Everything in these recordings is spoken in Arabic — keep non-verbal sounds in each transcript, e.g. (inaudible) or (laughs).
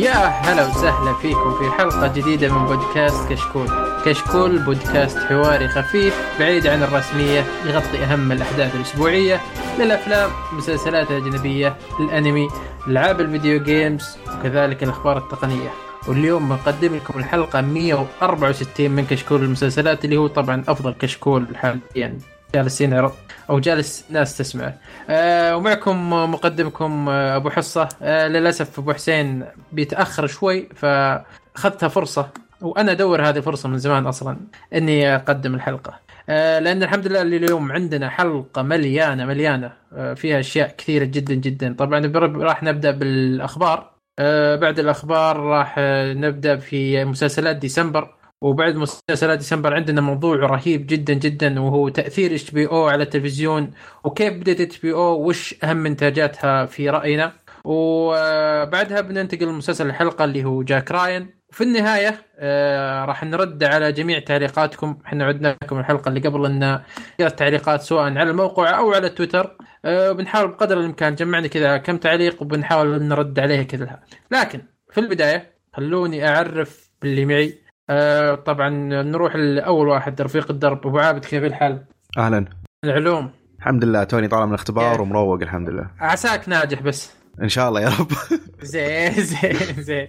يا هلا وسهلا فيكم في حلقة جديدة من بودكاست كشكول. كشكول بودكاست حواري خفيف بعيد عن الرسمية يغطي أهم الأحداث الأسبوعية للأفلام المسلسلات الأجنبية الأنمي ألعاب ال video games وكذلك الأخبار التقنية. واليوم بنقدم لكم الحلقة 164 من كشكول المسلسلات اللي هو طبعا أفضل كشكول حاليا. جالس ينعرض أو جالس ناس تسمعه. آه ومعكم مقدمكم آه أبو حصة. آه للأسف أبو حسين بيتأخر شوي فأخذتها فرصة وأنا أدور هذه الفرصة من زمان أصلا إني أقدم الحلقة. آه لأن الحمد لله اليوم عندنا حلقة مليانة مليانة آه فيها أشياء كثيرة جدا جدا. طبعا راح نبدأ بالأخبار. آه بعد الأخبار راح نبدأ في مسلسلات ديسمبر. وبعد مسلسلات ديسمبر عندنا موضوع رهيب جدا جدا وهو تأثير HBO على التلفزيون وكيف بدأت HBO وش أهم إنتاجاتها في رأينا. وبعدها بننتقل لمسلسل الحلقة اللي هو Jack Ryan. وفي النهاية آه راح نرد على جميع تعليقاتكم. إحنا عدنا لكم الحلقة اللي قبل إن قرأت تعليقات سواء على الموقع أو على تويتر. آه بنحاول بقدر الإمكان جمعنا كذا كم تعليق وبنحاول نرد عليها كلها. لكن في البداية خلوني أعرف باللي معي. آه طبعا نروح لأول واحد رفيق الدرب. أبو عابد كيف الحال؟ أهلا. العلوم. الحمد لله توني طالع من الاختبار ومروق الحمد لله. عساك ناجح بس. إن شاء الله يا رب. (laughs) (laughs) زين زين زين.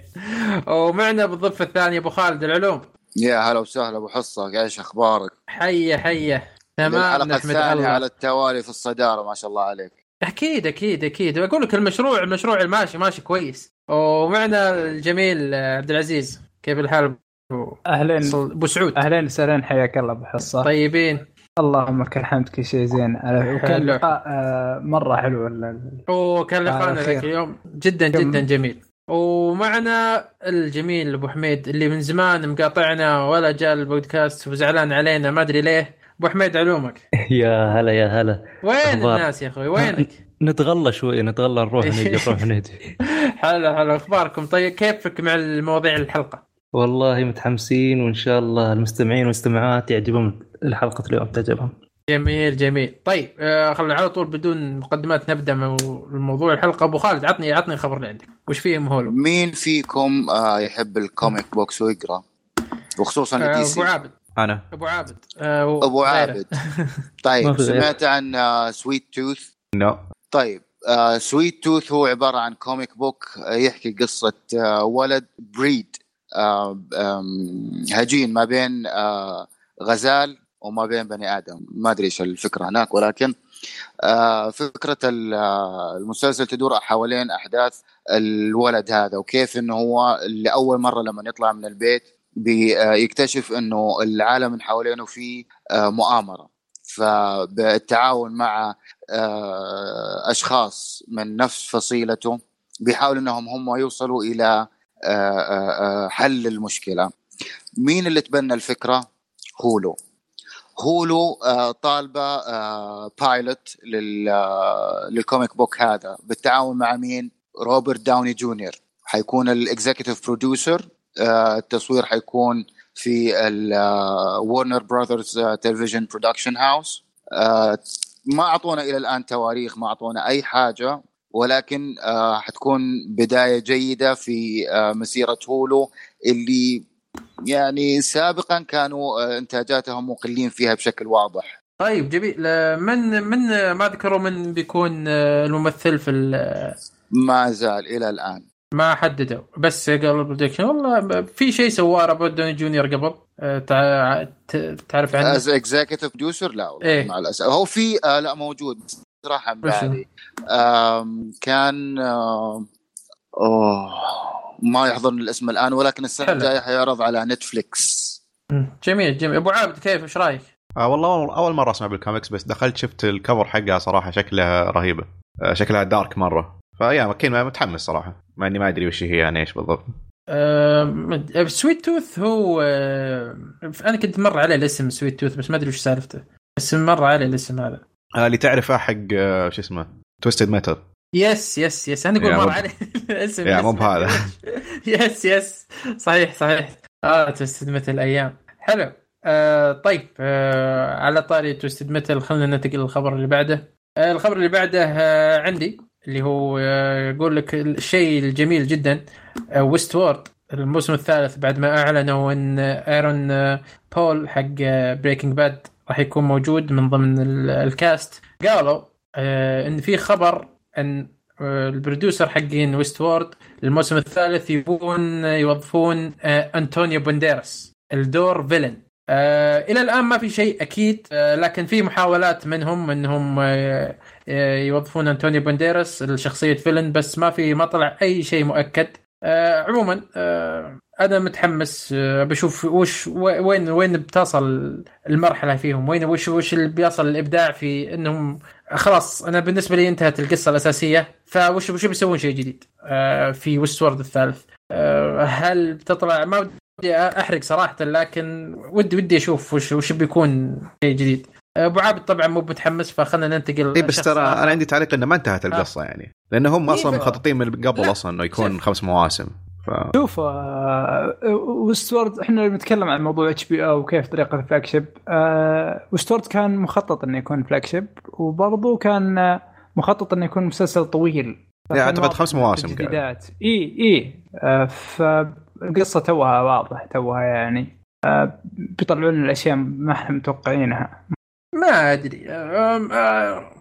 ومعنا بالضفة الثانية أبو خالد العلوم. يا هلا وسهلا أبو حصة أيش أخبارك؟ حيه حيه تمام الحلقة الثانية على التوالي في الصدارة ما شاء الله عليك. أكيد أكيد أكيد. أقول لك المشروع المشروع الماشي ماشي كويس. ومعنا الجميل عبد العزيز. كيف الحال؟ اهلين أبو سعود. أهلين وسهلين حياك الله أبو حصة. طيبين. اللهم لك الحمد كل شيء زين. وكان لقاء مرة حلو أوه كان لقاءنا ذاك اليوم جدا جدا جميل. ومعنا الجميل أبو حميد اللي من زمان مقاطعنا ولا جاء البودكاست وزعلان علينا ما أدري ليه. أبو حميد علومك. (laughs) يا هلا يا هلا. وين أخبار. الناس يا أخوي؟ وينك؟ نتغلى شوي نتغلى نروح نجي نروح (laughs) نجي. حلو حلو. أخباركم؟ طيب كيفك مع المواضيع الحلقة؟ والله متحمسين وإن شاء الله المستمعين والمستمعات يعجبهم الحلقة اليوم تعجبهم. جميل جميل. طيب آه خلينا على طول بدون مقدمات نبدأ من الموضوع الحلقة. أبو خالد عطني عطني الخبر اللي عندك. وش فيه مهول مين فيكم آه يحب ال comic books ويقرأ؟ وخصوصا آه أبو عابد. أنا. أبو عابد. آه أبو عابد. (laughs) طيب سمعت عن آه Sweet Tooth no طيب Sweet Tooth هو عبارة عن comic book يحكي قصة ولد hybrid هجين ما بين آه غزال وما بين بني آدم. ما أدري إيش الفكرة هناك ولكن آه فكرة المسلسل تدور حوالين أحداث الولد هذا وكيف إنه هو لأول مرة لما يطلع من البيت بيكتشف إنه العالم من حوالينه فيه آه مؤامرة. فبالتعاون مع آه أشخاص من نفس فصيلته بيحاول إنهم هم يوصلوا إلى حل المشكلة. مين اللي تبنى الفكرة؟ Hulu. Hulu طالبة pilot لل comic book هذا. بالتعاون مع مين؟ روبرت داوني جونيور. حيكون ال executive producer التصوير حيكون في Warner Brothers television production house ما أعطونا إلى الآن تواريخ ما أعطونا أي حاجة. ولكن آه حتكون بداية جيدة في آه مسيرة Hulu اللي يعني سابقا كانوا آه إنتاجاتهم مقلين فيها بشكل واضح. طيب جميل. من من ما ذكروا من بيكون الممثل في ما زال إلى الآن. ما حددوا. بس قال ال production والله في شيء سواه روبرت دوني جونيور قبل؟ تعرف عنه؟ as executive producer لا والله إيه؟ مع الأسف. هو في آه لا موجود. صراحة بالي. كان آه أوه ما يحضرني الاسم الآن ولكن السنة الجاية حيعرض على Netflix جميل جميل. أبو عابد كيف؟ إيش رأيك؟ آه والله اول مرة أسمع بالكوميكس بس دخلت شفت ال cover حقها صراحة شكلها رهيبة. آه شكلها dark مرة. فيا أكيد متحمس صراحة مع إني ما أدري وش هي يعني إيش بالضبط. أه Sweet Tooth هو أه أنا كنت مر عليه الاسم Sweet Tooth بس ما أدري وش سالفته. بس مر عليه الاسم هذا. آه اللي تعرفه حق آه شو اسمه Twisted Metal yes yes yes أنا أقول مر عليه. (laughs) الاسم يا مو بهذا. (laughs) yes yes صحيح صحيح. آه Twisted Metal أيام. حلو. آه طيب آه على طاري Twisted Metal خلينا ننتقل للخبر اللي بعده. آه الخبر اللي بعده آه عندي اللي هو آه، يقول لك الشيء الجميل جدا Westworld الموسم الثالث بعد ما أعلنوا إن ايرون آه، بول حق Breaking Bad راح يكون موجود من ضمن ال- ال cast. قالوا آه، إن في خبر إن آه، ال producer حقين Westworld الموسم الثالث يبون يوظفون آه، انطونيو بونديرس لدور villain. إلى الآن ما في شيء أكيد لكن في محاولات منهم إنهم يوظفون انطونيو بونديرس لشخصية villain بس ما في ما طلع أي شيء مؤكد. عموما أنا متحمس آه بشوف وش وين وين بتصل المرحلة فيهم؟ وين وش وش اللي بيصل الإبداع في انهم خلاص أنا بالنسبة لي انتهت القصة الأساسية فوش وش بيسوون شيء جديد؟ آه في Westworld الثالث؟ آه هل بتطلع؟ ما ودي أحرق صراحة لكن ودي ودي أشوف وش وش بيكون شيء جديد. أبو عابد طبعا مو متحمس فخلنا ننتقل اي بس ترى. أنا عندي تعليق إنه ما انتهت القصة يعني لأن هم إيه، أصلا مخططين من قبل أصلا إنه يكون. خمس مواسم. ف... شوف آه، Westworld إحنا بنتكلم عن موضوع HBO وكيف طريقة ال flagship. آه، Westworld كان مخطط إنه يكون flagship وبرضه كان آه، مخطط إنه يكون مسلسل طويل. أعتقد واضح خمس مواسم. تجديدات. إي إي. آه، فالقصة توها واضح توها يعني آه، بيطلعون لنا الأشياء ما إحنا متوقعينها. ما أدري. آه،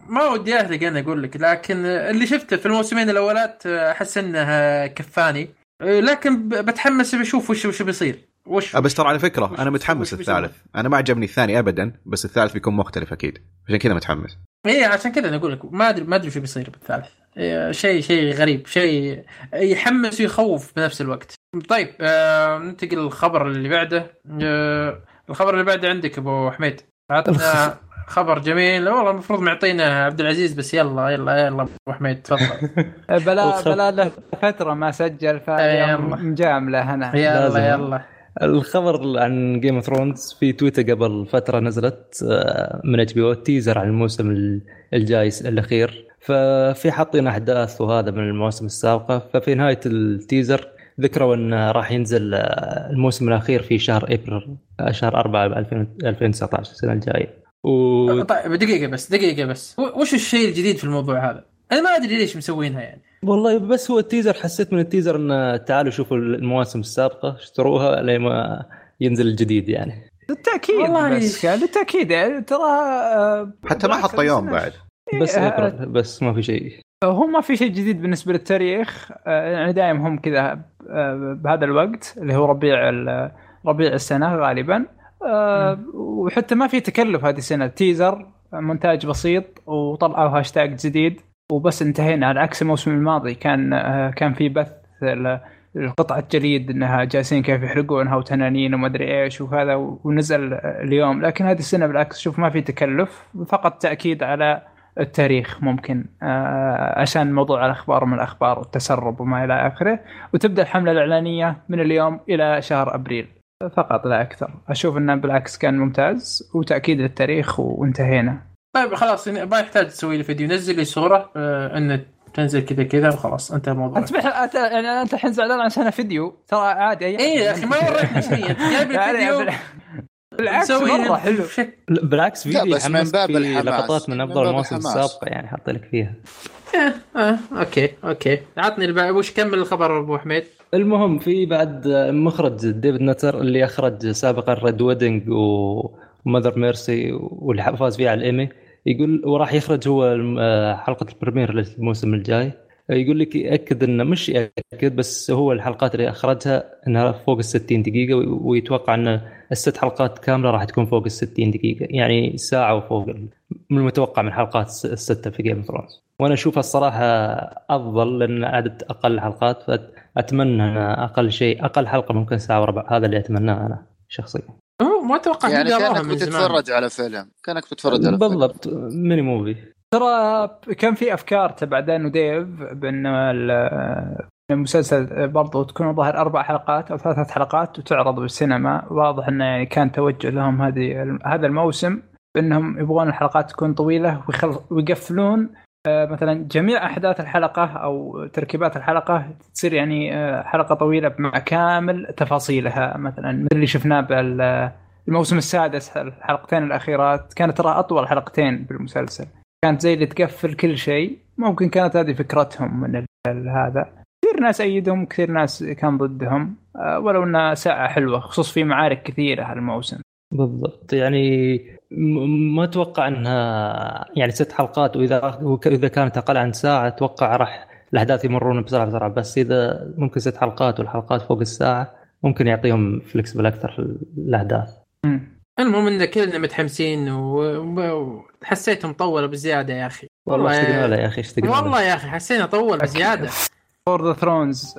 ما ودي اهلك أنا أقول لك لكن اللي شفته في الموسمين الأولات آه، أحس إنه كفاني. آه، لكن ب- بتحمس بشوف وش وش بيصير. وش آه، بس ترى على فكرة وش- أنا متحمس؟ الثالث. أنا ما عجبني الثاني ابدا بس الثالث بيكون مختلف أكيد. عشان كذا متحمس. إيه عشان كذا أنا أقول لك ما ادري ما أدري شو بيصير بالثالث. إيه، شيء شيء غريب شيء يحمس ويخوف بنفس الوقت. طيب آه ننتقل للخبر اللي بعده. آه الخبر اللي بعده عندك أبو حميد. عطنا (laughs) خبر جميل. والله المفروض معطينا عبد العزيز بس يلا يلا يلا أبو حميد تفضل. (laughs) بلا بلا له فترة ما سجل. فمجامله هنا يلا لازم. يلا. الخبر عن Game of Thrones في تويتر قبل فترة نزلت آه، من HBO teaser عن الموسم ال- الجاي الأخير. ففي حاطين أحداث وهذا من المواسم السابقة. ففي نهاية التيزر ذكروا انه راح ينزل آه، الموسم الأخير في شهر ابريل آه، شهر 4 2019 السنة الجاية. و... طيب دقيقة بس دقيقة بس. وش الشيء الجديد في الموضوع هذا؟ أنا ما أدري ليش مسوينها يعني. والله بس هو التيزر حسيت من التيزر إنه تعالوا شوفوا المواسم السابقة اشتروها لما ينزل الجديد يعني. للتأكيد والله بس كان للتأكيد يعني ترى آه، حتى ما بالعكس حط يوم بعد. بس ابريل بس ما في شيء. هو ما في شيء جديد بالنسبة للتاريخ. آه، يعني دائما هم كذا آه، بهذا الوقت اللي هو ربيع ربيع السنة غالبا. آه، وحتى ما في تكلف هذه السنة. teaser مونتاج بسيط وطلعوا هاشتاج جديد وبس انتهينا. على عكس الموسم الماضي كان آه، كان في بث لقطعة جليد إنها جالسين كيف يحرقونها وتنانين وما أدري إيش وهذا ونزل اليوم. لكن هذه السنة بالعكس شوف ما في تكلف. فقط تأكيد على التاريخ ممكن آه، عشان موضوع الأخبار من الأخبار والتسرب وما إلى آخره. وتبدأ الحملة الإعلانية من اليوم إلى شهر أبريل. فقط لا أكثر. أشوف إنه بالعكس كان ممتاز وتأكيد للتاريخ وانتهينا. طيب خلاص ما يحتاج تسوي لي فيديو. نزل لي صورة آه إنه تنزل كذا كذا وخلاص انتهى الموضوع. أنت بح... أنت... يعني أنت الحين زعلان عشان فيديو؟ ترى عادي اي يا أخي ما وريتني شيء. أنت جايب لي (laughs) فيديو؟ بال- بالعكس مرة حلو. بالعكس فيديو بس من باب في الحماس. لقطات من افضل المواسم. السابقة يعني حاط لك فيها. آه, آه okay okay. عطني الب... وش كمل الخبر أبو حميد؟ المهم في بعد مخرج ديفيد نتر اللي أخرج سابقا Red Wedding و Mother's Mercy واللي فاز فيها على الايمي يقول وراح يخرج هو آه، حلقة ال premiere للموسم الجاي. يقول لك يأكد إنه مش يأكد بس هو الحلقات اللي أخرجها إنها فوق ال 60 دقيقة وي- ويتوقع إن الست حلقات كاملة راح تكون فوق ال 60 دقيقة يعني ساعة وفوق من المتوقع من حلقات الس- الستة في Game of Thrones وأنا أشوفها الصراحة أفضل لأن عدد أقل حلقات فاتمنى إن أقل شيء أقل حلقة ممكن ساعة وربع هذا اللي أتمناه أنا شخصيا. هو ما أتوقع يعني كأنك. بتتفرج على فيلم كأنك بتتفرج على فيلم. بالضبط ميني موفي. ترى كان في أفكار تبع دان وديف بأن ال- المسلسل برضو تكون ظاهر أربع حلقات أو ثلاث حلقات وتعرض بالسينما. واضح انه يعني كان توجه لهم هذه هذا الموسم بأنهم يبغون الحلقات تكون طويلة ويقفلون آه، مثلا جميع أحداث الحلقة أو تركيبات الحلقة تصير يعني آه، حلقة طويلة مع كامل تفاصيلها. مثلا مثل اللي شفناه بالموسم السادس الحلقتين الأخيرات كانت ترى أطول حلقتين بالمسلسل. كانت زي اللي تقفل كل شيء. ممكن كانت هذه فكرتهم من هذا. كثير ناس أيدهم كثير ناس كان ضدهم. آه، ولو إنها ساعة حلوة خصوص في معارك كثيرة هالموسم. بالضبط. يعني ما أتوقع إنها يعني ست حلقات وإذا إذا كانت أقل عن ساعة أتوقع راح الأحداث يمرون بسرعة بسرعة. بس إذا ممكن ست حلقات والحلقات فوق الساعة ممكن يعطيهم flexible أكثر في الأحداث. المهم إن كلنا متحمسين و- وحسيته مطوله بزيادة يا أخي. والله اشتقنا له يا أخي اشتقنا له. والله يا أخي حسينا طول بزيادة. for the Throne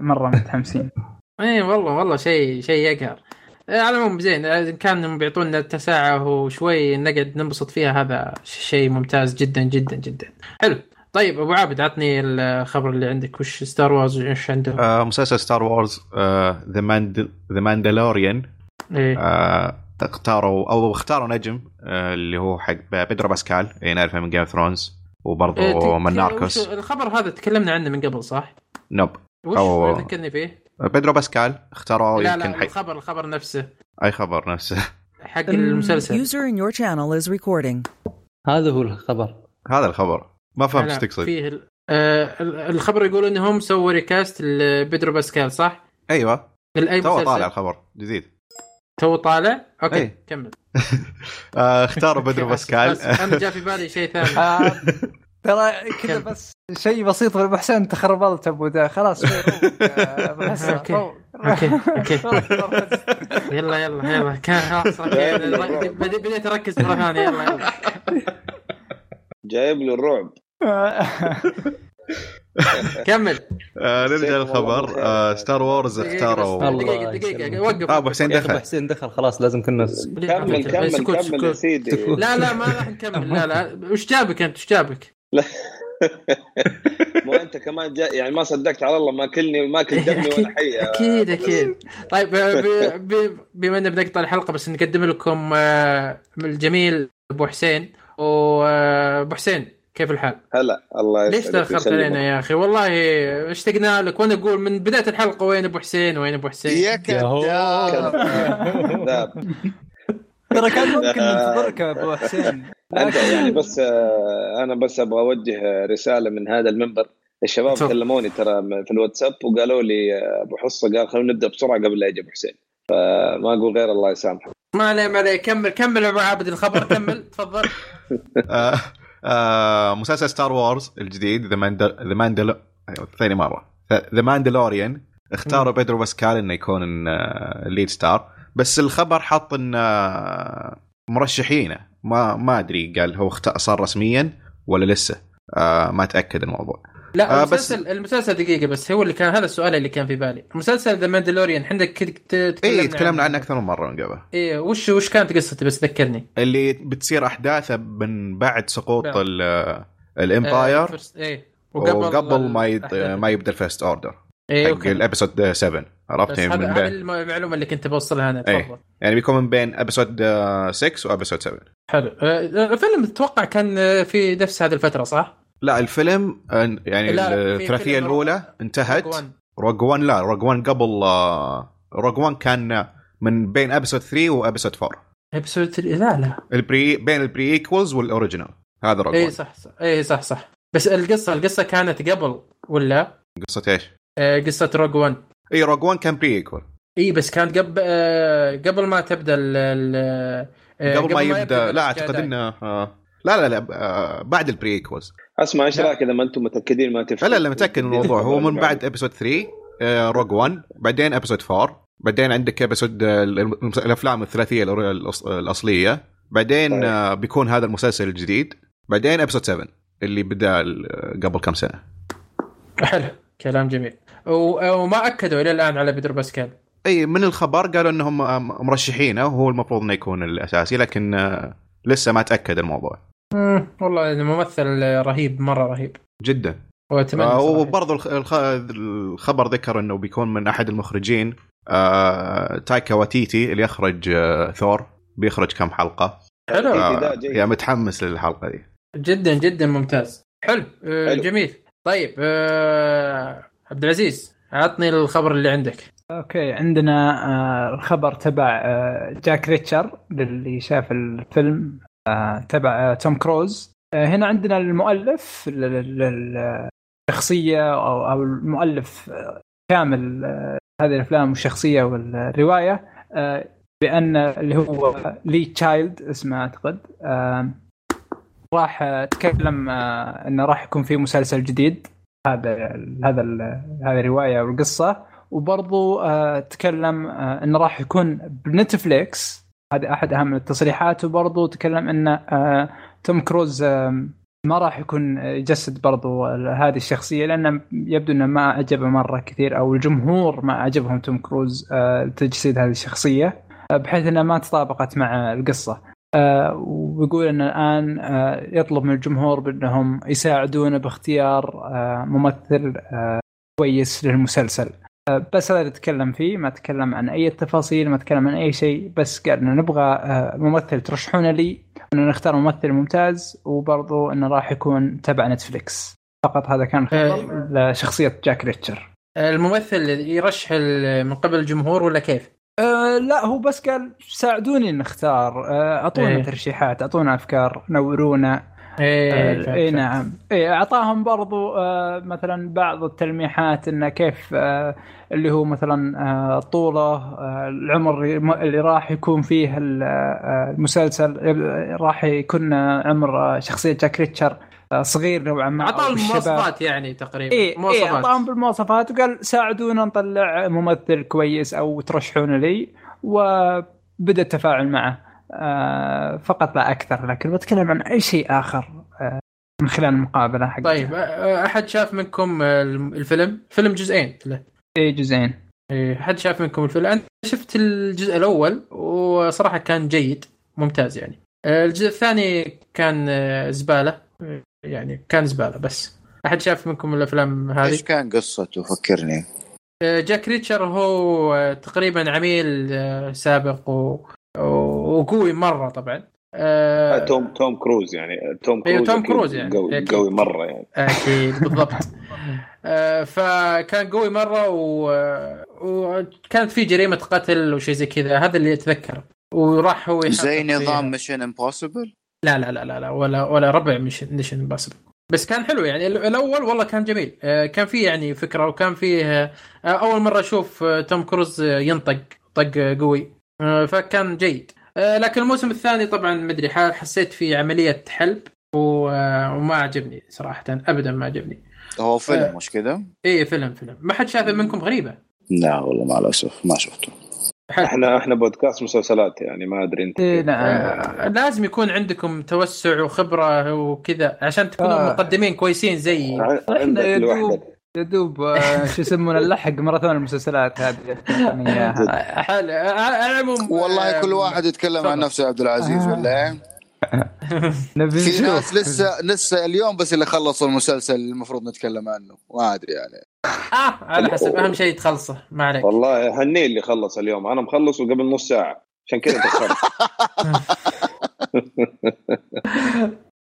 مرة متحمسين. (laughs) اي والله والله شيء شيء يقهر. آه، على العموم زين آه، كان بيعطونا ساعة وشوي نقعد ننبسط فيها هذا شيء ممتاز جدا جدا جدا. حلو. طيب أبو عابد عطني الخبر اللي عندك. وش Star Wars إيش عندهم؟ آه مسلسل Star Wars The The Mandalorian إيه. اختاروا أو اختاروا نجم آه اللي هو حق بيدرو باسكال. اللي نعرفه من Game of Thrones إيه، وبرضه تك- من Narcos الخبر هذا تكلمنا عنه من قبل صح؟ nope. وش أو- ذكرني فيه؟ بيدرو باسكال اختاروا لا يمكن لا حق الخبر الخبر نفسه. أي خبر نفسه. (laughs) حق المسلسل. User in your channel is recording. هذا هو الخبر. هذا الخبر. ما فهمت إيش تقصد. فيه ال- آه، ال- الخبر يقول إنهم سووا recast لبيدرو باسكال صح؟ أيوه. الاي تو طالع الخبر جديد. تو طالع؟ okay. كمل. (laughs) آه اختاروا (laughs) آسف، باسكال. أنا جاء في بالي (laughs) شيء ثاني. آه، ترى كذا؟ بس شيء بسيط أبو حسين انت خربلت أبو ده خلاص آه، أبو حسين،. okay. okay. يلا يلا يلا. كان خلاص بديت اركز مرة ثانية. يلا يلا. جايب له الرعب (laughs) كمل. آه نرجع للخبر آه Star Wars اختاروا. دقيقة يسلمك. وقف. آه، أبو حسين دخل. أبو حسين دخل خلاص لازم كنا كمل كمل كمل. يا سيدي. لا لا ما راح نكمل. لا لا. وش جابك أنت؟ وش جابك؟ ما أنت كمان جاي يعني ما صدقت على الله ما كلني ما كل دمي ولا حي. أكيد أكيد. طيب آه، ب- ب- بما اننا بنقطع الحلقة بس نقدم لكم آه، الجميل أبو حسين. وابو حسين كيف الحال؟ هلا الله ليش يسعدك تأخرت. علينا يا أخي؟ والله اشتقنا لك وأنا أقول من بداية الحلقة وين أبو حسين وين أبو حسين؟ يا كذاب. ترى كان ممكن ننتظرك يا أبو حسين أنت يعني بس آه، أنا بس أبغى أوجه رسالة من هذا المنبر الشباب. كلموني ترى في الواتساب وقالوا لي آه، أبو حصة قال خلينا نبدأ بسرعة قبل لا يجي أبو حسين فما أقول غير الله يسامحك ما عليه ما عليه كمل كمل يا أبو عابد الخبر كمل تفضل (laughs) آه آه مسلسل Star Wars الجديد The Mandal The Mandal ثاني مرة. The Mandalorian اختاروا بيدرو باسكال إنه يكون آه، ال lead star بس الخبر حط إن آه، مرشحينه. ما ما أدري قال هو اخت- صار رسميا ولا لسه؟ آه ما تاكد الموضوع. لا آه، بس- المسلسل المسلسل دقيقة بس هو اللي كان هذا السؤال اللي كان في بالي. مسلسل The Mandalorian عندك كد- ت- اي تكلمنا عنه؟ أكثر من مرة من قبل. إيه وش وش كانت قصته؟ بس ذكرني. اللي بتصير أحداثه من بعد سقوط آه، آه، ال Empire. First- إيه. وقبل ما يد... ما يبدأ ال First Order. حق okay. ال episode 7 عرفت؟ يعني من بين. الم- المعلومة اللي كنت بوصلها أنا. إيه. تفضل. يعني بيكون من بين episode 6 و episode 7 حلو. آه، الفيلم تتوقع كان آه، في نفس هذه الفترة صح؟ لا الفيلم آه، يعني الثلاثية الأولى انتهت. Rogue One. Rogue 1 لا Rogue 1 قبل آه، Rogue 1 كان من بين episode 3 و episode 4 episode three- لا لا. ال pre بين ال prequels وال original هذا Rogue اي 1 صح صح. اي صح صح. بس القصة القصة كانت قبل ولا؟ قصة إيش؟ آه، قصة Rogue 1 إي Rogue 1 كان prequel إي بس كانت قبل آه، قبل ما تبدأ ال آه، قبل ما يبدأ يبدأ لا أعتقد. إنه آه، لا لا لا آه، بعد ال prequels أسمع إيش. رأيك إذا ما أنتم متأكدين ما تفهم لا لا متأكد من الموضوع. هو من (laughs) بعد episode 3 Rogue 1 بعدين episode 4 بعدين عندك episode الأفلام الثلاثية الأصلية بعدين طيب. آه، بيكون هذا المسلسل الجديد بعدين episode 7 اللي بدأ قبل كم سنة. حلو كلام جميل. وما أكدوا إلى الآن على بيدرو باسكال. إي من الخبر قالوا إنهم آه، مرشحينه وهو المفروض إنه يكون الأساسي لكن آه، لسه ما تأكد الموضوع. مم، والله ممثل رهيب مرة رهيب. جدا. وأتمنى آه،. وبرضه الخ- الخ- الخبر ذكر إنه بيكون من أحد المخرجين آه، تايكا واتيتي اللي يخرج آه، ثور بيخرج كم حلقة. حلو. آه. يا متحمس للحلقة دي. جدا جدا ممتاز. حلو, آه، حلو. جميل. طيب آه، عبد العزيز عطني الخبر اللي عندك. okay عندنا آه، الخبر تبع آه، Jack Reacher للي شاف الفيلم تبع آه، توم كروز. آه، هنا عندنا المؤلف ال- ال- ال- الشخصيه أو المؤلف آه، كامل هذه الأفلام والشخصية والرواية بأن اللي هو لي تشايلد اسمه أعتقد راح تكلم إنه راح يكون في مسلسل جديد. هذا هذا هذه الرواية والقصة. وبرضو تكلم إنه راح يكون بنتفليكس. هذا أحد أهم التصريحات. وبرضو تكلم إن آه، توم كروز آم، ما راح يكون يجسد برضو هذه الشخصية لأنه يبدو إنه ما عجبه مرة كثير أو الجمهور ما عجبهم توم كروز آه، تجسيد هذه الشخصية آه، بحيث إنها ما تطابقت مع القصة. آه، ويقول إن الآن آه، يطلب من الجمهور بأنهم يساعدونه باختيار آه، ممثل آه، كويس للمسلسل. آه، بس هذا اللي تكلم فيه ما تكلم عن أي تفاصيل ما تكلم عن أي شيء بس قال إنه نبغى آه، ممثل ترشحونه لي إنه نختار ممثل ممتاز وبرضو إنه راح يكون تبع Netflix فقط هذا كان خبر لشخصية Jack Reacher الممثل اللي يرشح من قبل الجمهور ولا كيف؟ أه لا هو بس قال ساعدوني نختار أه، أعطونا إيه. ترشيحات أعطونا أفكار نورونا إيه اي فهمت، إيه. نعم اي أعطاهم برضو آه مثلا بعض التلميحات انه كيف آه اللي هو مثلا آه طوله آه العمر اللي راح يكون فيه ال- آه، المسلسل آه، راح يكون آه، عمر آه، شخصية جاك ريتشر آه صغير نوعا ما اعطاه أو بالشباب. المواصفات يعني تقريبا اي اي مواصفات أعطاهم بالمواصفات وقال ساعدونا نطلع ممثل كويس أو ترشحونه لي وبدأ التفاعل معه آه فقط لا أكثر لكن بتكلم عن أي شيء آخر آه من خلال المقابلة حق طيب أ- أحد شاف منكم الفيلم؟ فيلم جزئين له اي جزئين. إيه، حد شاف منكم الفيلم؟ أنا شفت الجزء الأول وصراحة كان جيد ممتاز يعني. آه، الجزء الثاني كان آه، زبالة آه، يعني كان زبالة بس. أحد شاف منكم الأفلام هذه؟ إيش كان قصته؟ فكرني. آه، Jack Reacher هو آه، تقريبا عميل آه، سابق و... وقوي مرة طبعا. آه، توم توم كروز يعني. توم أيوه، كروز توم كروز يعني. قوي, أكيد. قوي مرة يعني. أكيد (laughs) بالضبط. آه، فكان قوي مرة و... وكانت في جريمة قتل وشيء زي كذا. هذا اللي اتذكره وراح هو زي. نظام Mission Impossible لا لا لا لا, لا. ولا ولا ربع Mission Impossible بس كان حلو يعني. ال- الأول والله كان جميل. آه، كان فيه يعني فكرة وكان فيه آه، أول مرة أشوف آه، توم كروز آه، ينطق طق آه، قوي. آه، فكان جيد آه، لكن الموسم الثاني طبعا مدري حسيت فيه عملية حلب آه، وما عجبني صراحة ابدا ما عجبني هو آه. فيلم مش كذا؟ اي فيلم فيلم ما حد شافه منكم غريبه لا والله مع الاسف ما شفته. إحنا إحنا بودكاست مسلسلات يعني ما أدري أنت اي كيف. نعم آه، لازم يكون عندكم توسع وخبرة وكذا عشان تكونوا آه. مقدمين كويسين زي يا دوب لوحدك يا دوب آه، شو يسمونه نلحق ماراثون المسلسلات هذه. حال على العموم والله كل آه، واحد يتكلم عن. نفسه يا عبد العزيز آه. ولا إيه؟ نبي في. ناس لسه لسه اليوم بس اللي خلصوا المسلسل اللي المفروض نتكلم عنه ما أدري يعني آه على حسب أهم شيء تخلصه ما عليك والله هني اللي خلص اليوم أنا مخلص وقبل نص ساعة عشان كذا تاخرت (laughs)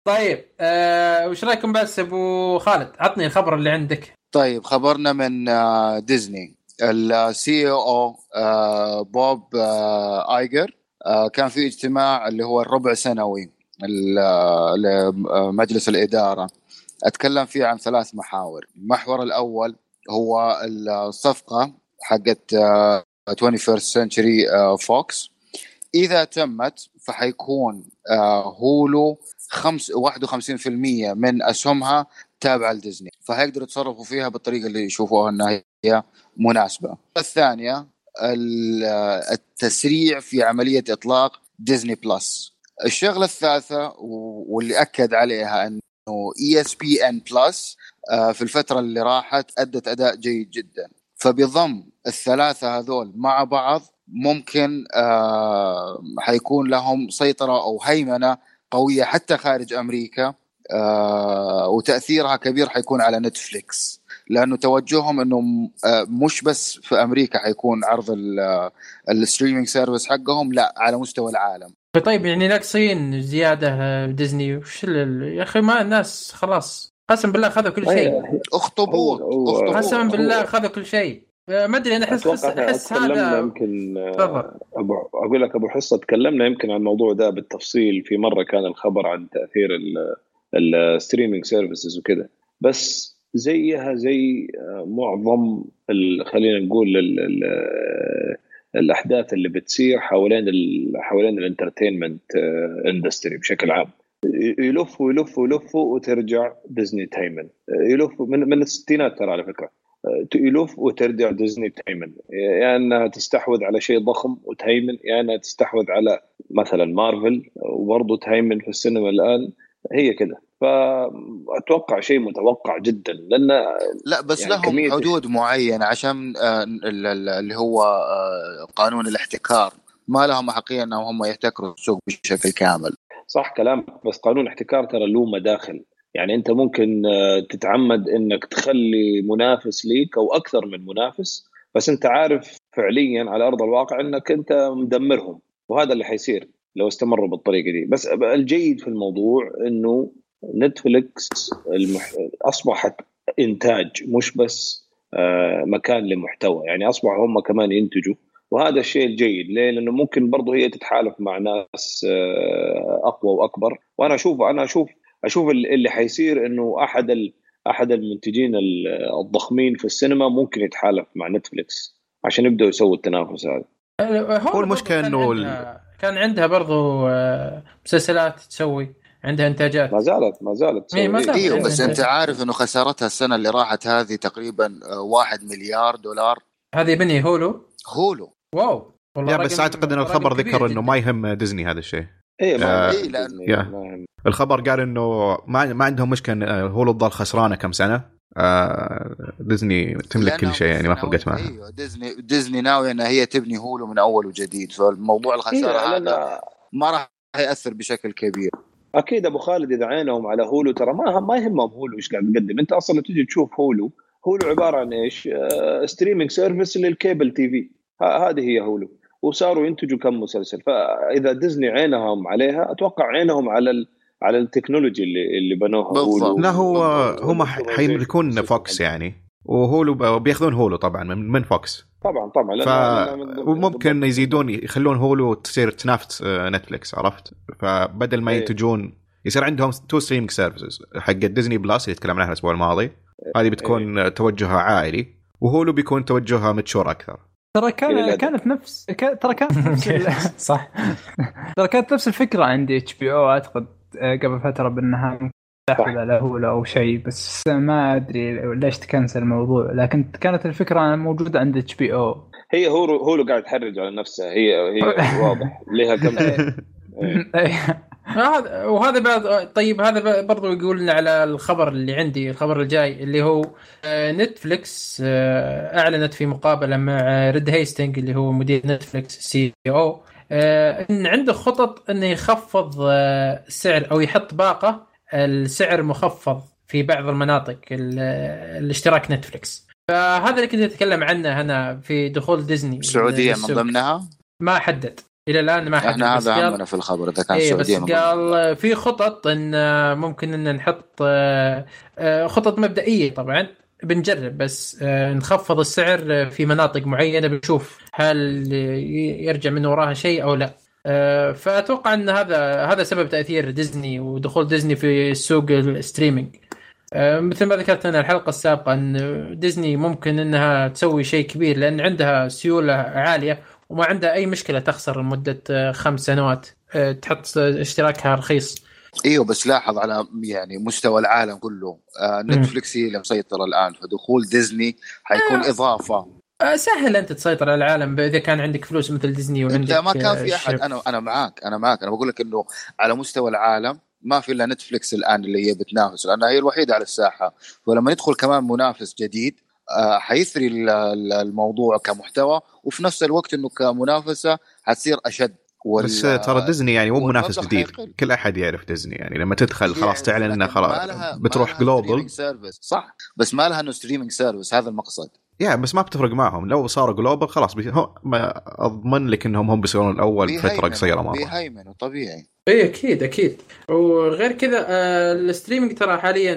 طيب آه وش رأيكم بس أبو خالد عطني الخبر اللي عندك طيب خبرنا من آه، ديزني. ال CEO بوب آه، ايجر آه، كان في اجتماع اللي هو الربع سنوي لمجلس الإدارة. أتكلم فيه عن ثلاث محاور. المحور الأول هو الصفقة حقت آه، 21st century آه، Fox إذا تمت فحيكون Hulu خمس 51% من أسهمها تابعه لديزني فهيقدروا يتصرفوا فيها بالطريقة اللي يشوفوها إنها هي مناسبة. الثانية ال- التسريع في عملية إطلاق Disney Plus. الشغلة الثالثة واللي أكد عليها إنه ESPN Plus في الفترة اللي راحت أدت أداء جيد جدا. فبضم الثلاثة هذول مع بعض ممكن آه، حيكون لهم سيطرة أو هيمنة قوية حتى خارج أمريكا آه، وتأثيرها كبير حيكون على Netflix لأنه توجههم انه آه، مش بس في أمريكا حيكون عرض ال streaming service حقهم لا على مستوى العالم. طيب يعني ناقصين زيادة آه، ديزني وش ال- يا أخي ما الناس خلاص. قسم بالله خذوا كل شيء. أيوة. اخطبوط اخطبوط قسما بالله هو- خذوا كل شيء. آه، ما أدري أنا احس أحس, هذا يمكن آه، أبو أقول لك أبو حصة تكلمنا يمكن عن الموضوع ده بالتفصيل. في مرة كان الخبر عن تأثير ال- ال streaming services وكذا بس زيها زي معظم خلينا نقول ال ال الأحداث اللي بتصير حوالين ال حوالين ال entertainment industry بشكل عام. يلفوا يلفوا يلفوا وترجع ديزني تهيمن. يلفوا من من الستينات ترى على فكرة. يلف وترجع ديزني تهيمن يا إنها تستحوذ على شيء ضخم وتهيمن يا إنها تستحوذ على مثلا مارفل وبرضه تهيمن في السينما الآن. هي كذا فأتوقع شيء متوقع جدا لأن لا بس يعني لهم حدود معينة عشان آه، ال- ال- اللي هو آه، قانون الاحتكار. ما لهم احقيه إنهم هم يحتكروا السوق بشكل كامل. صح كلامك بس قانون احتكار ترى له مداخل. يعني أنت ممكن آه، تتعمد إنك تخلي منافس ليك أو أكثر من منافس بس أنت عارف فعليا على أرض الواقع إنك أنت مدمرهم وهذا اللي حيصير. لو استمروا بالطريقة دي. بس الجيد في الموضوع إنه نتفليكس المح... أصبحت إنتاج مش بس آه، مكان لمحتوى. يعني اصبحوا هم كمان ينتجوا. وهذا الشيء الجيد. ليه؟ لأنه ممكن برضه هي تتحالف مع ناس آه، أقوى وأكبر. وأنا أشوف أنا أشوف أشوف ال- اللي حيصير إنه أحد ال... أحد المنتجين ال- الضخمين في السينما ممكن يتحالف مع نتفليكس عشان يبدأوا يسووا التنافس هذا. هو المشكلة برضو إنه كان عندها, برضو آه، مسلسلات تسوي عندها إنتاجات ما زالت ما زالت إيه، ما. زالت. إيوه بس إيه. انت عارف إنه خسارتها السنة اللي راحت هذه تقريبا آه، واحد مليار دولار هذه بني هولو هولو wow والله يا بس أعتقد إن الخبر ذكر إنه. ما يهم ديزني هذا الشيء إيه ما آه، إيه،. ما يهم. الخبر قال إنه ما ما عندهم مشكلة إن هولو تظل خسرانة كم سنة آه ديزني تملك كل شيء يعني ما فرقت معها. أيوه ديزني ديزني ناويه ان هي تبني هولو من اول وجديد. فالموضوع الخسارة إيه، هذا ما راح يأثر بشكل كبير. أكيد أبو خالد إذا عينهم على هولو ترى ما ما يهمهم هولو إيش قاعد يقدم. أنت أصلا تجي تشوف هولو هولو عبارة عن إيش؟ آه streaming service لل cable TV هذه هي هولو. وصاروا ينتجوا كم مسلسل. فإذا ديزني عينهم عليها أتوقع عينهم على ال... على ال technology اللي اللي بنوها بالضبط. لا هو. هم حيملكون فوكس يعني. وهولو بياخذون هولو طبعا من من فوكس. طبعا طبعا. ف وممكن يزيدون يخلون هولو تصير تنافس آه، نتفلكس عرفت؟ فبدل ما إيه. ينتجون يصير عندهم two streaming services حق ديزني بلس اللي تكلمنا عنها الأسبوع الماضي. هذه بتكون توجهها عائلي. وهولو بيكون توجهها mature أكثر. ترى كان. كانت نفس ك- ترى كانت (laughs) نفس صح. ترى كانت نفس الفكرة عند HBO أعتقد. آه، قبل فترة بأنها تحفظ على هولو أو شيء بس ما أدري ليش تكنسل الموضوع. لكن كانت الفكرة موجودة عند HBO هي هولو هولو قاعد تحرج على نفسها هي هي (laughs) واضح. لها كم (laughs) إيه. (laughs) هذا وهذا بعد طيب هذا برضو يقول على الخبر اللي عندي الخبر الجاي اللي هو آه، نتفليكس آه، أعلنت في مقابلة مع ريد هيستنجز اللي هو مدير نتفليكس CEO إن عنده خطط إنه يخفض آه، السعر أو يحط باقة السعر مخفض في بعض المناطق ال- الاشتراك نتفليكس. فهذا اللي كنت أتكلم عنه أنا في دخول ديزني السعوديه من. ضمنها؟ ما حدد. إلى الآن ما حدد إحنا هذا قال- همنا في الخبر إذا كان بس السعوديه ضمنها. قال في خطط إن ممكن إن نحط آه، آه، خطط مبدئية طبعا. بنجرب بس آه، نخفض السعر في مناطق معينة بنشوف هل يرجع من وراها شيء أو لا. آه، فأتوقع أن هذا هذا سبب تأثير ديزني ودخول ديزني في سوق ال streaming. آه، مثل ما ذكرت أنا الحلقة السابقة أن ديزني ممكن أنها تسوي شيء كبير لأن عندها سيولة عالية وما عندها أي مشكلة تخسر لمدة آه، خمس سنوات. آه، تحط اشتراكها رخيص. إيوه بس لاحظ على يعني مستوى العالم كله آه نتفلكس هي اللي مسيطرة الآن فدخول ديزني حيكون آه. إضافة آه، سهل أنت تسيطر على العالم إذا كان عندك فلوس مثل ديزني وعندك أنت ما كان آه، في أحد الشركة. أنا أنا معاك أنا معاك أنا بقول لك إنه على مستوى العالم ما في إلا نتفلكس الآن اللي هي بتنافس لأنها هي الوحيدة على الساحة ولما يدخل كمان منافس جديد آه، حيثري ال- ال- الموضوع كمحتوى وفي نفس الوقت إنه كمنافسة حتصير أشد بس ترى ديزني يعني مو منافس جديد. حيقل. كل أحد يعرف ديزني يعني. لما تدخل خلاص تعلن إنه خلاص. بتروح global. صح. بس ما لها إنه streaming service هذا المقصد. yeah بس ما بتفرق معهم. لو صاروا global خلاص بي... هو ما أضمن لك إنهم هم بيصيرون الأول فترة قصيرة مرة. بيهيمنوا طبيعي. اي أكيد أكيد. وغير كذا آه، ال streaming ترى حاليا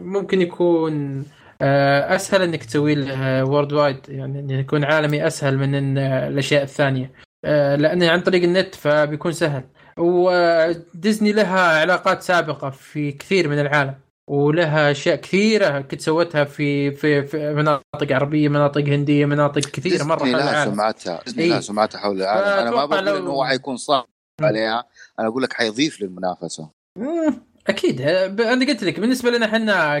ممكن يكون آه، أسهل إنك تسوي له وورد وايد يعني يكون عالمي أسهل من الأشياء الثانية. لأنه عن طريق النت فبيكون سهل. وديزني لها علاقات سابقة في كثير من العالم ولها أشياء كثيرة كنت سوتها في في, في مناطق عربية مناطق هندية مناطق كثيرة مرة حول لها العالم. سمعتها ديزني. لها سمعتها حول العالم. أنا ما بقول لو- إنه هو حيكون صعب عليها. أنا أقول لك حيضيف للمنافسة. أكيد. أنا قلت لك بالنسبة لنا إحنا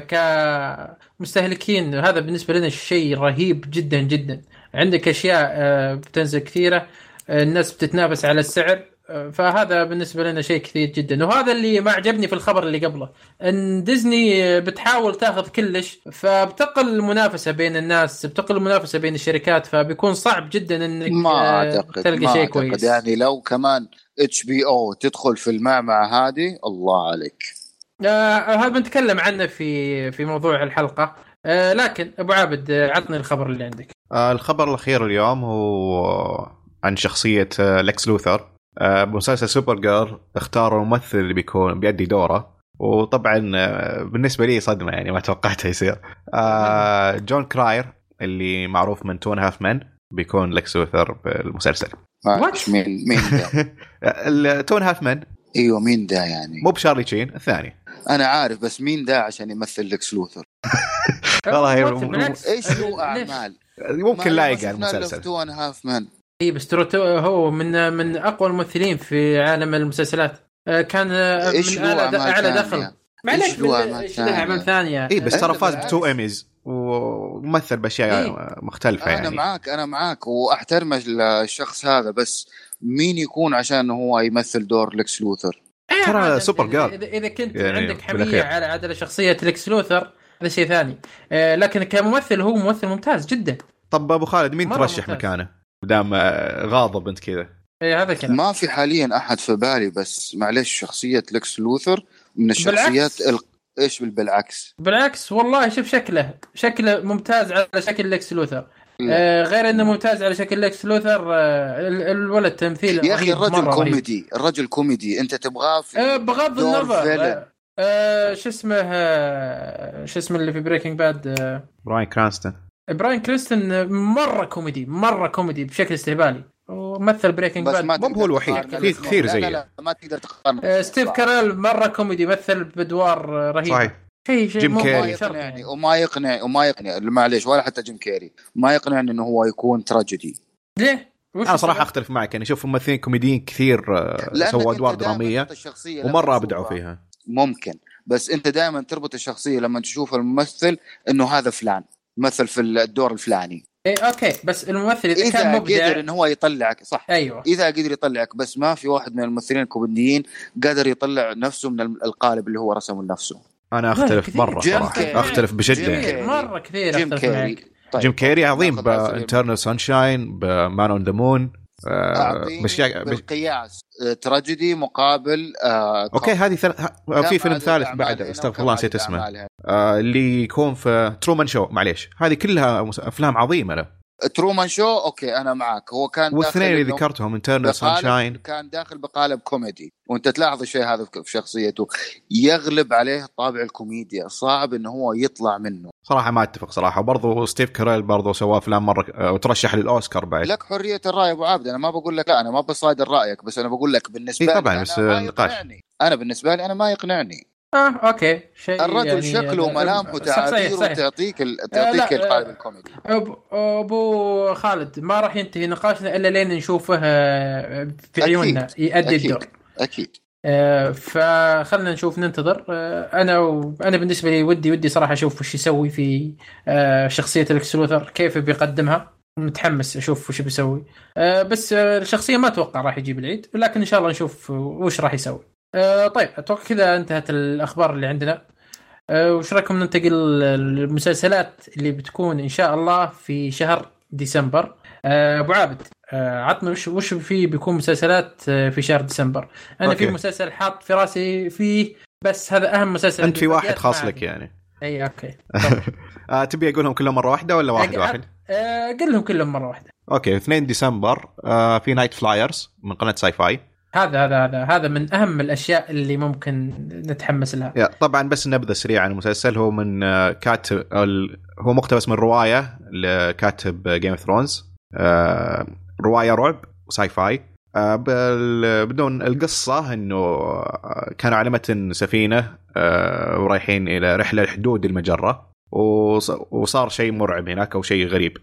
كمستهلكين هذا بالنسبة لنا شيء رهيب جدا جدا. عندك أشياء آه، بتنزل كثيرة. آه، الناس بتتنافس على السعر آه، فهذا بالنسبة لنا شيء كثير جدا. وهذا اللي ما عجبني في الخبر اللي قبله إن ديزني بتحاول تاخذ كلش فبتقل المنافسة بين الناس بتقل المنافسة بين الشركات فبيكون صعب جدا إنك ما آه، أعتقد تلقى ما شيء أعتقد. كويس. يعني لو كمان HBO تدخل في المعمعة هذه الله عليك. آه هذا بنتكلم عنه في في موضوع الحلقة. آه لكن أبو عابد آه، عطني الخبر اللي عندك. آه، الخبر الأخير اليوم هو عن شخصية آه، لكس لوثر. آه، بمسلسل سوبر جيرل اختاروا الممثل اللي بيكون بيأدي دوره. وطبعا آه، بالنسبة لي صدمة يعني ما توقعتها يصير. جون كراير اللي معروف من Two and a Half Men بيكون لكس لوثر بالمسلسل. معلش مين مين ده Two and a Half Men أيوه مين ده يعني؟ مو بشارلي تشين الثاني. أنا عارف بس مين ده عشان يمثل لكس لوثر؟ (laughs) والله إيش له ليش؟ أعمال؟ ممكن لايق على المسلسل. المسلسل Two and a Half Men إي بس ترى هو من من أقوى الممثلين في عالم المسلسلات آه، كان آه، إيش من أعلى اعلى؟ دخل له أعمال إيش له أعمال ثانية اي بس ترى فاز. ب two Emmys وممثل بأشياء إيه. مختلفة أنا يعني معاك أنا معاك واحترم الشخص هذا بس مين يكون عشان هو يمثل دور لكس لوثر ترى سوبر إذا- جيرل. اذا كنت يعني عندك حمية. على على شخصية ليكس لوثر هذا شيء ثاني آه، لكن كممثل هو ممثل ممتاز جدا طب أبو خالد مين ترشح ممتاز. مكانه؟ دام آه، غاضب انت كذا. إيه هذا كلام. ما في حاليا أحد في بالي بس معلش شخصية لكس لوثر من الشخصيات بالعكس. ال... إيش بال- بالعكس. بالعكس والله شوف شكله شكله ممتاز على شكل Lex Luthor. آه غير إنه ممتاز على شكل Lex Luthor آه ال- الولد تمثيله يا أخي الرجل. كوميدي الرجل كوميدي. أنت تبغاه في آه بغض النظر. آه آه شو اسمه آه شو اسمه اللي في Breaking Bad آه. براين كرانستون. Bryan Cranston مرة كوميدي مرة كوميدي بشكل استهبالي ومثل Breaking Bad ما مو هو الوحيد، في. كثير زيه. لا, لا ما تقدر تقارن آه Steve Carell مرة كوميدي مثل أدوار رهيبه صحيح شيء شيء جيم يقنعني يعني. وما يقنع وما يقنع معليش ولا حتى Jim Carrey ما يقنعني إنه هو يكون تراجيدي ليه؟ أنا صراحة؟ أختلف معك يعني أشوف ممثلين كوميديين كثير آه، سووا أدوار درامية ومرة. ابدعوا فيها ممكن بس أنت دائما تربط الشخصية لما تشوف الممثل إنه هذا فلان مثل في الدور الفلاني. إيه okay بس الممثل إذا كان اذا مبدع قدر انه هو يطلعك صح. أيوه. إذا قدر يطلعك بس ما في واحد من الممثلين الكوميديين قدر يطلع نفسه من القالب اللي هو رسمه لنفسه. أنا أختلف. مرة جيم صراحة. أختلف بشدة. جيم يعني Carrey. مرة كثير Jim Carrey. طيب. Jim Carrey عظيم بانترنال سانشاين بمان اون ذا مون بش... بالقياس آه، تراجيدي مقابل آه okay هذه ثل... ه- في فيلم ثالث بعد استغفر الله نسيت اسمه؟ آه اللي يكون في Truman Show معليش. هذه كلها أفلام عظيمة له Truman Show؟ okay أنا معك هو كان والاثنين اللي ذكرتهم Eternal Sunshine كان داخل بقالب كوميدي. وأنت تلاحظ الشيء هذا في شخصيته. يغلب عليه طابع الكوميديا. صعب إنه هو يطلع منه. صراحة ما أتفق صراحة. وبرضه Steve Carell برضه سوى أفلام مرة وترشح للأوسكار بعد. لك حرية الرأي أبو عابد. أنا ما بقول لك لا أنا ما بصادر رايك بس أنا بقول لك بالنسبة إيه لي طبعاً، أنا بس ما نقاش. أنا بالنسبة لي أنا ما يقنعني. آه okay. شيء الرجل يعني شكله وملامحه وتعابيره تعطيك تعطيك آه، القالب الكوميدي. أب- أبو خالد ما راح ينتهي نقاشنا إلا لين نشوفه آه، في. عيوننا يؤدي أكيد. الدور. أكيد. آه، فخلنا نشوف ننتظر. آه، أنا و... أنا بالنسبة لي ودي ودي صراحة أشوف وش يسوي في آه، شخصية Lex Luthor كيف بيقدمها. متحمس أشوف وش بيسوي. آه، بس آه، الشخصية ما أتوقع راح يجيب العيد لكن إن شاء الله نشوف وش راح يسوي. آه، طيب أتوقع كذا انتهت الأخبار اللي عندنا آه، وش رأيكم ننتقل للمسلسلات اللي بتكون إن شاء الله في شهر ديسمبر آه، أبو عابد آه، عطنا وش وش في بيكون مسلسلات آه، في شهر ديسمبر أنا okay. في مسلسل حاط في راسي فيه بس هذا أهم مسلسل أنت في. واحد خاص لك. يعني إي okay (laughs) آه تبي أقولهم كلهم مرة واحدة ولا واحد واحد؟ آه، قل لهم كلهم مرة واحدة أوكي 2 ديسمبر في Nightflyers من قناة Syfy هذا هذا هذا هذا من أهم الأشياء اللي ممكن نتحمس لها. يا طبعا بس نبذه سريعه عن المسلسل هو من آه، كاتب ال- هو مقتبس من رواية لكاتب Game of Thrones رواية رعب sci-fi آه، بال- بدون القصة إنه آه، كانوا على متن سفينة ورايحين إلى رحلة لحدود المجرة وص- وصار شيء مرعب هناك أو شيء غريب.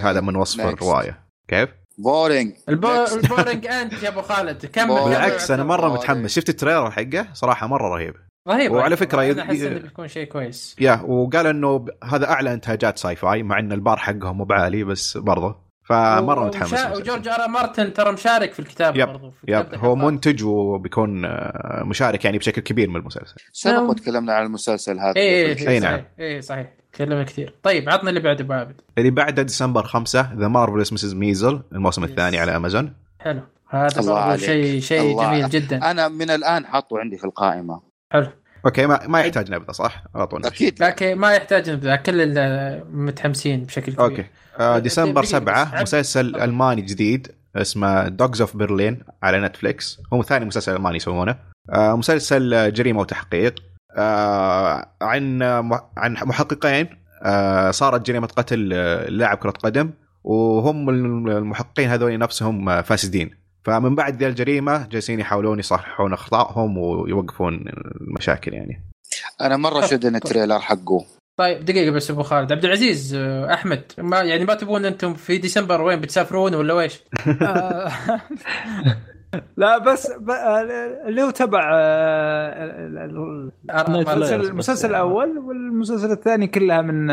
هذا من وصف. الرواية. كيف؟ boring البو... Next. ال boring أنت يا أبو خالد. كمل. بالعكس أنا مرة. متحمس. شفت ال trailer حقه؟ صراحة مرة رهيب. رهيب وعلى أنا يد- أحس إنه بيكون شيء كويس. يا وقال إنه هذا أعلى إنتاجات Syfy مع إن البار حقهم مو بعالي بس برضه فمرة متحمس وشا- للمسلسل. و George R. Martin ترى مشارك في الكتابة yep. برضو في yep هو. منتج وبيكون آه، مشارك يعني بشكل كبير من المسلسل سبق نعم. وتكلمنا عن المسلسل هذا إيه أي إيه نعم. صحيح إيه صحيح تكلمنا كثير طيب عطنا اللي بعده ابو عابد اللي بعده ديسمبر 5 The Marvelous Mrs. Maisel الموسم الثاني على امازون حلو هذا الله برضو عليك. شيء شيء. جميل جدا أنا من الآن حاطه عندي في القائمة حلو okay ما, ما يحتاج نبذة صح؟ على طول. أكيد لكن ما يحتاج نبذة كل المتحمسين بشكل كبير أوكي آه ديسمبر دقيقة بس. 7 عبد- مسلسل. ألماني جديد اسمه Dogs of Berlin على Netflix هو ثاني مسلسل ألماني يسوونه آه مسلسل جريمة وتحقيق آه عن عن محققين آه صارت جريمة قتل لاعب كرة قدم وهم المحققين هذول نفسهم فاسدين فمن بعد ذي الجريمة جالسين يحاولون يصححون أخطائهم ويوقفون المشاكل يعني. أنا مرة شدني التريلر حقه. طيب دقيقة بس أبو خالد. عبد العزيز آه، أحمد ما يعني ما تبون أنتم في ديسمبر وين بتسافرون ولا ويش؟ (laughs) آه، (laughs) لا بس ب- آه، اللي هو تبع ال- ال- المسلسل المسلسل. الأول والمسلسل الثاني كلها من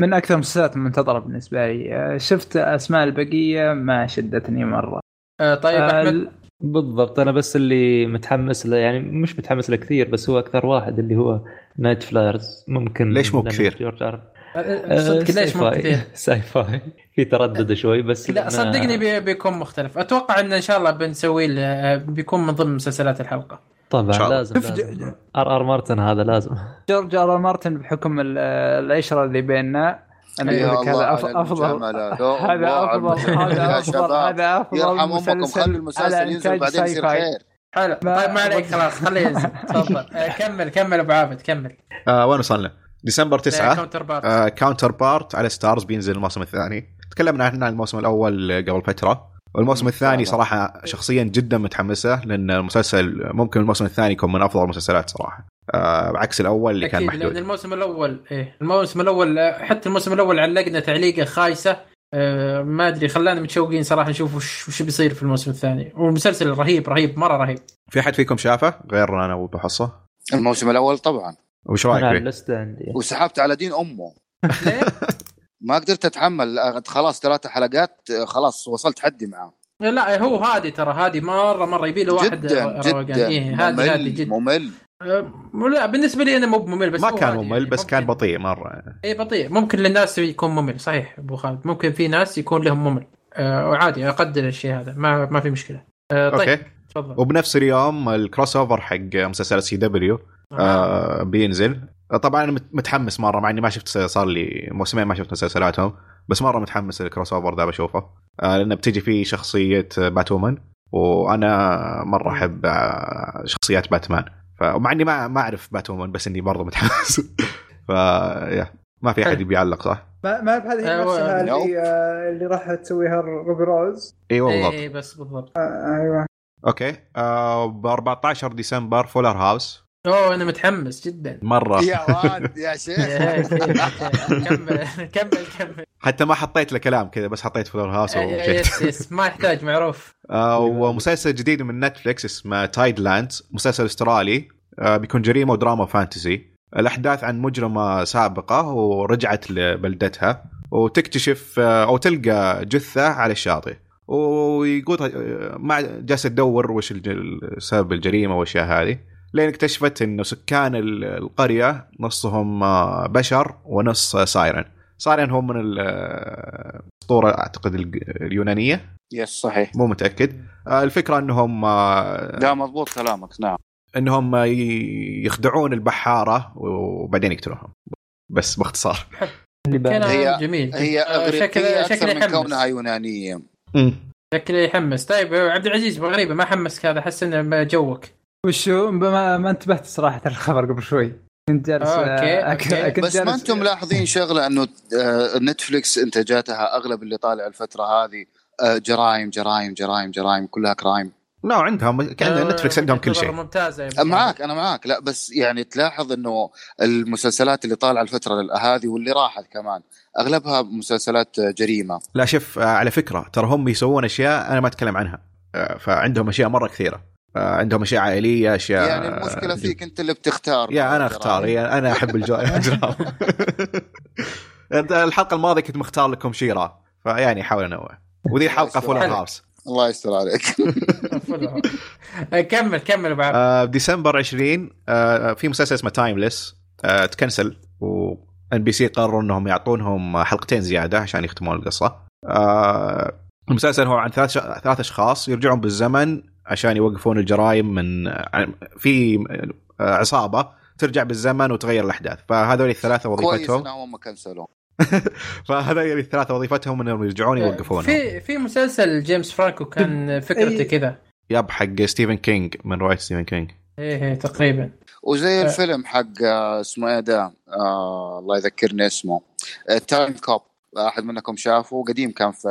من أكثر المسلسلات المنتظرة بالنسبة لي. شفت أسماء البقية ما شدتني مرة. آه، طيب آه، احمد بالضبط أنا بس اللي متحمس له يعني مش متحمس له كثير بس هو أكثر واحد اللي هو Nightflyers ممكن ليش مو كثير؟ George R. آه، صدق ليش مو كثير؟ (laughs) Syfy في تردد شوي بس لا صدقني بي- بيكون مختلف أتوقع إن إن شاء الله بنسوي له- آه، بيكون من ضمن مسلسلات الحلقة طبعا إن شاء الله. لازم لازم. R. R. Martin هذا لازم George R. R. Martin بحكم ال- العشرة اللي بيننا أنا يا أقول لك هذا أفضل. هذا أفضل. هذا يا أفضل. شباب. هذا أفضل يرحم امكم خلوا المسلسل ينزل بعدين يصير. خير. حلو. ما- طيب ما عليك خلاص خليه ينزل. (laughs) تفضل. آه، كمل كمل أبو عابد كمل. آه وين وصلنا؟ ديسمبر 9 Counterpart Counterpart على Starz بينزل الموسم الثاني. تكلمنا عن الموسم الأول قبل فترة. والموسم الثاني صراحة شخصيا جدا متحمسة لأن المسلسل ممكن الموسم الثاني يكون من أفضل المسلسلات صراحة. آه بعكس الأول اللي كان أكيد لأن محدود الموسم الأول إيه الموسم الأول آه، حتى الموسم الأول علقنا تعليقة خايسة. آه، ما أدري خلانا متشوقين صراحة نشوف وش وش بيصير في الموسم الثاني. والمسلسل رهيب رهيب مرة رهيب. في أحد فيكم شافه؟ غير أنا وأبو حصة. الموسم الأول طبعا. وش رأيك فيه؟ وسحبت على دين أمه. ليه؟ (laughs) ما قدرت أتحمل. خلاص ثلاثة حلقات خلاص وصلت حدي معاه لا هو هادي ترى هادي مرة مرة. يبي له واحد جدا. جدا. إيه هادي هادي ممل جدا. ممل. لا بالنسبة لي أنا مو ممل بس ما كان ممل يعني. بس كان بطيء مرة. اي بطيء. ممكن للناس يكون ممل صحيح أبو خالد. ممكن في ناس يكون لهم ممل. آه وعادي أقدر الشيء هذا. ما ما في مشكلة. آه طيب okay. تفضل. وبنفس اليوم ال crossover حق مسلسل CW آه بينزل. طبعا أنا مت- متحمس مرة مع إني ما شفت صار لي موسمين ما شفت مسلسلاتهم بس مرة متحمس ال crossover ذا بشوفه. آه لأنه بتجي فيه شخصية Batwoman وأنا مرة أحب آه شخصيات باتمان. فمع إني ما ما أعرف باتومان بس إني برضه متحمس (laughs) ف يا ما في أحد حلو. يبي يعلق صح؟ ما ما بهذه أيوة. نفسها no. اللي آه، اللي راح تسويها روبي روز أيوه اي بالضبط إيه بس بالضبط آه، أيوه أوكي آه ب 14 ديسمبر Fuller House أوه أنا متحمس جدا. مرة. يا واد (laughs) يا شيخ. كمل كمل كمل. حتى ما حطيت له كلام كذا بس حطيت Fuller House yes yes ما يحتاج معروف. (laughs) آه ومسلسل جديد من Netflix اسمه Tidelands مسلسل أسترالي. آه بيكون جريمة ودراما fantasy الأحداث عن مجرمة سابقة ورجعت لبلدتها. وتكتشف آه أو تلقى جثة على الشاطئ. ويقول ما جالسه تدور وش الج- سبب الجريمة والاشياء هذه. لين اكتشفت إنه سكان ال- القرية نصهم آه، بشر ونص آه، siren. سايرن هم من ال- آه، الاسطوره أعتقد اليونانية. يس صحيح. مو متأكد. الفكرة إنهم لا مضبوط كلامك. نعم. إنهم يخدعون البحارة وبعدين يقتلوهم. بس باختصار. كلام هي- جميل. هي أغريقية أكثر شكله من يحمس. كونها يونانية. شكله يحمس. طيب عبد العزيز غريبه ما حمسك هذا حس إنه جوك. وشو؟ ما, ما انتبهت صراحة الخبر قبل شوي. كنت جالس آه، أوكي، آه، أوكي. كنت بس ما أنتم ملاحظين شغلة انه آه، Netflix انتاجاتها اغلب اللي طالع الفترة هذه آه، جرائم جرائم جرائم جرائم كلها crime لا عندهم عندهم Netflix عندهم كل شيء. ممتازه أبو معاك أنا معاك. لا بس يعني تلاحظ إنه المسلسلات اللي طالعة الفترة هذه واللي راحت كمان أغلبها مسلسلات جريمة. لا شوف آه، على فكرة ترى هم يسوون أشياء أنا ما أتكلم عنها. آه، فعندهم أشياء مرة كثيرة. آه، عندهم أشياء عائلية أشياء يعني المشكلة فيك أنت اللي بتختار. يا أنا أختار يا أنا أحب الجو- (laughs) الحلقة الماضية كنت مختار لكم She-Ra فيعني حاول أنوع. وذي حلقة Full House الله يستر عليك. آه، (laughs) كمل كمل ابو عبد آه، ديسمبر 20 آه، في مسلسل اسمه Timeless تكنسل و NBC قرروا إنهم يعطونهم حلقتين زيادة عشان يختمون القصة. آه، المسلسل هو عن ثلاث ش- ثلاث أشخاص يرجعون بالزمن عشان يوقفون الجرائم من في آه، عصابة ترجع بالزمن وتغير الأحداث. فهذول الثلاثة كويس وظيفتهم إنهم ما كنسلوا. (laughs) فهذول الثلاثة وظيفتهم إنهم يرجعون يوقفونهم في في مسلسل جيمس فرانكو كان فكرته إيه. كذا. يب حق ستيفن كينج من رواية ستيفن كينج. إيه إيه، تقريبا. وزي آه. الفيلم حق آه، اسمه إيه ده؟ آه الله يذكرني اسمه. Timecop أحد منكم شافه؟ قديم كان في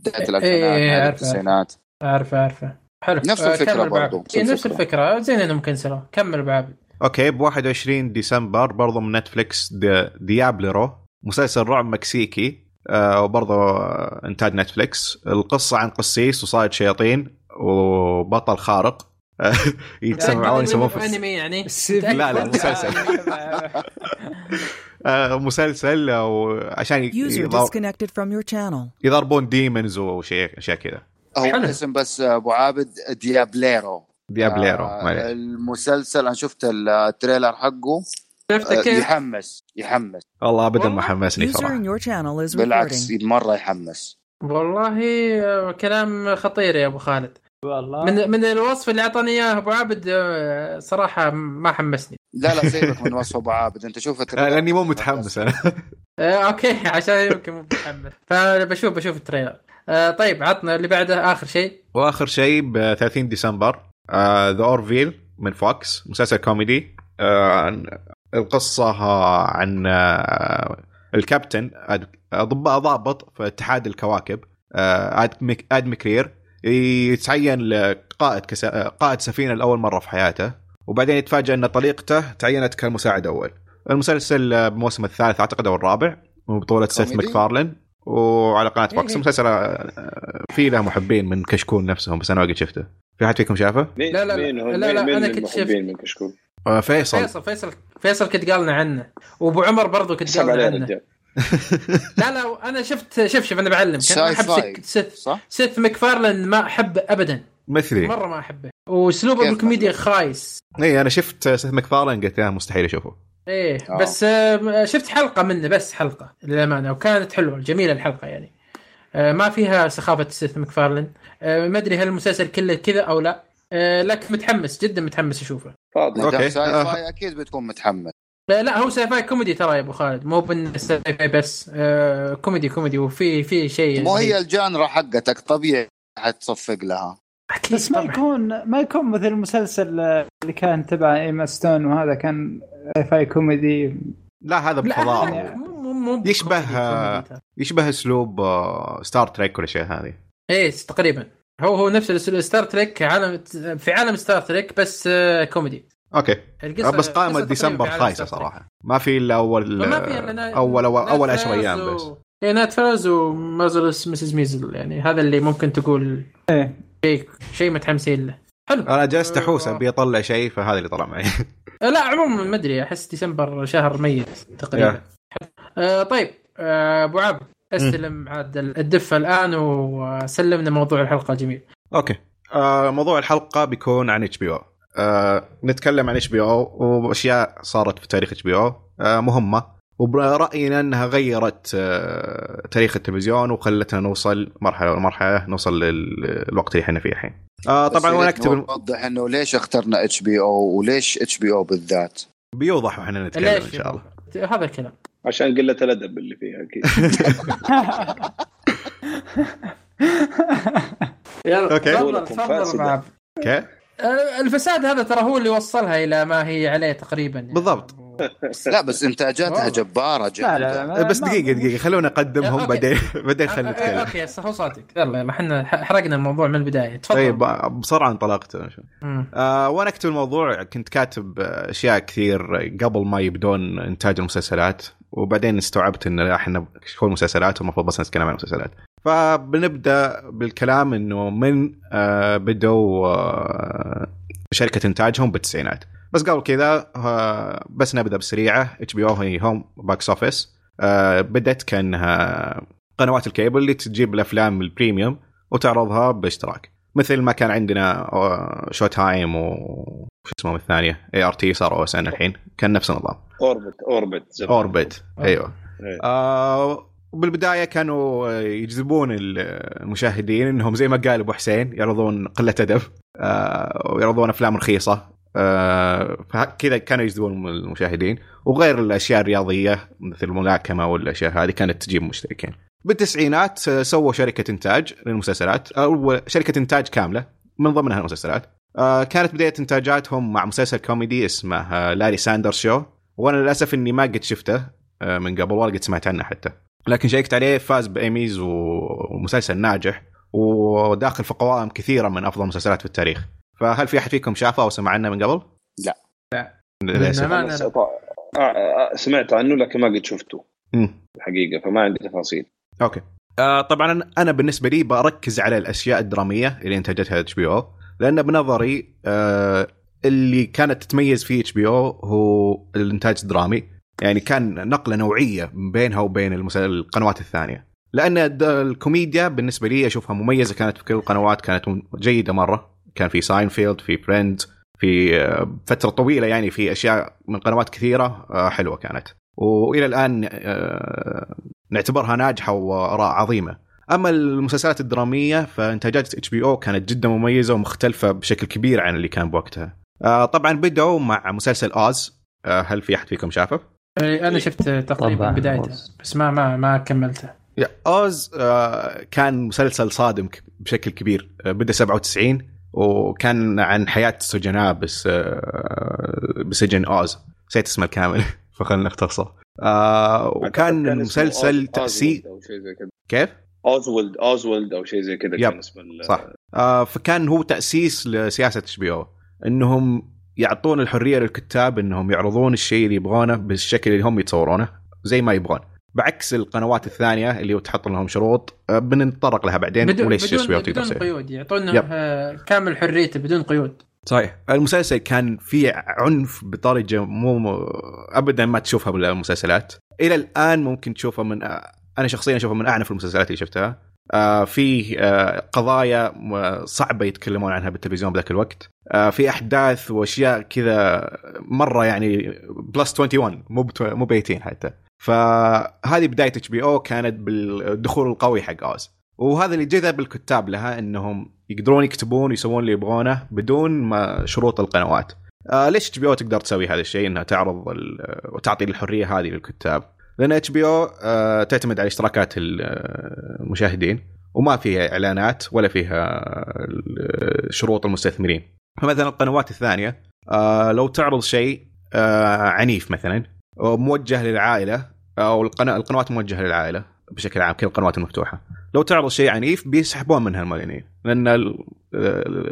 بدايه إيه، الألفينات إيه، التسعينات. عارفه عارفه. حلو. نفس آه، الفكرة كمل بعد. برضو، نفس إيه، نفس الفكرة. الفكرة. زين انهم كنسلوا كمل بعد. أوكي ب 21 ديسمبر برضو من Netflix Diablero مسلسل رعب مكسيكي. آه وبرضو آه، إنتاج Netflix القصة عن قسيس وصايد شياطين وبطل خارق. (laughs) يتسمعون يسمون في أنمي يعني. (laughs) لا، لا، مسلسل. (laughs) آه مسلسل وعشان ي- User يضر- disconnected from your channel. يضربون demons وشيء أشياء كذا. هو حلو. اسم بس أبو عابد Diablero Diablero آه،. المسلسل أنا شفت ال trailer حقه شفت آه، كيف؟ يحمس يحمس والله ابدا ما. حمسني صراحة بالعكس. مرة يحمس والله آه، كلام خطير يا أبو خالد والله من من الوصف اللي أعطاني إياه أبو عابد آه، صراحة ما حمسني لا لا سيبك (laughs) من وصف أبو عابد. أنت شوف آه، ال trailer لأني مو متحمس أنا. (laughs) آه، أوكي عشان يمكن مو متحمس. فبشوف بشوف ال trailer. آه، طيب عطنا اللي بعده آخر شيء. وآخر شيء ب 30 ديسمبر. The Orville من Fox مسلسل كوميدي. آه، عن- القصة آه، عن آه، الكابتن ضباط ضابط في اتحاد الكواكب. آه، آد مك- آد مكرير. يتعين. آه، قائد سفينة لأول مرة في حياته. وبعدين يتفاجئ أن طليقته تعينت كمساعد أول. المسلسل بموسم الثالث أعتقد أو الرابع وبطولة سيث؟ ماكفارلين. وعلى قناة Fox إيه. المسلسل آه، في له محبين من كشكول نفسهم بس أنا ما قد شفته. في أحد فيكم شافه؟ مين؟ لا، لا، لا. مين هو؟ لا، لا، مين أنا كنت شفت. المحبين من كشكول؟ آه، فيصل. فيصل فيصل فيصل كنت قالنا عنه. وأبو عمر برضو كنت قالنا عنه. (laughs) لا لا أنا شفت شوف شوف أنا بعلم. كان أحب سيث صح؟ سيث مكفارلن ما احبه ابدا. مثلي. مرة ما أحبه. واسلوبه بالكوميديا؟ خايس. اي أنا شفت سيث ماكفارلين قلت مستحيل أشوفه. إيه آه. بس آه، شفت حلقة منه بس حلقة للأمانة. وكانت حلوة جميلة الحلقة يعني. آه، ما فيها سخافة سيث مكفارلن آه، ما أدري هل المسلسل كله كذا أو لا. آه، لكن متحمس جدا متحمس أشوفه. فاضي. أوكي. sci آه. fi أكيد بتكون متحمس. لا لا هو sci-fi كوميدي ترى يا أبو خالد. مو بن sci-fi بس. آه، كوميدي كوميدي. وفي في شيء مو هي ال genre حقتك طبيعي حتصفق لها. بس ما طبعاً. يكون ما يكون مثل المسلسل اللي كان تبع ايما ستون وهذا كان sci-fi كوميدي. لا هذا بفضاء هذا مو مو مو يشبه-. يشبه أسلوب آه، Star Trek والاشياء هذه إيه تقريبا. هو هو نفس الأسلوب- Star Trek عالم في عالم Star Trek بس آه، كوميدي. أوكي. بس القصة ديسمبر في عالم خايسة Star Trek. صراحة. ما في إلا أول اول اول, أول 10 فاز أيام و- بس. إيه نات فاز و Marvelous Mrs. Maisel يعني هذا اللي ممكن تقول. إيه. شيء شيء متحمسين له. حلو. أنا جلست أحوس آه. أبي اطلع شيء فهذا اللي طلع معي. (laughs) آه، لا عموما ما أدري أحس ديسمبر شهر ميت تقريبا. آه طيب آه، أبو عبد أستلم عاد الدفة الآن وسلمنا موضوع الحلقة جميل. أوكي. آه موضوع الحلقة بيكون عن HBO. آه نتكلم عن HBO وأشياء صارت في تاريخ HBO. مهمة. وبرأينا أنها غيرت آه تاريخ التلفزيون وخلتنا نوصل مرحلة مرحله نوصل للوقت اللي إحنا فيه الحين آه طبعا وأنا أكتب نوضح إنه ليش اخترنا إتش بي أو وليش إتش بي أو بالذات بيوضح وإحنا نتكلم إن شاء الله هذا الكلام عشان قلة الأدب اللي فيها أكيد (laughs) يلا okay. تفضل. أوكي آه، الفساد هذا ترى هو اللي وصلها إلى ما هي عليه تقريبا يعني. بالضبط. لا بس إنتاجاتها. جبارة جدا. لا, لا بس دقيقة دقيقة خلونا نقدمهم. بعدين بعدين خلينا نتكلم. أوكي صح صوتك يلا ما إحنا حرقنا الموضوع من البداية. تفضل. طيب بسرعة انطلقت. آه وأنا أكتب الموضوع. كنت كاتب أشياء كثير قبل ما يبدون إنتاج المسلسلات وبعدين استوعبت إن لا، إحنا كل مسلسلات والمفروض بس نتكلم عن المسلسلات. فبنبدأ بالكلام إنه من آه بدوا آه شركة إنتاجهم بالتسعينات. بس قبل كذا آه بس نبدأ بسريعة. HBO هي Home Box Office آه بدت كأنها قنوات الكيبل اللي تجيب الأفلام ال premium وتعرضها باشتراك. مثل ما كان عندنا آه، Showtime و شو اسمه الثانية؟ ART صار OSN الحين. كان نفس النظام. Orbit Orbit. Orbit أيوه. إيه. آه وبالبدايه كانوا آه، يجذبون المشاهدين إنهم زي ما قال أبو حسين يعرضون قلة أدب. آه ويعرضون أفلام رخيصة. آه فكذا كانوا يجذبون المشاهدين وغير الأشياء الرياضية مثل الملاكمة والأشياء هذه كانت تجيب مشتركين. بالتسعينات آه، سووا شركة إنتاج للمسلسلات أو شركة إنتاج كاملة من ضمنها المسلسلات. آه كانت بداية إنتاجاتهم مع مسلسل كوميدي اسمه آه Larry Sanders Show. وأنا للأسف إني ما قد شفته آه، من قبل ولا قد سمعت عنه حتى. لكن شيكت عليه فاز بإيميز ومسلسل ناجح وداخل في قوائم كثيرة من أفضل المسلسلات في التاريخ. فهل في أحد فيكم شافه أو سمع عنه من قبل؟ لا. لا. أنا. سأط- آه، آه، سمعت عنه لكن ما قد شفته. الحقيقة فما عندي تفاصيل okay آه طبعا أنا بالنسبة لي بركز على الأشياء الدرامية اللي انتجتها HBO لأن بنظري آه اللي كانت تتميز فيه HBO هو الإنتاج الدرامي يعني كان نقلة نوعية بينها وبين المس- القنوات الثانية لأن الكوميديا بالنسبة لي أشوفها مميزة كانت في كل القنوات كانت جيدة مرة كان في ساينفيلد في Friends في آه، فترة طويلة يعني في أشياء من قنوات كثيرة آه، حلوة كانت. وإلى الآن آه، نعتبرها ناجحة وآراء عظيمة. أما المسلسلات الدرامية فإنتاجات HBO كانت جدا مميزة ومختلفة بشكل كبير عن اللي كان بوقتها. طبعا بدأوا مع مسلسل Oz هل في أحد فيكم شافه؟ إيه، أنا شفت تقريبا. بدايته بس ما ما ما كملته. yeah Oz كان مسلسل صادم بشكل كبير. بدأ 97 وكان عن حياة السجناء بس آه، بسجن Oz نسيت اسمه الكامل (laughs) فخلنا نختصره آه، وكان اسمه مسلسل تاسيس أوزولد أو شيء زي كذا كيف؟ Oswald Oswald أو شيء زي كذا. كان اسم ال- صح. آه، فكان هو تأسيس لسياسة HBO إنهم يعطون الحرية للكتاب إنهم يعرضون الشيء اللي يبغونه بالشكل اللي هم يتصورونه زي ما يبغون بعكس القنوات الثانية اللي تحط لهم شروط آه، بنتطرق لها بعدين بدون وليش بدون, بدون قيود يعطونا. آه، كامل حريته بدون قيود. صحيح. المسلسل كان فيه عنف بطريقة مو ابدا ما تشوفها بالمسلسلات. إلى الآن ممكن تشوفها من أنا شخصيا أشوفها من أعنف المسلسلات اللي شفتها. آه في آه قضايا صعبة يتكلمون عنها بالتلفزيون بذاك الوقت. آه في أحداث وأشياء كذا مرة يعني plus 21 مو مو ب 18 حتى. فهذه بداية HBO كانت بالدخول القوي حق Oz وهذا اللي جذب الكتاب لها إنهم يقدرون يكتبون ويسوون اللي يبغونه بدون ما شروط القنوات. آه ليش HBO تقدر تسوي هذا الشيء إنها تعرض وتعطي الحرية هذه للكتاب؟ لأن HBO تعتمد على اشتراكات ال- المشاهدين وما فيها إعلانات ولا فيها شروط المستثمرين. فمثلا القنوات الثانية آه لو تعرض شيء آه عنيف مثلا موجه للعائلة أو القناه القنوات موجهة للعائلة بشكل عام كل القنوات المفتوحة. لو تعرض شيء عنيف بيسحبون منها المعلنين لأن ال-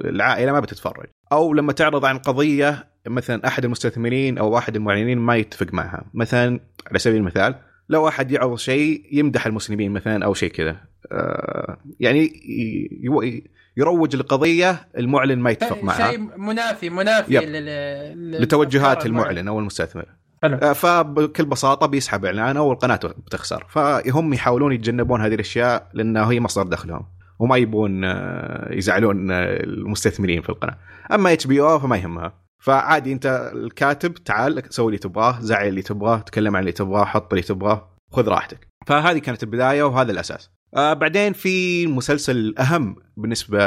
العائلة ما بتتفرج. أو لما تعرض عن قضية مثلا أحد المستثمرين أو أحد المعلنين ما يتفق معها. مثلا على سبيل المثال لو أحد يعرض شيء يمدح المسلمين مثلا أو شيء كذا. آه، يعني يروج لقضيه المعلن ما يتفق معها. شيء منافي منافي لتوجهات المعلن أو المستثمر. حلو. آه، فبكل بساطة بيسحب. اعلانه والقناه بتخسر. فهم يحاولون يتجنبون هذه الأشياء لانها هي مصدر دخلهم. وما يبون آه، يزعلون آه، المستثمرين في القناة. أما إتش بي أو فما يهمها. فعادي أنت الكاتب تعال سوي اللي تبغاه زعل اللي تبغاه تكلم عن اللي تبغاه حط اللي تبغاه خذ راحتك. فهذه كانت البداية وهذا الأساس. آه بعدين في مسلسل أهم بالنسبة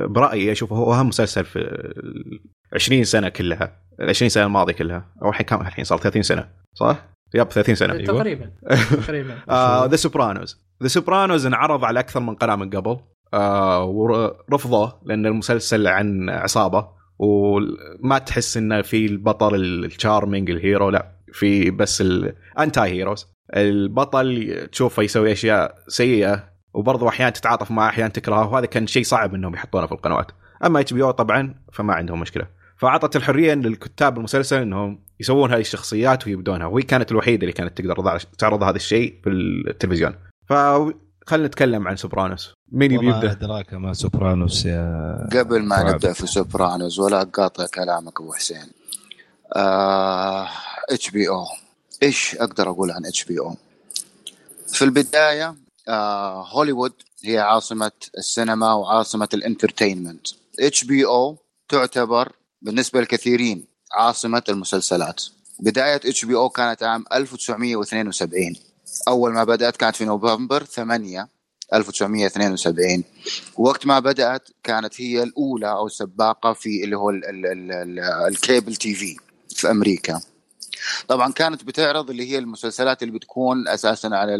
برأيي أشوفه هو أهم مسلسل في ال 20 سنة كلها ال 20 سنة الماضية كلها أو الحين كم الحين صار 30 سنة صح؟ yep 30 سنة. تقريبا تقريبا. The Sopranos The Sopranos انعرض على أكثر من قناة من قبل آه ورفضوه لأن المسلسل عن عصابة وما تحس إنه في البطل ال charming ال hero لا في بس ال anti-heroes البطل تشوفه يسوي أشياء سيئة وبرضه أحيانا تتعاطف معه أحيانا تكرهه وهذا كان شيء صعب إنهم يحطونه في القنوات. أما HBO طبعا فما عندهم مشكلة. فأعطت الحرية للكتاب المسلسل إنهم يسوون هذه الشخصيات ويبدونها وهي كانت الوحيدة اللي كانت تقدر تعرض هذا الشيء في التلفزيون. فخلينا نتكلم عن Sopranos. مين يبي يبدأ؟ أدراك ما Sopranos يا قبل ما صعب. نبدأ في Sopranos ولا أقاطع كلامك أبو حسين. آه، HBO. إيش أقدر أقول عن إتش بي أو؟ في البداية آه، هوليوود هي عاصمة السينما وعاصمة ال entertainment. HBO تعتبر بالنسبة للكثيرين عاصمة المسلسلات. بداية HBO كانت عام 1972 أول ما بدأت كانت في نوفمبر 8 1972 وقت ما بدأت كانت هي الأولى أو السباقة في اللي هو ال- ال- ال- ال- ال cable TV في أمريكا. طبعا كانت بتعرض اللي هي المسلسلات اللي بتكون أساسا على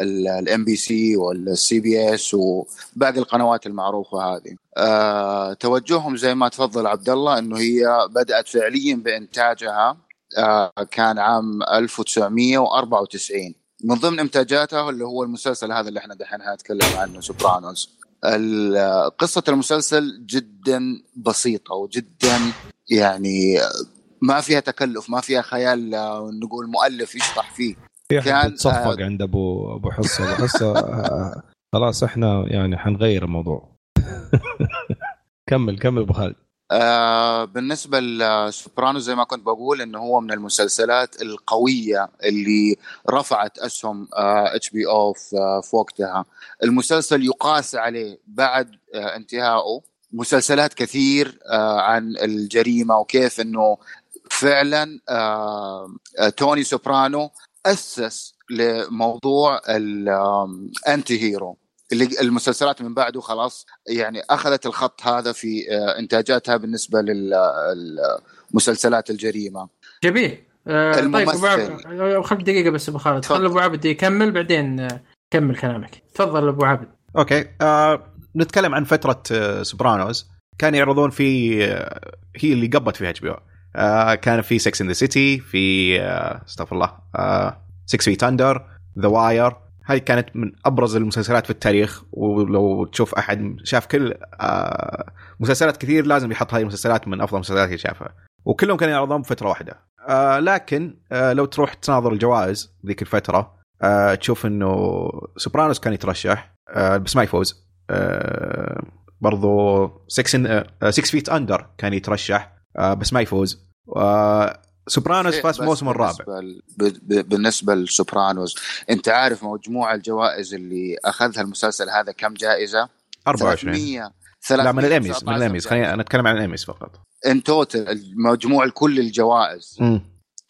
ال NBC وال CBS وباقي القنوات المعروفة هذه. أه توجههم زي ما تفضل عبد الله إنه هي بدأت فعليا بإنتاجها أه كان عام 1994 من ضمن إنتاجاتها اللي هو المسلسل هذا اللي إحنا دحين هنتكلم عنه سوبرانوس ال- قصة المسلسل جدا بسيطة وجدا يعني ما فيها تكلف ما فيها خيال آه، نقول مؤلف يشطح فيه. في كان، تصفق آه، عند أبو أبو حصة. أبو حصة آه، خلاص إحنا يعني حنغير الموضوع. (laughs) كمل كمل أبو خالد. آه بالنسبة ل Soprano زي ما كنت بقول إنه هو من المسلسلات القوية اللي رفعت أسهم HBO في وقتها. المسلسل يقاس عليه بعد آه انتهائه مسلسلات كثير آه عن الجريمة وكيف إنه فعلا آه آه، توني سوبرانو أسس لموضوع ال anti-hero اللي المسلسلات من بعده خلاص يعني أخذت الخط هذا في آه، إنتاجاتها بالنسبة للمسلسلات الجريمة. جميل. آه طيب. أبو عبد خل دقيقه بس أبو خالد. خل أبو عبد يكمل بعدين كمل كلامك. تفضل أبو عبد. أوكي. آه نتكلم عن فترة سوبرانوس كان يعرضون في هي اللي قبت فيها اتش بي آه كان في 6 ان ذا سيتي في آه أستغفر الله آه Six Feet Under, The Wire هاي كانت من أبرز المسلسلات في التاريخ ولو تشوف أحد شاف كل آه مسلسلات كثير لازم يحط هذه المسلسلات من أفضل المسلسلات اللي شافها. وكلهم كانوا يعرضون بفترة واحدة. آه لكن آه لو تروح تناظر الجوائز ذيك الفترة آه تشوف إنه سوبرانوس كان يترشح آه بس ما يفوز. آه برضو Six Six Feet Under كان يترشح. بس ما يفوز آه سوبرانوس فاز بس الموسم الرابع بالنسبة بالنسبة لسوبرانوس انت عارف مجموع الجوائز اللي اخذها المسلسل هذا كم جائزه 24 300 لا من الاميز من 319 الاميز خلينا نتكلم عن الاميز فقط in total مجموع كل الجوائز امم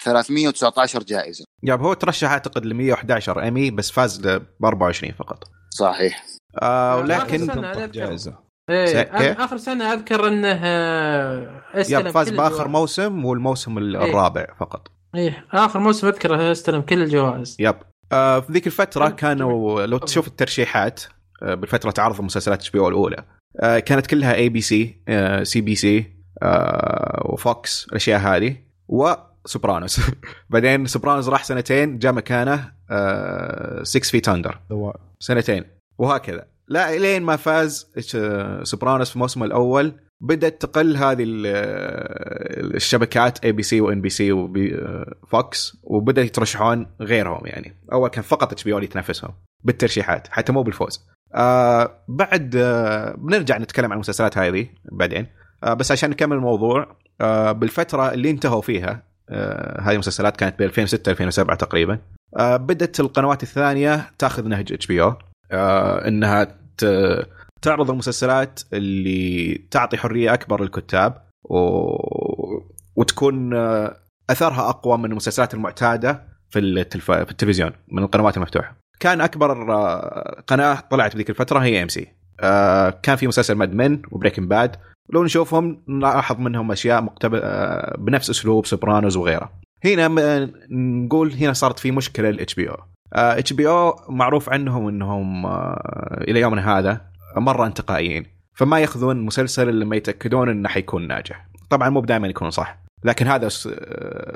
319 جائزه yep هو ترشح اعتقد ل 111 ايمي بس فاز ب 24 فقط صحيح آه آخر لكن سنة تنطق أذكر. جائزه إيه؟ اخر سنة أذكر أنه آه، أستلم yep فاز كل بآخر الجوائز. موسم والموسم الرابع فقط. إيه آخر موسم اذكره أستلم كل الجوائز. Yep. آه في ذيك الفترة حلو، كانوا لو. تشوف الترشيحات آه بالفترة عرض مسلسلات HBO الأولى آه كانت كلها اي بي سي سي بي سي وفوكس الأشياء هذه وسوبرانوس (laughs) بعدين سوبرانوس راح سنتين جاء مكانه Six Feet Under سنتين وهكذا. لا لين ما فاز آه، سوبرانوس في الموسم الأول. بدأت تقل هذه آه، الشبكات ABC و NBC وفوكس وبدا يترشحون غيرهم يعني. أول كان فقط HBO يتنافسهم بالترشيحات حتى مو بالفوز. آه بعد آه بنرجع نتكلم عن المسلسلات هذه بعدين. آه بس عشان نكمل الموضوع آه بالفترة اللي انتهوا فيها آه هذه المسلسلات كانت ب 2006 2007 تقريبا. آه بدأت القنوات الثانية تاخذ نهج HBO إنها ت- تعرض المسلسلات اللي تعطي حرية أكبر للكتاب و... وتكون آه، أثرها أقوى من المسلسلات المعتادة في التلف... في التلفزيون من القنوات المفتوحة. كان أكبر آه، قناة طلعت في ذيك الفترة هي AMC. كان في مسلسل Mad Men و Breaking Bad لو نشوفهم نلاحظ منهم أشياء مقتبل آه، بنفس أسلوب سوبرانوز وغيره. هنا نقول هنا صارت في مشكلة للاتش بي أو. اتش بي أو معروف عنهم إنهم آه، إلى يومنا هذا مرة انتقائيين. فما يأخذون مسلسل إلا لما يتأكدون إنه حيكون ناجح. طبعا مو دائما يكون صح. لكن هذا س-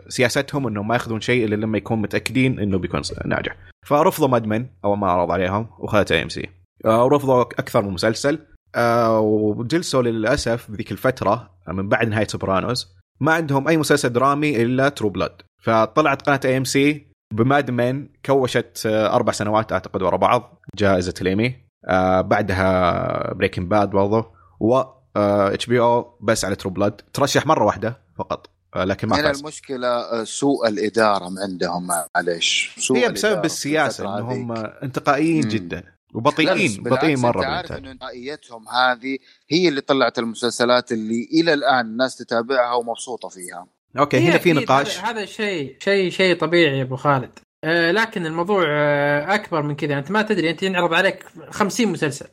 سياستهم إنهم ما يأخذون شيء إلا لما يكون متأكدين إنه بيكون ناجح. فرفضوا Mad Men اول ما عرض عليهم وخذت AMC ورفضوا أكثر من مسلسل. آه، وجلسوا للأسف بذيك الفترة من بعد نهاية سوبرانوس ما عندهم أي مسلسل درامي إلا True Blood فطلعت قناة AMC ب Mad Men كوشت آه، أربع سنوات أعتقد ورا بعض جائزة الإيمي. آه، بعدها Breaking Bad برضه و HBO بس على True Blood ترشح مرة واحدة فقط آه، لكن ما هنا فاز المشكلة آه، سوء الإدارة عندهم معليش. سوء هي بسبب السياسة إنهم. انتقائيين مم. جدا وبطيئين بطيئين مرة انت عارف إنه انتقائيتهم هذه هي اللي طلعت المسلسلات اللي إلى الآن الناس تتابعها ومبسوطة فيها. أوكي هنا في أكيد نقاش. هذا هذا شيء شيء شيء طبيعي يا أبو خالد. آه لكن الموضوع آه أكبر من كذا. أنت ما تدري أنت ينعرض عليك 50 مسلسل.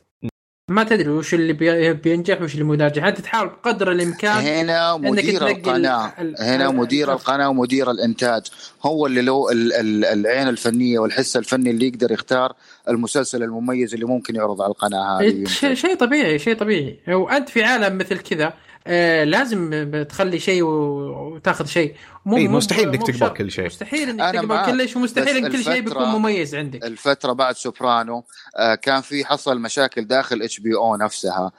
ما تدري وش اللي بي- بينجح وش اللي مو ناجح. أنت تحاول بقدر الإمكان هنا مدير القناة. ال- هنا مدير. القناة ومدير الإنتاج. هو اللي له ال- ال- العين الفنية والحس الفني اللي يقدر يختار المسلسل المميز اللي ممكن يعرض على القناة هذه. شيء شيء طبيعي شيء طبيعي. وانت في عالم مثل كذا آه لازم تخلي شيء و- وتاخذ شيء مو إيه، مستحيل إنك تقبل. كل شيء. مستحيل إنك تقبل. كل شيء ومستحيل إن كل شيء بيكون مميز عندك الفترة بعد سوبرانوز آه، كان في حصل مشاكل داخل HBO نفسها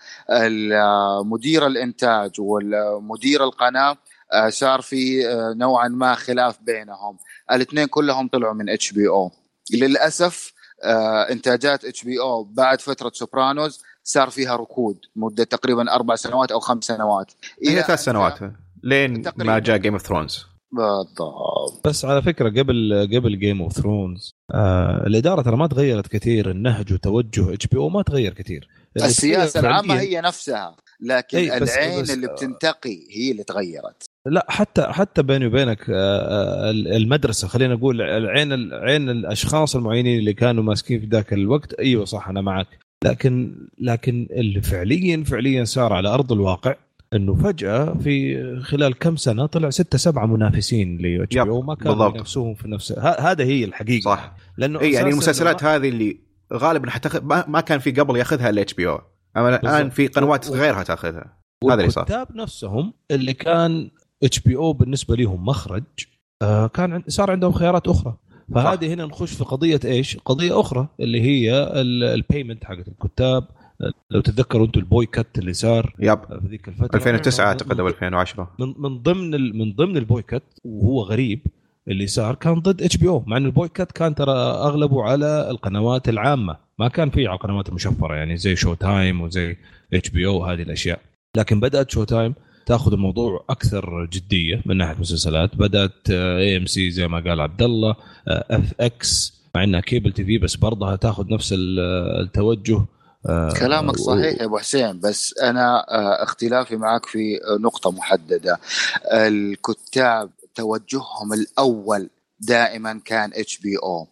مدير الإنتاج ومدير القناة آه، صار في آه، نوعا ما خلاف بينهم الاثنين كلهم طلعوا من HBO للأسف آه، إنتاجات HBO بعد فترة سوبرانوز صار فيها ركود مدة تقريبا أربع سنوات أو خمس سنوات. هي ثلاث سنوات. لين ما. جاء Game of Thrones بالضبط. بس على فكرة قبل قبل Game of Thrones آه الإدارة ترى ما تغيرت كثير النهج وتوجه HBO ما تغير كثير. العامة فعلياً- هي نفسها لكن إيه، بس- العين بس- اللي بتنتقي هي اللي تغيرت. لا حتى حتى بيني وبينك آه، آه، المدرسة خلينا نقول العين عين الأشخاص المعينين اللي كانوا ماسكين في ذاك الوقت. أيوه صح أنا معك. لكن لكن اللي فعليا فعليا صار على أرض الواقع إنه فجأة في خلال كم سنة طلع ستة سبعة منافسين لاتش بي أو ما كانوا. ينافسوهم في نفس هذا هي الحقيقة. صح. لأنه اي يعني المسلسلات هذه اللي غالبا حتاخذ ما, ما كان في قبل ياخذها ال HBO. أما الآن. في قنوات و- غيرها تاخذها. هذا اللي صار. والكتاب نفسهم اللي كان HBO بالنسبة لهم مخرج آه كان صار عندهم خيارات أخرى. فهذه هنا نخش في قضية إيش؟ قضية أخرى اللي هي ال payment حقت الكتاب. لو تتذكروا أنتم ال boycott اللي صار yep. في ذيك الفترة. 2009 أعتقد أو 2010 من من ضمن ال- من ضمن ال boycott وهو غريب اللي صار كان ضد HBO مع ان البويكت كان ترى أغلبه على القنوات العامة. ما كان فيه على القنوات المشفرة يعني زي شو تايم وزي HBO هذه الأشياء. لكن بدأت شو تايم تاخذ الموضوع أكثر جدية من ناحية مسلسلات بدأت AMC زي ما قال عبد الله FX مع إنها cable TV بس برضها تاخذ نفس ال- التوجه. آه، كلامك صحيح يا أبو حسين بس أنا آه، اختلافي معك في آه، نقطة محددة. الكتاب توجههم الأول دائما كان HBO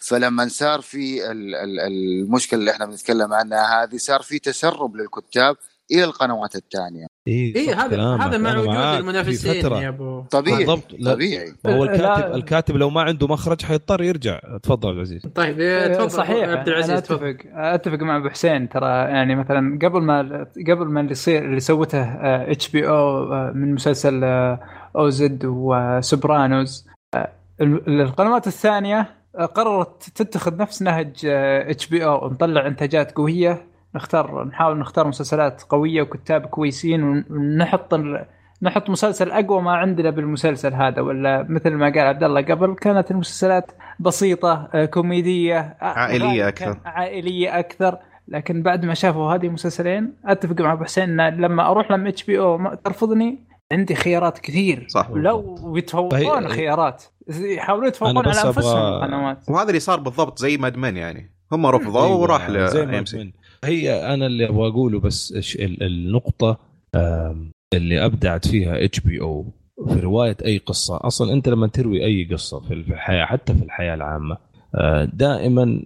فلما صار في ال- ال- المشكلة اللي إحنا بنتكلم عنها هذه صار في تسرب للكتاب إلى القنوات الثانية. إي إيه، هذا. هذا مع وجود المنافسين. يا أبو. طبيعي بالضبط. طبيعي. هو لا. الكاتب الكاتب لو ما عنده مخرج حيضطر يرجع. تفضل عبد العزيز طيب إيه، تفضل صحيح. عبد العزيز أتفق. أتفق مع أبو حسين ترى. يعني مثلا قبل ما قبل ما اللي يصير اللي سوته إتش بي أو من مسلسل أو زد وسوبرانوز آه، ال- القنوات الثانية آه، قررت تتخذ نفس نهج HBO نطلع إنتاجات قوية نختار نحاول نختار مسلسلات قوية وكتاب كويسين ونحط نحط مسلسل أقوى ما عندنا بالمسلسل هذا ولا مثل ما قال عبد الله قبل كانت المسلسلات بسيطة آه، كوميدية آه، أكثر. كان عائلية أكثر. لكن بعد ما شافوا هذه المسلسلين أتفق مع أبو حسين لما أروح لما HBO ترفضني عندي خيارات كثير. صح. لو يتفوقون فهي- خيارات يحاولون يتفوقون على أنفسهم. القنوات وهذا اللي صار بالضبط زي Mad Men يعني. هم رفضوا وراح ل هي أنا اللي أبغى أقوله بس النقطة اللي أبدعت فيها HBO في رواية أي قصة. أصلا أنت لما تروي أي قصة في الحياة حتى في الحياة العامة آه، دائما ال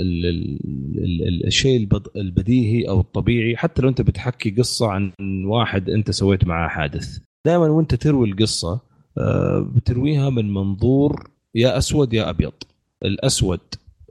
ال ال ال ال الشيء البد- البديهي أو الطبيعي حتى لو أنت بتحكي قصة عن واحد أنت سويت معاه حادث. دائما وأنت تروي القصة آه، بترويها من منظور يا أسود يا أبيض. الأسود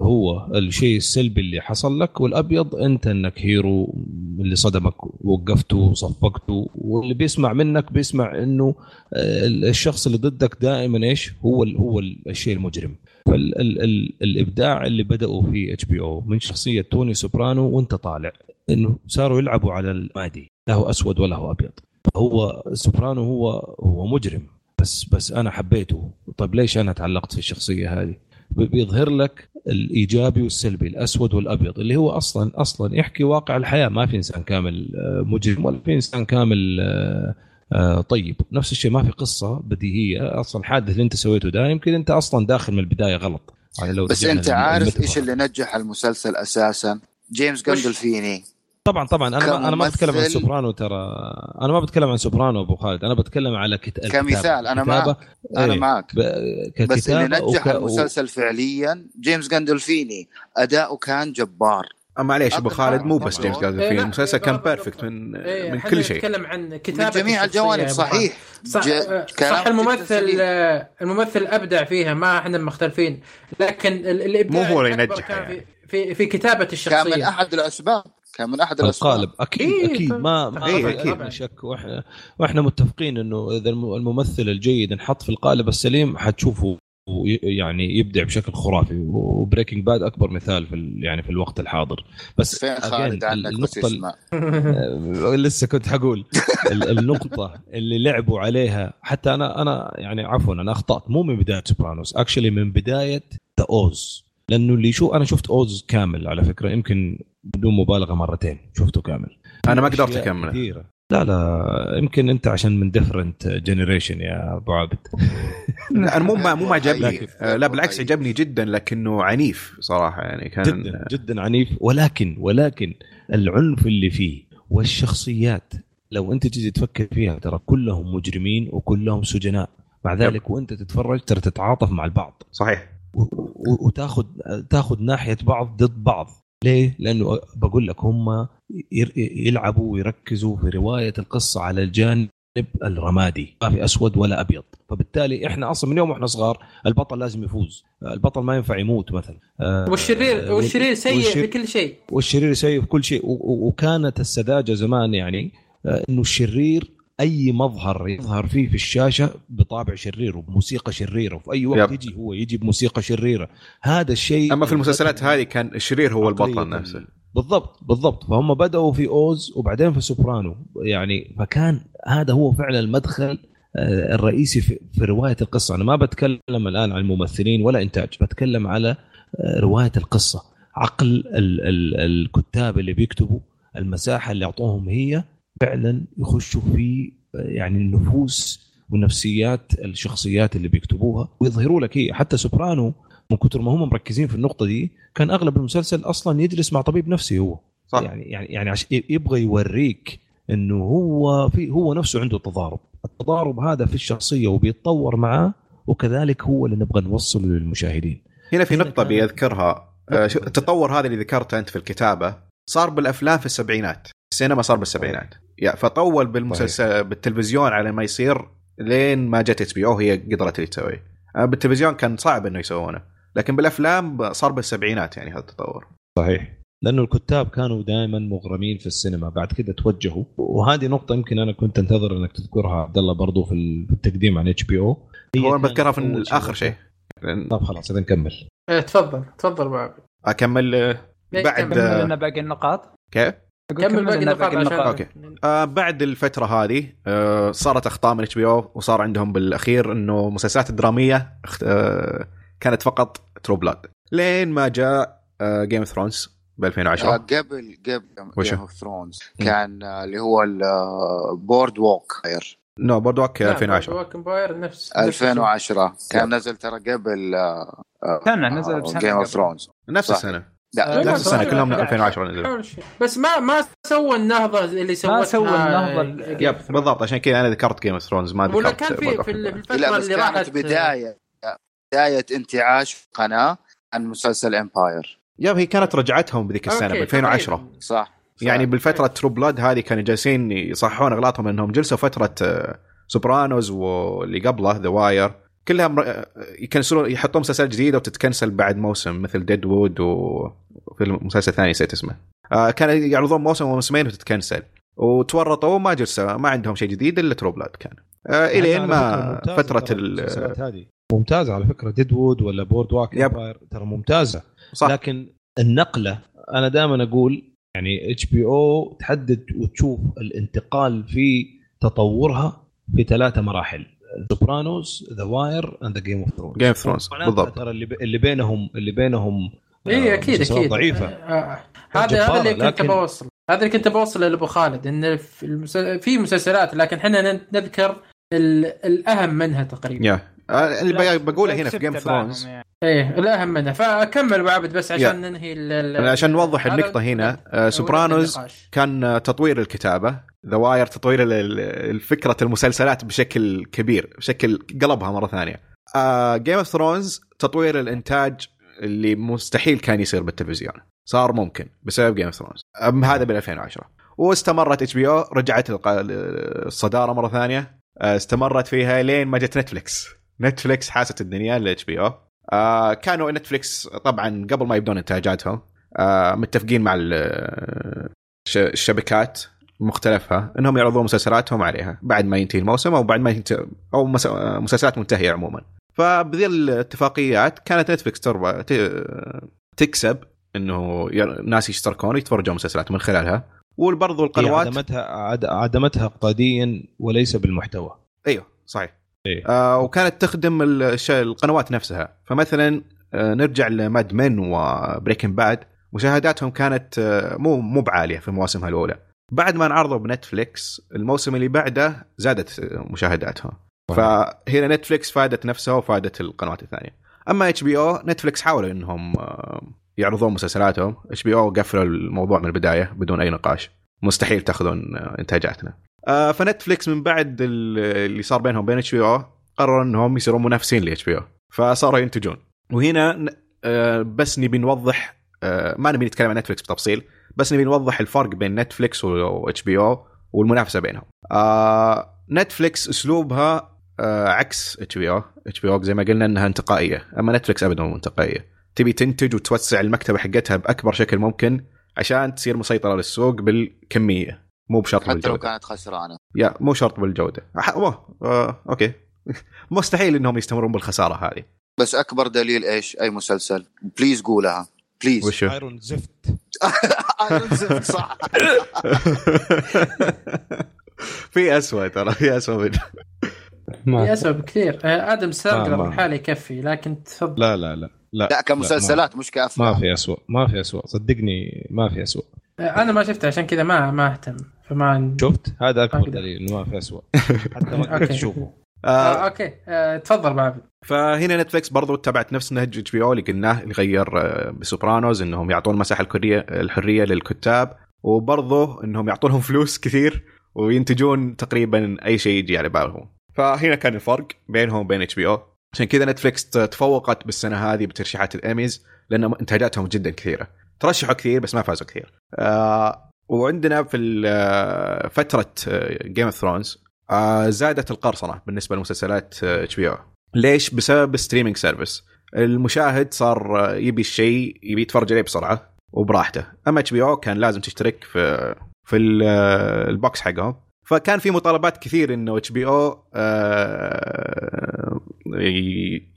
هو الشيء السلبي اللي حصل لك والأبيض أنت إنك هيرو اللي صدمك وقفته وصفقته واللي بيسمع منك بيسمع إنه آه، الشخص اللي ضدك دائما إيش؟ هو هو ال- الشيء المجرم. فالابداع اللي بدأوا فيه HBO من شخصية توني سوبرانو وأنت طالع إنه صاروا يلعبوا على المادي لا هو أسود ولا هو أبيض. هو سوبرانو هو هو مجرم. بس بس أنا حبيته. طيب ليش أنا تعلقت في الشخصية هذه؟ بيظهر لك الإيجابي والسلبي الأسود والأبيض اللي هو أصلا أصلا يحكي واقع الحياة. ما في إنسان كامل آه، مجرم ولا في إنسان كامل آه، آه، طيب. نفس الشيء ما في قصة بديهية. أصلا الحادث اللي أنت سويته ده يمكن أنت أصلا داخل من البداية غلط. يعني لو بس أنت عارف. إيش اللي نجح المسلسل أساسا؟ جيمس جاندolfini طبعا طبعا. أنا ما أنا ما بتكلم عن سوبرانو ترى. أنا ما بتكلم عن سوبرانو أبو خالد. أنا بتكلم على كت... الكتابة. كمثال أنا معك. أنا إيه، معك. ب... ككتابة بس اللي نجح وك... المسلسل فعليا جيمس جاندولفيني أداؤه كان جبار. آه، معليش أبو خالد مو. بس جيمس. جاردن إيه، المسلسل إيه، كان بالضبط. perfect من إيه، من كل شيء. نتكلم عن من كتابة جميع الشخصية الجوانب. صحيح. صح, ج- كلام صح الممثل. آه، الممثل أبدع فيها ما إحنا مختلفين. لكن ال- الإبداع مو هو اللي ينجح يعني. في في كتابة كان من الشخصية. أحد الأسباب. كان من أحد الأسباب. القالب. أكيد إيه، أكيد. ما ما إيه، أكيد. شك. وإحنا وإحنا متفقين إنه إذا الم- الممثل الجيد انحط في القالب السليم حتشوفه يعني يبدع بشكل خرافي. و Breaking Bad أكبر مثال في ال- يعني في الوقت الحاضر. بس فين خالد عنك النقطة (laughs) آه، لسه كنت حقول. ال- النقطة اللي لعبوا عليها حتى أنا أنا يعني عفوا أنا أخطأت. مو من بداية سوبرانوس actually من بداية ذا أوز لأنه اللي شو أنا شفت أوز كامل على فكرة. يمكن بدون مبالغة مرتين. شفته كامل. أنا ما قدرت أكمله. كثيرة. لا لا. يمكن أنت عشان من different generation يا أبو عابد. (laughs) أنا مو ما مو ما عجبني. آه، لا بالعكس عجبني جدا لكنه عنيف صراحة يعني. كان جدا جدا عنيف. ولكن ولكن العنف اللي فيه والشخصيات لو أنت تجي تفكر فيها ترى كلهم مجرمين وكلهم سجناء. مع ذلك وأنت تتفرج ترى تتعاطف مع البعض. صحيح. وتاخذ تاخذ ناحية بعض ضد بعض. ليه؟ لأنه بقول لك هم يلعبوا ويركزوا في رواية القصة على الجانب الرمادي ما في أسود ولا أبيض. فبالتالي إحنا أصلا من يوم وإحنا صغار البطل لازم يفوز. البطل ما ينفع يموت مثلا. آه، والشرير والشرير سيء والشر- في كل شيء. والشرير سيء في كل شيء. و- وكانت السذاجة زمان يعني آه، إنه الشرير أي مظهر يظهر فيه في الشاشة بطابع شرير وبموسيقى شريره وفي أي وقت يب. يجي هو يجي بموسيقى شريرة. هذا الشيء أما في المسلسلات هذه كان الشرير هو البطل نفسه. ال- بالضبط بالضبط. فهم بدأوا في أوز وبعدين في سوبرانو. يعني فكان هذا هو فعلا المدخل آه، الرئيسي في, رواية القصة. أنا ما بتكلم الآن عن الممثلين ولا إنتاج. بتكلم على آه، رواية القصة. عقل ال ال الكتاب اللي بيكتبوا المساحة اللي أعطوهم هي فعلا يخشوا في يعني النفوس ونفسيات الشخصيات اللي بيكتبوها ويظهروا لك هي. حتى سوبرانو من كثر ما هم مركزين في النقطة دي كان أغلب المسلسل أصلا يجلس مع طبيب نفسي هو. صح. يعني يعني يعني عش يبغى يوريك إنه هو في هو نفسه عنده تضارب. التضارب هذا في الشخصية وبيتطور معاه وكذلك هو اللي نبغى نوصله للمشاهدين. هنا في نقطة بيذكرها. آه، التطور هذا اللي ذكرته أنت في الكتابة صار بالأفلام في السبعينات. السينما صار بالسبعينات. يا فطول بالمسلسل بالتلفزيون على ما يصير لين ما جت HBO هي قدرت اللي تسويه آه، بالتلفزيون كان صعب إنه يسوونه لكن بالأفلام صار بالسبعينات يعني هذا التطور. صحيح. لأنه الكتاب كانوا دائما مغرمين في السينما بعد كده توجهوا. وهذه نقطة يمكن أنا كنت أنتظر أنك تذكرها عبد الله برضو في التقديم عن HBO. هو بذكرها في اخر شيء. طب خلاص إذا نكمل. إيه، تفضل تفضل ابو أكمل آه، بعد كمل. كمل آه، لنا باقي النقاط؟ كيف؟ كمل باقي النقاط عشان okay. آه بعد الفترة هذه آه صارت أخطاء من HBO وصار عندهم بالأخير إنه مسلسلات الدرامية اخت... آه كانت فقط True Blood لين ما جاء آه Game of Thrones ب آه، 2010 قبل قبل وش؟ Game of Thrones كان آه، اللي هو ال Boardwalk no Boardwalk لا، 2010 ووك امباير نفس 2010 كان نزل ترى قبل آه، سنة نزل بسنة جيم اوف قبل. ثرونز نفس صح. لا لا، نفس السنة لا، كلهم لا، 2010 نزلوا. بس ما ما سوى النهضة اللي سوتها سوى النهضة ال- yep بالضبط عشان كذا أنا ذكرت Game of Thrones ما ولا ذكرت كان في في. الفترة اللي كانت راحت بداية بداية انتعاش قناة عن مسلسل امباير yep هي كانت رجعتهم بذيك السنة ب okay، 2010 تقريباً. صح يعني بالفترة True Blood هذه كانوا جالسين يصححون أغلاطهم إنهم جلسوا فترة آه، سوبرانوز واللي قبله The Wire كلها مر... ي cancel ون يحطون مسلسلات جديدة وتت cancel بعد موسم مثل Deadwood وفي مسلسل ثاني نسيت اسمه. آه كان يعرضون موسم وموسمين وتت cancel. وتورطوا ما جلسوا ما عندهم شيء جديد إلا True Blood كان. آه الين على ما فترة ال... ممتازة على فكرة Deadwood ولا Boardwalk ترى ممتازة. صح. لكن النقلة أنا دائما أقول يعني HBO تحدد وتشوف الانتقال في تطورها في ثلاثة مراحل. سوبرانوس ذا واير and the جيم اوف ثرونز جيم اوف ثرونز بالضبط. ترى اللي, بينهم اللي بينهم اي آه، أكيد مسلسلات أكيد. ضعيفة. آه، هذا جبارة، هذا اللي كنت لكن- بوصل. هذا اللي كنت بوصل لأبو خالد إن في, المس... في مسلسلات لكن إحنا نذكر ال... الأهم منها تقريبا. يا آه، اللي بقوله هنا في جيم اوف ثرونز. إيه الأهم منها. فأكمل ابو عبد بس عشان. ننهي ال... عشان نوضح هذا- النقطة هنا. آه، سوبرانوز. كان آه، تطوير الكتابة. ذا واير تطوير الفكرة المسلسلات بشكل كبير بشكل قلبها مرة ثانية. جيم اوف ثرونز تطوير الإنتاج اللي مستحيل كان يصير بالتلفزيون. صار ممكن بسبب جيم اوف ثرونز هذا بال 2010 واستمرت إتش بي أو رجعت الصدارة مرة ثانية. آه، استمرت فيها لين ما جت نتفلكس نتفلكس حاست الدنيا لاتش بي أو. آه كانوا نتفلكس طبعا قبل ما يبدون إنتاجاتهم آه متفقين مع ال- الش- الشبكات. مختلفها إنهم يعرضون مسلسلاتهم عليها بعد ما ينتهي الموسم أو بعد ما ينتهي أو مس- مسلسلات منتهية عموما. فبذي الاتفاقيات كانت نتفلكس تربى تكسب إنه ناس يشتركون يتفرجون مسلسلات من خلالها وبرضو القنوات عدمتها عد... عدمتها اقتصاديا وليس بالمحتوى. أيوه صحيح. إيه. آه وكانت تخدم القنوات نفسها. فمثلا آه نرجع لماد من وبريكن باد مشاهداتهم كانت آه مو مو بعالية في مواسمها الأولى. بعد ما انعرضوا بنتفليكس الموسم اللي بعده زادت مشاهداتهم فهنا نتفليكس فادت نفسها وفادت القنوات الثانية. أما إتش بي أو نتفليكس حاولوا إنهم يعرضون مسلسلاتهم. إتش بي أو قفلوا الموضوع من البداية بدون أي نقاش. مستحيل تأخذون آه، إنتاجاتنا. آه، فنتفليكس من بعد ال- اللي صار بينهم وبين إتش بي أو قرروا إنهم يصيرون منافسين لإتش بي أو. فصاروا ينتجون. وهنا آه، بس نبي نوضح ما نبي نتكلم عن نتفليكس بتفصيل. بس نبي نوضح الفرق بين نتفليكس واتش بي أو والمنافسة بينهم. آه، نتفليكس أسلوبها آه، عكس اتش بي أو اتش بي أو زي ما قلنا إنها انتقائية أما نتفليكس ابدا مو انتقائية. تبي تنتج وتوسع المكتبة حقتها بأكبر شكل ممكن عشان تصير مسيطرة للسوق بالكمية مو بشرط حتى لو بالجودة. كانت خسرانة. يا مو شرط بالجودة. أح- أوه. آه، أوكي. (laughs) مستحيل إنهم يستمرون بالخسارة هذه. بس أكبر دليل إيش؟ أي مسلسل؟ please قولها. please وشو ايرون زفت ايرون زفت صح. (laughs) في اسوء ترى في اسوء من (laughs) في اسوء بكثير. آه، آدم ساندلر ما- لحاله يكفي لكن تفضل. لا لا لا لا لا كمسلسلات مش ما, ما كافلام في اسوء ما في اسوء صدقني ما في اسوء آه، أنا ما شفته عشان كذا ما ما أهتم فما شفت؟ هذا أكبر. دليل إنه ما في اسوء حتى ما تشوفه آه آه أوكي. آه تفضل ابو عبد فهنا نتفلكس برضو اتبعت نفس نهج اتش بي أو اللي قلناه اللي غير آه، بسوبرانوز إنهم يعطون مساحة الحريه الحرية للكتاب وبرضو إنهم يعطونهم فلوس كثير وينتجون تقريبا أي شيء يجي على بالهم. فهنا كان الفرق بينهم وبين اتش بي أو عشان كذا نتفلكس تفوقت بالسنة هذه بترشيحات الايميز لأن إنتاجاتهم جدا كثيرة. ترشحوا كثير بس ما فازوا كثير. آه وعندنا في آه، فترة جيم اوف ثرونز زادت القرصنة بالنسبة لمسلسلات اتش بي أو ليش؟ بسبب streaming service المشاهد صار آه، يبي الشيء يبي يتفرج عليه بسرعة وبراحته. أما اتش بي أو كان لازم تشترك في في ال- آه، ال box حقهم. فكان في مطالبات كثير إنه اتش بي أو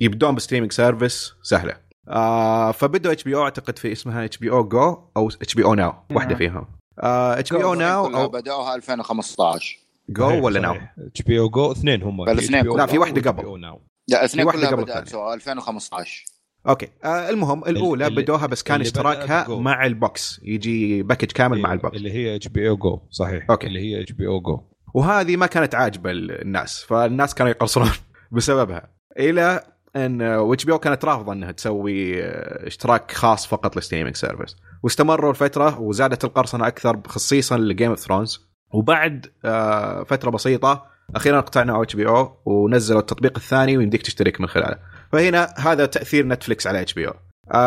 يبدون ب streaming service سهلة. آه فبدوا اتش بي أو أعتقد في اسمها اتش بي أو جو أو اتش بي أو ناو واحدة نعم. فيهم. اتش بي أو ناو بداوها 2015 جو ولا ناو؟ اتش بي أو جو اثنين هم. بل اثنين HBO لا، في Now واحدة و قبل. لا اثنين واحدة كلها قبل بدأت الثانية. سوا 2015 أوكي. آه المهم الأولى اللي- بدوها بس كان اشتراكها. مع ال box. يجي package كامل مع ال box. اللي هي اتش بي أو جو صحيح. أوكي. اللي هي اتش بي أو جو وهذه ما كانت عاجبة الناس فالناس كانوا يقرصون (laughs) بسببها. إلى أن واتش بي أو كانت رافضة إنها تسوي آه، اشتراك خاص فقط لل streaming service واستمروا الفترة وزادت القرصنة أكثر خصيصا لجيم اوف ثرونز وبعد آه، فترة بسيطة أخيرا اقتنعوا إتش بي أو ونزلوا التطبيق الثاني ويمديك تشترك من خلاله. فهنا هذا تأثير نتفلكس على إتش بي أو.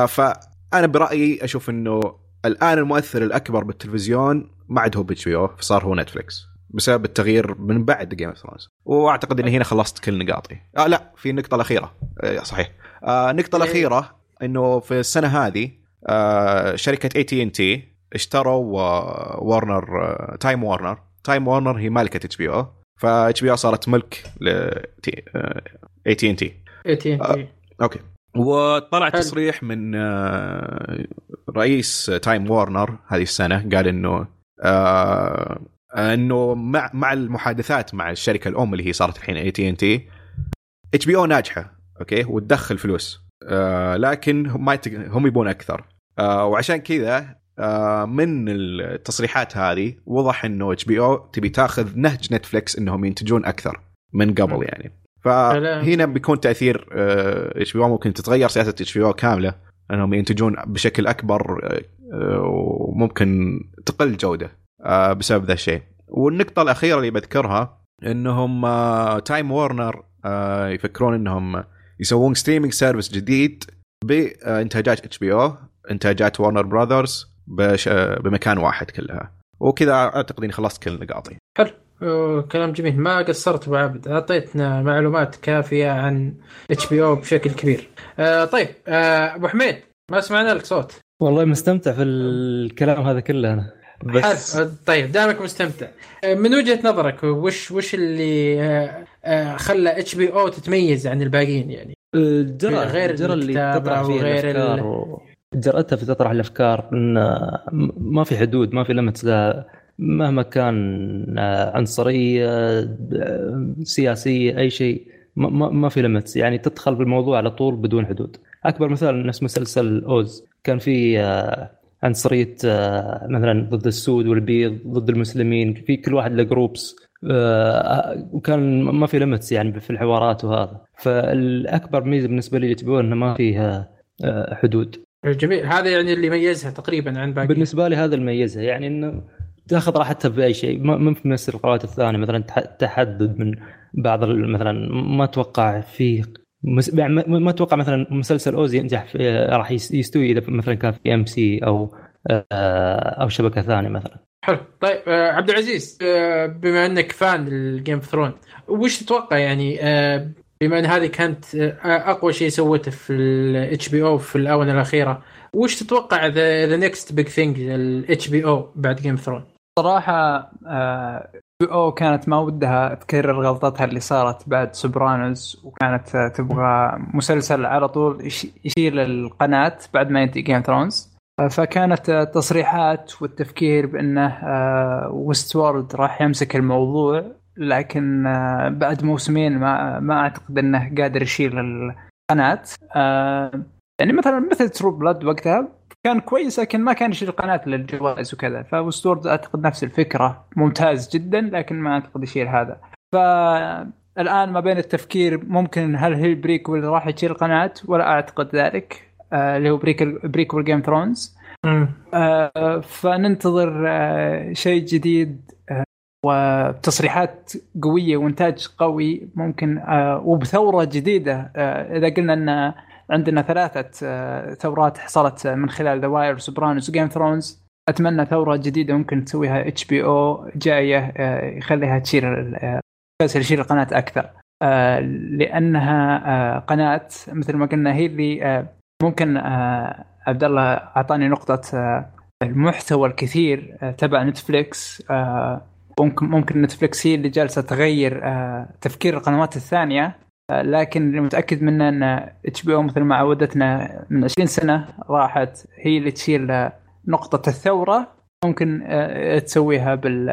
فأنا برأيي أشوف إنه الآن المؤثر الأكبر بالتلفزيون ما عاد هو اتش بي أو صار هو نتفلكس بسبب التغيير من بعد جيم اوف ثرونز وأعتقد اني هنا خلصت كل نقاطي. آه لا في النقطة الأخيرة. آه صحيح. آه النقطة. الأخيرة إنه في السنة هذه آه شركة اي تي اند تي اشتروا وارنر آه تايم وارنر تايم وارنر هي مالكة اتش بي أو فاتش بي أو صارت ملك ل اي تي اند تي اي تي اند تي أوكي. وطلع حلو. تصريح من آه، رئيس تايم وارنر هذه السنة. قال إنه آه، إنه مع مع المحادثات مع الشركة الأم اللي هي صارت الحين اي تي اند تي اتش بي أو ناجحة أوكي وتدخل فلوس. آه، لكن هم ما يتق- هم يبون أكثر. آه، وعشان كذا من التصريحات هذه وضح إنه اتش بي أو تبي تاخذ نهج نتفلكس إنهم ينتجون أكثر من قبل يعني. فهنا بيكون تأثير اتش بي أو ممكن تتغير سياسة اتش بي أو كاملة إنهم ينتجون بشكل أكبر آه، آه، وممكن تقل جودة آه، بسبب ذا الشيء. والنقطة الأخيرة اللي بذكرها إنهم تايم وورنر يفكرون إنهم يسوون streaming service جديد بإنتاجات اتش بي أو إنتاجات وارنر براذرز بش- بمكان واحد كلها. وكذا أعتقد إني خلصت كل نقاطي. أوه، كلام جميل. ما قصرت أبو عبد. أعطيتنا معلومات كافية عن HBO بشكل كبير. آه طيب آه أبو حميد ما سمعنا لك صوت. والله مستمتع في الكلام هذا كله أنا. بس حلو. آه، طيب دامك مستمتع. آه، من وجهة نظرك وش وش اللي آه، آه، خلى HBO تتميز عن الباقيين يعني؟ الجرأة غير الجرأة اللي تطرح فيها وغير الأفكار و... جرأتها في تطرح الأفكار إن ما في حدود ما في لمت مهما كان عنصريه سياسيه أي شيء ما, ما, في لمت يعني تدخل بالموضوع على طول بدون حدود. أكبر مثال نفس مسلسل أوز. كان في آه، عنصرية آه، مثلا ضد السود والبيض ضد المسلمين في كل واحد له جروبس آه، وكان ما في لمتس يعني في الحوارات وهذا. فالأكبر ميزة بالنسبة لي تبون إنه ما فيها حدود. جميل. هذا يعني اللي ميزها تقريبا عن باقي. بالنسبة لي هذا الميزه يعني إنه تاخذ راحتها باي شيء. ما في مثل القنوات الثانية مثلا تح- تحدد من بعض مثلا ما أتوقع في مس... يعني ما أتوقع مثلا مسلسل Oz ينجح في راح يس- يستوي إذا مثلا كان في AMC أو آه، أو شبكة ثانية مثلا. حلو. طيب آه عبد العزيز آه بما إنك fan ال Game of Thrones وش تتوقع يعني بما إن هذه كانت آه أقوى شيء سوته في ال HBO في الآونة الأخيرة وش تتوقع the next big thing ال HBO بعد Game of Thrones صراحة HBO كانت ما ودها تكرر غلطتها اللي صارت بعد Sopranos وكانت آه، تبغى مسلسل على طول يش- يشيل القناة بعد ما ينتهي Game of Thrones فكانت آه، تصريحات والتفكير بأنه Westworld راح يمسك الموضوع. لكن آه، بعد موسمين ما ما أعتقد إنه قادر يشيل القناة. آه، يعني مثلا مثل True Blood وقتها كان كويس لكن ما كان يشيل القناه للجوائز وكذا. ف Westworld أعتقد نفس الفكرة. ممتاز جدا لكن ما أعتقد يشيل هذا. فالآن ما بين التفكير ممكن هل هي prequel راح يشيل القناه ولا أعتقد ذلك. آه، اللي هو prequel prequel Game of Thrones آه، فننتظر آه، شيء جديد وتصريحات قوية وإنتاج قوي ممكن آه، وبثورة جديدة. آه، إذا قلنا إن عندنا ثلاثة آه، ثورات حصلت من خلال The Wire Sopranos و Game of Thrones أتمنى ثورة جديدة ممكن تسويها HBO جاية يخليها آه، المسلسل يشيل القناة أكثر. لأنها قناة مثل ما قلنا هي اللي ممكن عبد الله أعطاني نقطة المحتوى الكثير تبع Netflix ممكن ممكن Netflix هي اللي جالسة تغير آه، تفكير القنوات الثانية آه، لكن اللي متأكد منه إن HBO مثل ما عودتنا من 20 سنة راحت هي اللي تشيل نقطه الثورة ممكن آه، تسويها بال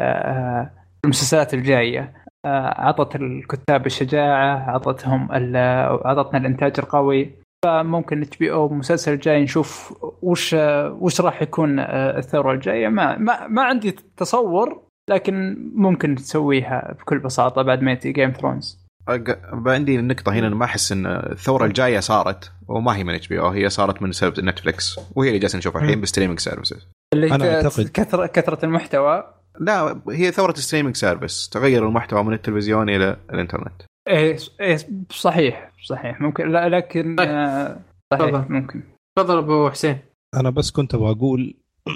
بالمسلسلات الجاية. آه، عطت الكتاب الشجاعة عطتهم ال- عطتنا الإنتاج القوي. فممكن HBO مسلسل جاي نشوف وش وش راح يكون الثورة الجاية. ما ما, ما عندي تصور لكن ممكن تسويها بكل بساطة بعد ما ينتهي Game of Thrones عندي النقطة هنا أنا ما أحس إن الثورة الجاية صارت وما هي من HBO هي صارت من سبب Netflix وهي اللي جالسين نشوفها الحين ب streaming services. اللي أنا أعتقد- كثره كثرة المحتوى. لا هي ثورة streaming service تغير المحتوى من التلفزيون إلى الإنترنت. إيه إيه صحيح صحيح. ممكن لا لكن طيب. آه، صحيح. ممكن. تفضل أبو حسين. أنا بس كنت أبغى أقول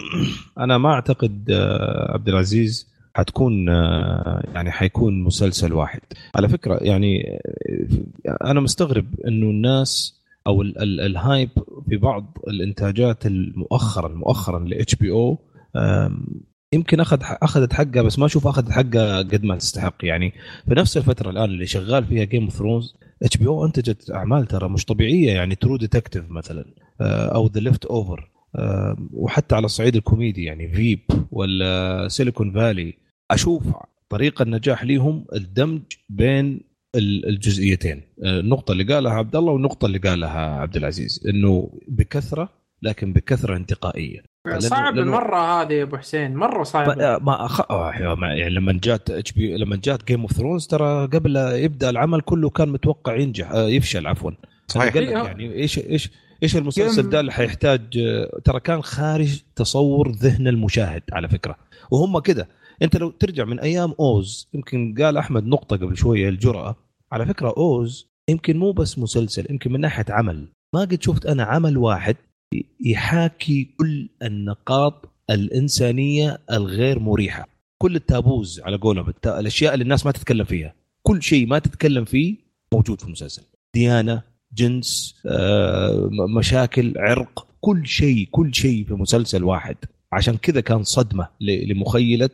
(clears throat) أنا ما أعتقد آه، عبد العزيز حتكون آه، يعني حيكون مسلسل واحد. على فكرة يعني آه، أنا مستغرب إنه الناس أو ال- ال- ال hype في بعض الإنتاجات المؤخرا مؤخرا ل HBO يمكن أخذ أخذت حقها بس ما أشوف أخذت حقها قد ما تستحق. يعني في نفس الفترة الآن اللي شغال فيها Game of Thrones HBO أنتجت أعمال ترى مش طبيعية يعني True Detective مثلا آه، أو The Leftovers وحتى على الصعيد الكوميدي يعني Veep ولا Silicon Valley أشوف طريقة النجاح ليهم الدمج بين ال- الجزئيتين. آه، النقطة اللي قالها عبد الله والنقطة اللي قالها عبد العزيز إنه بكثرة لكن بكثرة انتقائية. صعب لأنه- المره هذه يا أبو حسين مرة صعب. ما ما أخ... آه، يعني لما جات HBO لما جات Game of Thrones ترى قبل لا يبدأ العمل كله كان متوقع ينجح. آه، يفشل عفوا. صحيح. إيه، يعني إيش إيش إيش المسلسل ده اللي حيحتاج؟ آه، ترى كان خارج تصور ذهن المشاهد على فكرة. وهم كده. انت لو ترجع من أيام Oz يمكن قال احمد نقطة قبل شوية الجرأة. على فكرة Oz يمكن مو بس مسلسل يمكن من ناحية عمل. ما قد شفت أنا عمل واحد يحاكي كل النقاط الإنسانية الغير مريحة. كل ال taboos على قولهم الأشياء اللي الناس ما تتكلم فيها. كل شيء ما تتكلم فيه موجود في المسلسل. ديانة جنس آه، مشاكل عرق كل شيء كل شيء في مسلسل واحد. عشان كذا كان صدمة لمخيلة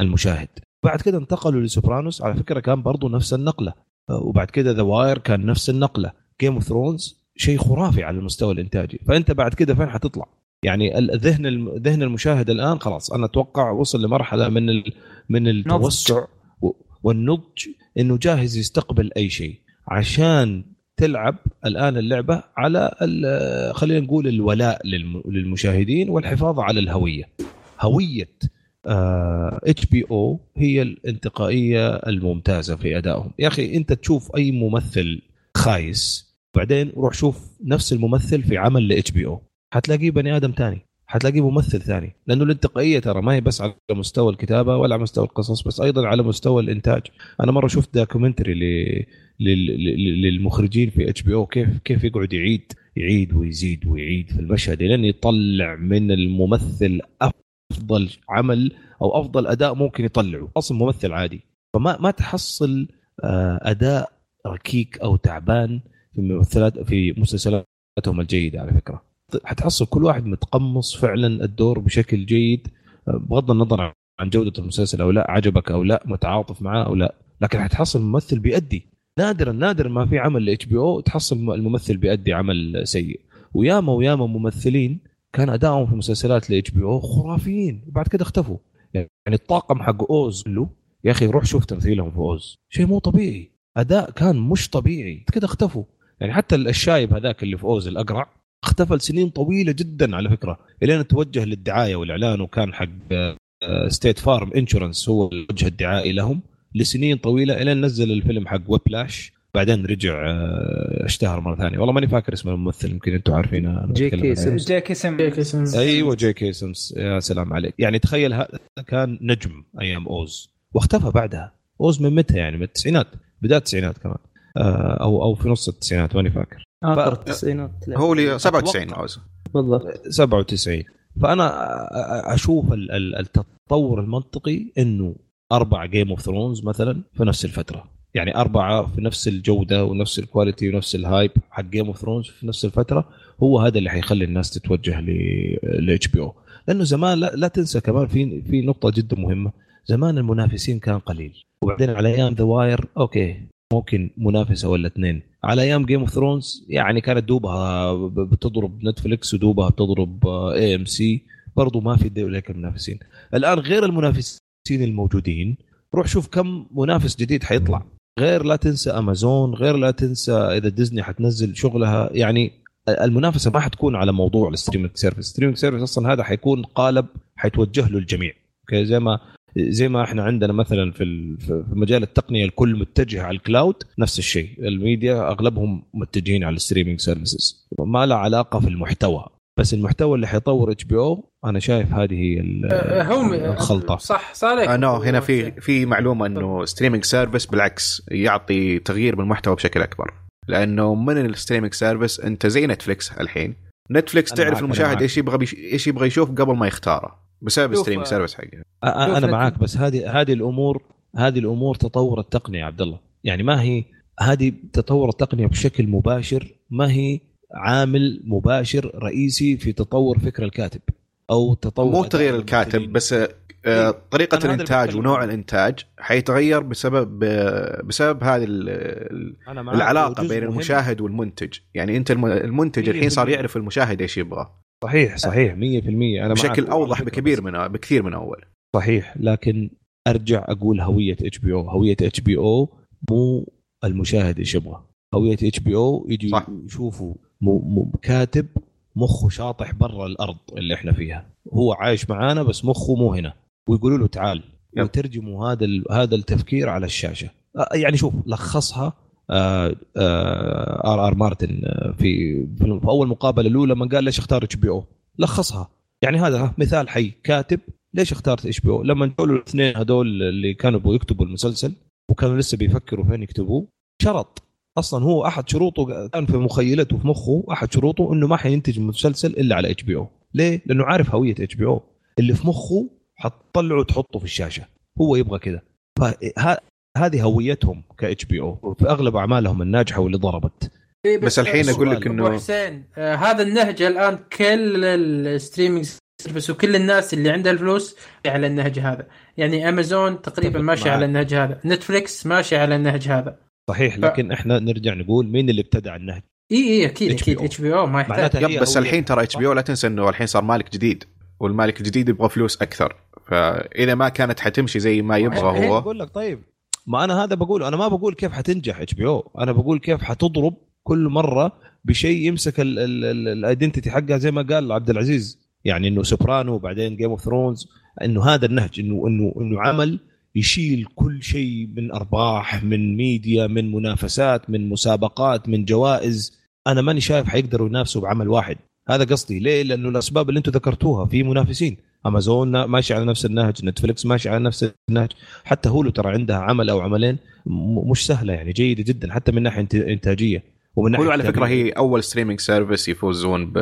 المشاهد. بعد كده انتقلوا ل Sopranos. على فكرة كان برضو نفس النقلة. آه، وبعد كده The Wire كان نفس النقلة. Game of Thrones شيء خرافي على المستوى الإنتاجي. فأنت بعد كده فين حتطلع؟ يعني الذهن ذهن المشاهد الآن خلاص. أنا أتوقع وصل لمرحلة من ال... من التوسع والنضج إنه جاهز يستقبل أي شيء. عشان تلعب الآن اللعبة على ال- خلينا نقول الولاء للم- للمشاهدين والحفاظ على الهوية. هوية HBO هي الانتقائية الممتازة في أدائهم. يا أخي أنت تشوف أي ممثل خايس بعدين روح شوف نفس الممثل في عمل ل HBO حتلاقيه بني آدم ثاني حتلاقيه ممثل ثاني. لأنه الانتقائية ترى ما هي بس على مستوى الكتابة ولا على مستوى القصص بس أيضا على مستوى الإنتاج. أنا مرة شفت documentary ل... لل- لل- للمخرجين في HBO كيف كيف يقعد يعيد يعيد ويزيد ويعيد في المشهد لين يطلع من الممثل أفضل عمل أو أفضل أداء ممكن يطلعه. أصلا ممثل عادي. فما ما تحصل آه، أداء ركيك أو تعبان في ممثلات في مسلسلاتهم الجيدة على فكرة. حتحصل كل واحد متقمص فعلا الدور بشكل جيد. آه، بغض النظر عن جودة المسلسل أو لا عجبك أو لا متعاطف معاه أو لا. لكن حتحصل ممثل بيأدي. نادرا نادرا ما في عمل ل HBO تحصل الممثل بيأدي عمل سيء. وياما وياما ممثلين كان ادائهم في مسلسلات ل HBO خرافيين. وبعد كده اختفوا. يعني الطاقم حق أوز كله يا أخي روح شوف تمثيلهم في أوز. شيء مو طبيعي. أداء كان مش طبيعي. كده اختفوا. يعني حتى الشايب هذاك اللي في أوز الأقرع اختفى لسنين طويلة جدا على فكرة إلين توجه للدعاية والإعلان وكان حق State Farm Insurance هو الوجه الدعائي لهم لسنين طويلة إلين نزل الفيلم حق Whiplash بعدين رجع آه، اشتهر مرة ثانية. والله ماني فاكر اسم الممثل يمكن أنتم عارفينه J.K. Simmons. سم جيك اسم- أيوه J.K. Simmons يا سلام عليك. يعني تخيل هذا كان نجم أيام أوز. واختفى بعدها. أوز من متى يعني؟ من التسعينات. بداية التسعينات كمان. آه، أو أو في نص التسعينات ماني فاكر. اخر التسعينات. لا. هو لي 97 أتوقع. عاوز بالضبط. 97 فأنا أشوف ال- ال- التطور المنطقي إنه أربع Game of Thrones مثلا في نفس الفترة. يعني أربعة في نفس الجودة ونفس ال quality ونفس ال hype حق Game of Thrones في نفس الفترة هو هذا اللي حيخلي الناس تتوجه ل HBO لأنه زمان لا, لا تنسى كمان في في نقطة جدا مهمة. زمان المنافسين كان قليل. وبعدين على أيام The Wire okay ممكن منافسة ولا اثنين. على أيام Game of Thrones يعني كانت دوبها بتضرب نتفلكس ودوبها بتضرب AMC برضو ما في ذوليك المنافسين. الآن غير المنافسين الموجودين روح شوف كم منافس جديد حيطلع. غير لا تنسى أمازون غير لا تنسى إذا ديزني حتنزل شغلها. يعني المنافسة ما حتكون على موضوع ال streaming service. ال streaming service أصلا هذا حيكون قالب حيتوجه له الجميع. okay؟ زي ما زي ما إحنا عندنا مثلا في في مجال التقنية الكل متجه على ال cloud نفس الشيء. الميديا أغلبهم متجهين على ال streaming services. ما له علاقة في المحتوى. بس المحتوى اللي حيطور HBO أنا شايف هذه هي ال- آه، هم الخلطة. صح صالح. آه no هنا في في معلومة إنه streaming service بالعكس يعطي تغيير بالمحتوى بشكل أكبر. لأنه من ال streaming service أنت زي نتفلكس الحين. نتفلكس تعرف المشاهد. إيش يبغى بيش إيش يبغى يشوف قبل ما يختاره بسبب stream آه، service حقه. أنا معاك بس هذه هذه الأمور هذه الأمور تطور التقنية يا عبد الله. يعني ما هي هذه تطور التقنية بشكل مباشر ما هي عامل مباشر رئيسي في تطور فكر الكاتب أو تطور مو تغيير الكاتب. بس آه، طريقة هذا اللي الإنتاج ونوع. الإنتاج حيتغير بسبب بسبب هذه العلاقة بين. المشاهد والمنتج يعني أنت الم- المنتج الحين صار 100% يعرف المشاهد إيش يبغى صحيح صحيح 100% أنا بشكل. أوضح بكبير من بكثير من أول صحيح لكن أرجع أقول هوية إتش بي أو هوية إتش بي أو مو المشاهد إيش يبغى هوية HBO يجي. يشوفوا م- كاتب مخه شاطح برا الأرض اللي إحنا فيها. هو عايش معانا بس مخه مو هنا. ويقولوا له تعال. Yep. ويترجموا هذا ال- هذا التفكير على الشاشة. آه، يعني شوف لخصها آه، آه، R.R. Martin في في أول مقابلة له لما قال ليش اختار إتش بي أو؟ لخصها. يعني هذا مثال حي. كاتب ليش اخترت إتش بي أو؟ لما جوا الاثنين هذول اللي كانوا يبغوا يكتبوا المسلسل وكانوا لسه بيفكروا فين يكتبوه شرط. أصلا هو أحد شروطه كان في مخيلته في مخه أحد شروطه إنه ما حينتج مسلسل إلا على HBO. ليه؟ لأنه عارف هوية HBO. اللي في مخه حتطلعه وتحطه في الشاشة. هو يبغى كذا فه- هذه هويتهم ك HBO. في أغلب أعمالهم الناجحة واللي ضربت. إيه، بس الحين أقول لك إنه حسين آه هذا النهج الآن كل ال streaming service وكل الناس اللي عندها الفلوس على النهج هذا. يعني امازون تقريبا ماشي معك. على النهج هذا. نتفليكس ماشي على النهج هذا. صحيح لكن إحنا نرجع نقول مين اللي ابتدع النهج؟ إي إي أكيد أكيد. HBO ما يحتاج. بس الحين ترى HBO لا تنسى إنه الحين صار مالك جديد والمالك الجديد يبغى فلوس أكثر. فإذا ما كانت حتمشي زي ما يبغى هو. بقول لك طيب ما أنا هذا بقول أنا ما بقول كيف حتنجح HBO أنا بقول كيف حتضرب كل مرة بشيء يمسك ال identity حقها زي ما قال عبد العزيز. يعني إنه Soprano وبعدين Game of Thrones إنه هذا النهج إنه إنه إنه عمل يشيل كل شيء من أرباح من ميديا من منافسات من مسابقات من جوائز. أنا ماني شايف حيقدروا ينافسوا بعمل واحد. هذا قصدي. ليه؟ لأنه الأسباب اللي أنتم ذكرتوها في منافسين. أمازون ماشي على نفس النهج نتفلكس ماشي على نفس النهج. حتى Hulu ترى عندها عمل أو عملين مش سهلة يعني جيدة جدا حتى من ناحية إنت- إنتاجية. ومن ناحية هو على فكرة. هي أول streaming service يفوزون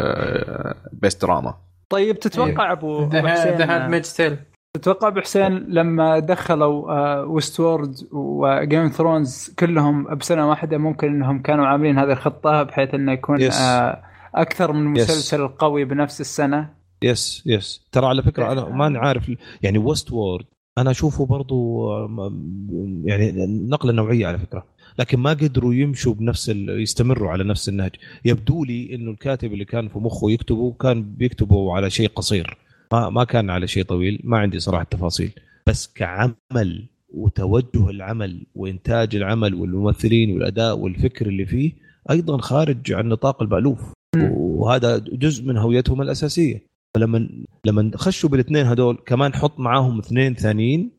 best drama. طيب تتوقع أبو أبو The Handmaid's Tale تتوقع أبو حسين لما دخلوا Westworld و Game Thrones كلهم بسنة واحدة ممكن إنهم كانوا عاملين هذه الخطة بحيث إنه يكون Yes. آه، أكثر من Yes. مسلسل قوي بنفس السنة yes yes ترى على فكرة أنا ما عارف يعني Westworld أنا أشوفه برضو يعني نقلة نوعية على فكرة لكن ما قدروا يمشوا بنفس. يستمروا على نفس النهج يبدو لي إنه الكاتب اللي كان في مخه يكتبه كان بيكتبه على شيء قصير ما ما كان على شيء طويل ما عندي صراحة تفاصيل. بس كعمل وتوجه العمل وإنتاج العمل والممثلين والأداء والفكر اللي فيه أيضا خارج عن نطاق المالوف وهذا جزء من هويتهم الأساسية. فلما لما خشوا بالاثنين هذول كمان حط معاهم اثنين ثانيين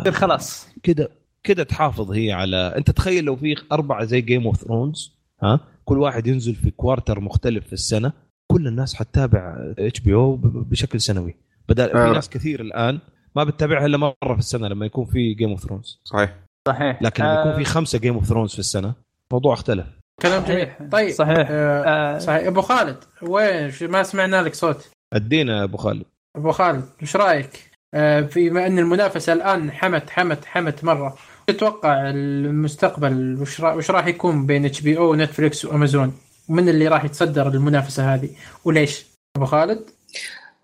يصير خلاص. كده كده تحافظ هي على أنت تخيل لو في أربعة زي Game of Thrones ها؟ كل واحد ينزل في quarter مختلف في السنة. كل الناس حتتابع HBO بشكل سنوي. بدل في آه. ناس كثير الآن ما بتتابعها إلا مرة في السنة لما يكون في Game of Thrones صحيح. صحيح. لكن لما يكون آه، في خمسة Game of Thrones في السنة الموضوع اختلف. كلام جميل. طيب صحيح. آه آه، صحيح. أبو خالد وين ما سمعنا لك صوت. أدينا يا أبو خالد. أبو خالد وش رأيك؟ آه فيما أن المنافسة الآن حمت حمت حمت مرة تتوقع المستقبل وش راح يكون بين HBO و Netflix وأمازون؟ ومن اللي راح يتصدر المنافسة هذه وليش؟ أبو خالد؟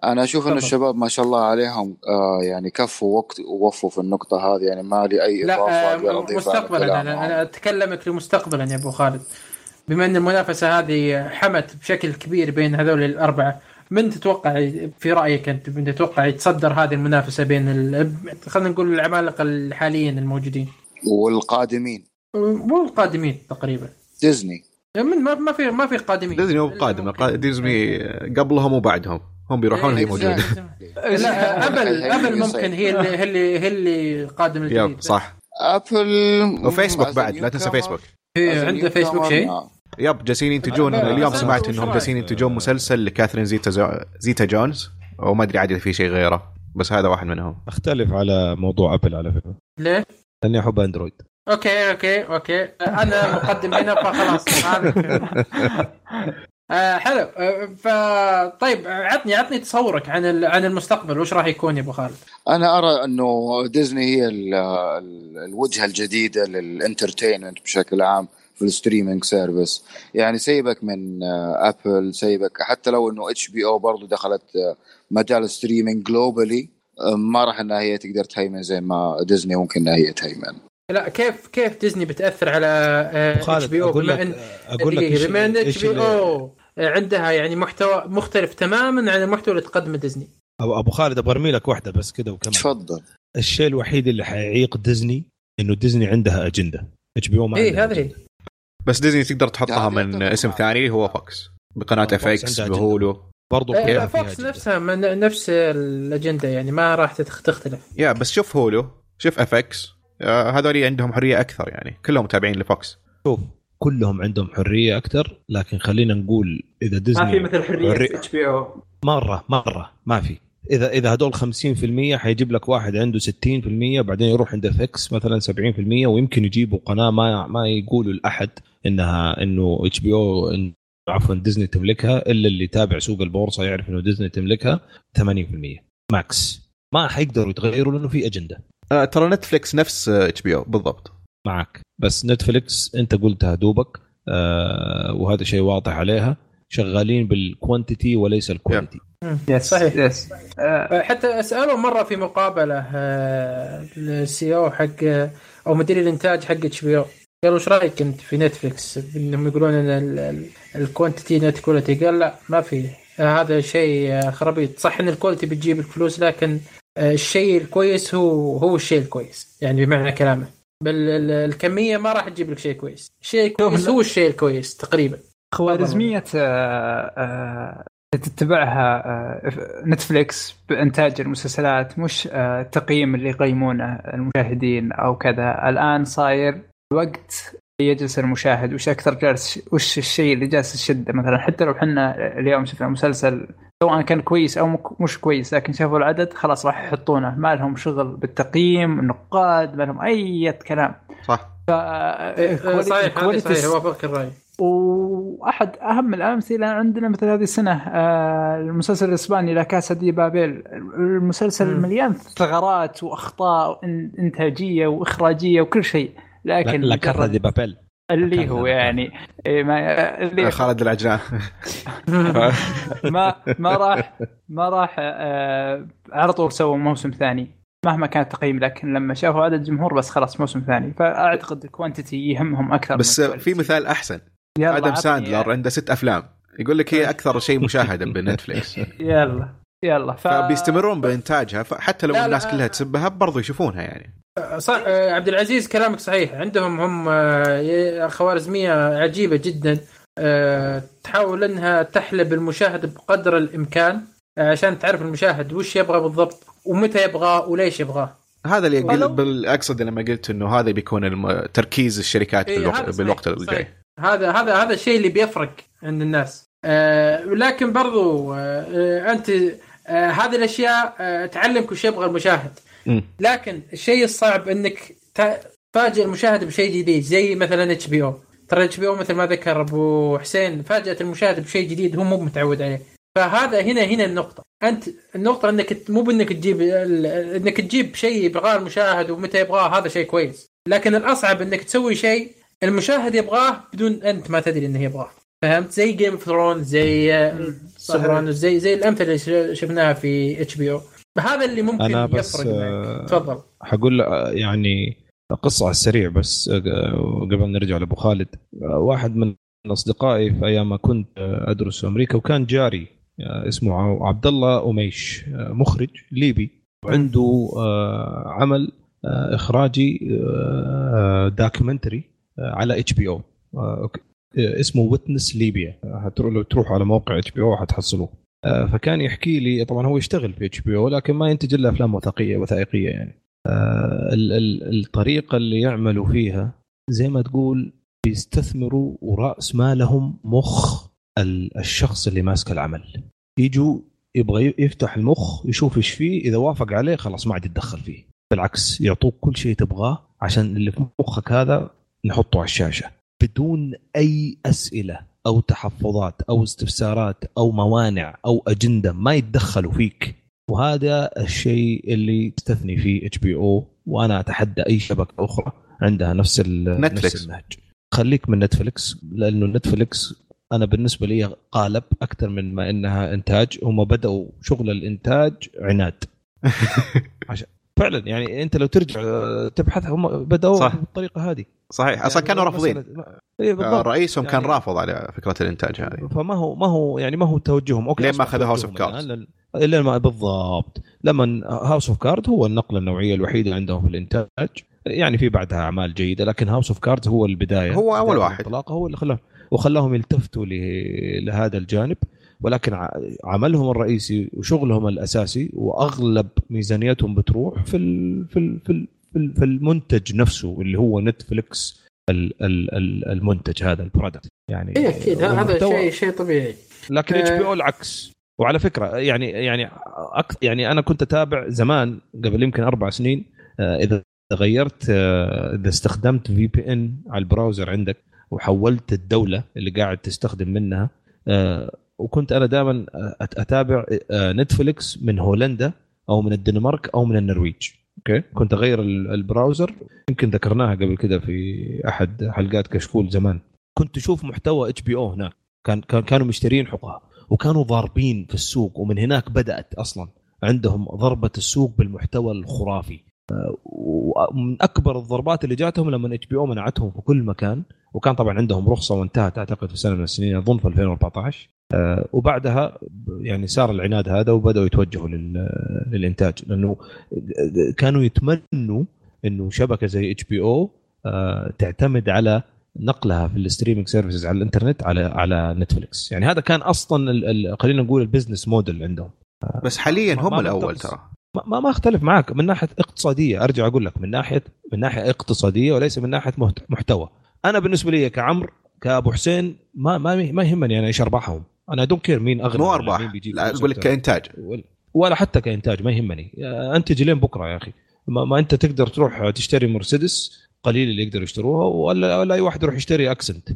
أنا أشوف إنه تفضل. الشباب ما شاء الله عليهم آه يعني كفوا وقت ووفوا في النقطة هذه يعني ما لي أي لا آه مستقبلا أنا كلامهم. أنا أتكلمك لمستقبلا يا أبو خالد بما إن المنافسة هذه حمت بشكل كبير بين هذول الأربعة من تتوقع في رأيك أنت من تتوقع يتصدر هذه المنافسة بين ال... خلينا نقول العمالقة الحاليين الموجودين والقادمين والقادمين تقريبا ديزني من ما ما في ما في قادمين. ديزني هو قادم. قا- ديزني قبلهم وبعدهم. هم بيروحون هي إيه، موجودة. لا Apple Apple ممكن هي اللي هي اللي هي اللي قادم الجديد. yep صح. Apple و Facebook بعد لا تنسى فيسبوك. في عنده فيسبوك شيء. yep جالسين ينتجون اليوم سمعت إنهم؟ جالسين ينتجون مسلسل لكاثرين زيتا زو... زيتا جونز وما أدري عاد إذا في شيء غيره بس هذا واحد منهم. أختلف على موضوع Apple على فكرة. ليه؟ لأني أحب Android. okay okay okay. أنا مقدم هنا فخلاص. (laughs) آه حلو. آه ف طيب عطني عطني تصورك عن ال... عن المستقبل. وش راح يكون يا أبو خالد؟ أنا أرى أنه ديزني هي ال- ال- الوجهة الجديدة لل entertainment بشكل عام في ال streaming service. يعني سيبك من آه، Apple سيبك حتى لو إنه HBO برضه دخلت آه، مجال ال streaming globally ما راح إنها هي تقدر تهيمن زي ما ديزني ممكن إنها هي تهيمن. لا كيف كيف ديزني بتأثر على اتش خالد بي أو بما إن أقول لك بما إن HBO عندها يعني محتوى مختلف تماما عن المحتوى اللي تقدمه ديزني. أبو أبو خالد أبغى ارمي لك واحدة بس كذا وكمل. تفضل. الشيء الوحيد اللي حيعيق ديزني إنه ديزني عندها أجندة. HBO ما اي عندها هذا هي أجندة. بس ديزني تقدر تحطها هذه من اسم. ثاني هو Fox. بقناة FX عندها ب Hulu. برضو آه، فيها Fox. نفسها من نفس الأجندة يعني ما راح تتخ- تختلف. yeah بس شوف Hulu. شوف FX هذول عندهم حرية أكثر يعني. كلهم تابعين ل Fox. شوف كلهم عندهم حرية أكثر لكن خلينا نقول إذا ديزني ما في مثل حرية حرية- HBO مرة مرة ما في. إذا إذا هدول 50% حيجيب لك واحد عنده 60% بعدين يروح عند FX مثلا 70% ويمكن يجيبوا قناة ما ما يقولوا لأحد إنها إنه HBO عفوا ديزني تملكها إلا اللي يتابع سوق البورصة يعرف إنه ديزني تملكها 80% ماكس ما حيقدروا يتغيروا لأنه في أجندة. آه ترى Netflix نفس H BO بالضبط. معك. بس Netflix أنت قلتها دوبك آه وهذا شيء واضح عليها. شغالين بال quantity وليس ال quality yes صحيح. yes آه، حتى أسأله مرة في مقابلة ال CEO حق أو مدير الإنتاج حق HBO. قال وش رأيك أنت في Netflix إنهم يقولون إن ال quantity not quality قال لا ما في. هذا شيء خرابيط. صح إن ال quality بتجيب الفلوس لكن الشيء الكويس هو هو الشيء الكويس. يعني بمعنى كلامه. بل ال- الكمية ما راح تجيب لك شيء كويس. الشيء الكويس هو الشيء الكويس تقريبا. خوارزميه آه، آه، تتبعها آه، Netflix بإنتاج المسلسلات مش آه، التقييم اللي يقيمونه المشاهدين أو كذا. الآن صاير وقت يجلس المشاهد وش أكثر جالس وش الشيء اللي جالس يشده مثلا حتى لو حنا اليوم شفنا مسلسل سواء كان كويس أو مش كويس لكن شافوا العدد خلاص راح يحطونه. ما لهم شغل بالتقييم النقاد ما لهم أي كلام. صح. آه، صحيح صحيح اوافقك الرأي. وأحد أهم الأمثلة عندنا مثل هذه السنة آه، المسلسل الإسباني لا كاسا دي بابيل. المسلسل. مليان ثغرات وأخطاء إنتاجية وإخراجية وكل شيء. لكن لا دي بابيل. اللي هو يعني إيه، ما اللي آه، خالد العجلان. ما ما راح ما راح آه، على طول سووا موسم ثاني. مهما كان التقييم لكن لما شافوا عدد جمهور بس خلاص موسم ثاني. فأعتقد ال quantity يهمهم أكثر بس. في مثال أحسن. يلا آدم ساندلر عنده ست أفلام. يقول لك هي أكثر شيء مشاهدة ب Netflix يلا. يلا ف... فبيستمرون بإنتاجها حتى لو لا، الناس. كلها تسبها برضو يشوفونها يعني. صح آه، عبد العزيز كلامك صحيح. عندهم هم آه، خوارزمية عجيبة جدا. آه، تحاول إنها تحلب المشاهد بقدر الإمكان عشان تعرف المشاهد وش يبغى بالضبط ومتى يبغاه وليش يبغاه هذا اللي ولو- قل- بال- اقصد لما قلت إنه هذا بيكون الم... تركيز الشركات إيه، بالوقت, بالوقت الجاي. هذا هذا هذا الشيء اللي بيفرق عند الناس. آه، لكن برضو آه، أنت آه، هذه الأشياء آه، تعلمك وش يبغى المشاهد. لكن الشيء الصعب إنك تفاجئ المشاهد بشيء جديد زي مثلا HBO ترى HBO مثل ما ذكر أبو حسين فاجأت المشاهد بشيء جديد هو مو متعود عليه. فهذا هنا هنا النقطة، أنت النقطة أنك مو بأنك تجيب أنك تجيب شيء يبغاه المشاهد ومتى يبغاه هذا شيء كويس، لكن الأصعب أنك تسوي شيء المشاهد يبغاه بدون أنت ما تدري أنه يبغاه، فهمت؟ زي Game of Thrones زي Sopranos زي زي الأمثلة اللي شفناها في HBO، فهذا اللي ممكن أنا بس يفرق معك. آه، تفضل. حقول آه، يعني قصة على السريع بس آه، قبل نرجع لأبو خالد واحد من أصدقائي في أيام ما كنت أدرس في أمريكا وكان جاري اسمه عبد الله أميش مخرج ليبي. وعنده عمل إخراجي documentary على HBO. اسمه Witness ليبيا لو تروحوا على موقع HBO حتحصلوه آه، فكان يحكي لي طبعا هو يشتغل في HBO لكن ما ينتج إلا أفلام وثائقيه وثائقية يعني. آه، ال- ال- الطريقة اللي يعملوا فيها زي ما تقول بيستثمروا وراس مالهم مخ ال- الشخص اللي ماسك العمل. يجوا يبغى يفتح المخ يشوف إيش فيه إذا وافق عليه خلاص ما عاد يتدخل فيه. بالعكس يعطوك كل شيء تبغاه عشان اللي في مخك هذا نحطه على الشاشة. بدون أي أسئلة أو تحفظات أو استفسارات أو موانع أو أجندة ما يتدخلوا فيك. وهذا الشيء اللي تستثني فيه HBO وأنا أتحدى أي شبكة أخرى عندها نفس. نفس النهج خليك من نتفليكس لأنه نتفليكس أنا بالنسبة لي قالب أكثر من ما إنها إنتاج. هم بدأوا شغل الإنتاج عناد. عشان (laughs) فعلا يعني أنت لو ترجع آه، تبحث هم بدأوا صح. بالطريقة هذه. صحيح. أصلا يعني كانوا ما- رافضين اي آه، رئيسهم كان يعني- رافض على فكرة الإنتاج هذه. فما هو ما هو يعني ما هو توجههم. أوكي لين ما توجههم Cards. الآن، لأن- لين ما بالضبط. لما House of Cards هو النقلة النوعية الوحيدة عندهم في الإنتاج. يعني في بعدها أعمال جيدة لكن House of Cards هو البداية. هو بداية واحد. هو اللي خلاهم وخلاهم يلتفتوا لهذا الجانب. ولكن عملهم الرئيسي وشغلهم الأساسي وأغلب ميزانيتهم بتروح في في في, في ال- في المنتج نفسه اللي هو ال- المنتج هذا ال product يعني اي أكيد هذا شيء شيء طبيعي لكن. HBO العكس وعلى فكرة يعني يعني. يعني أنا كنت أتابع زمان قبل يمكن أربع سنين آه، إذا غيرت آه، إذا استخدمت VPN على ال browser عندك وحولت الدولة اللي قاعد تستخدم منها آه، وكنت أنا دائما أتابع آه، نتفليكس من هولندا أو من الدنمارك أو من النرويج. أوكي. كنت أغير ال- browser. يمكن ذكرناها قبل كده في أحد حلقات كشكول زمان. كنت أشوف محتوى HBO هناك. كان كان- كانوا مشترين حقوقها. وكانوا ضاربين في السوق. ومن هناك بدأت أصلا عندهم ضربة السوق بالمحتوى الخرافي. آه، ومن أكبر الضربات اللي جاتهم لما HBO منعتهم في كل مكان. وكان طبعا عندهم رخصة وانتهت أعتقد في سنة من السنين أظن في 2014 آه، وبعدها يعني صار العناد هذا وبدأوا يتوجهوا لل- للإنتاج لأنه كانوا يتمنوا إنه شبكة زي HBO تعتمد على نقلها في ال streaming services على الإنترنت على على نتفلكس يعني هذا كان أصلا خلينا نقول ال business model عندهم. بس حاليا هم الأول. ترى. ما- ما أختلف معك من ناحية اقتصادية أرجع أقول لك من ناحيه من ناحية اقتصادية وليس من ناحية محت- محتوى. أنا بالنسبة لي كعمر كأبو حسين ما ما ما يهمني أنا إيش أرباحهم. أنا don't care مين أغنى مو أرباح. مين بيجيب لا أقول لك. كإنتاج. ولا- حتى كإنتاج ما يهمني. انتج لين بكرة يا أخي. ما, ما أنت تقدر تروح تشتري مرسيدس قليل اللي يقدروا يشتروها ولا ولا أي واحد يروح يشتري أكسنت.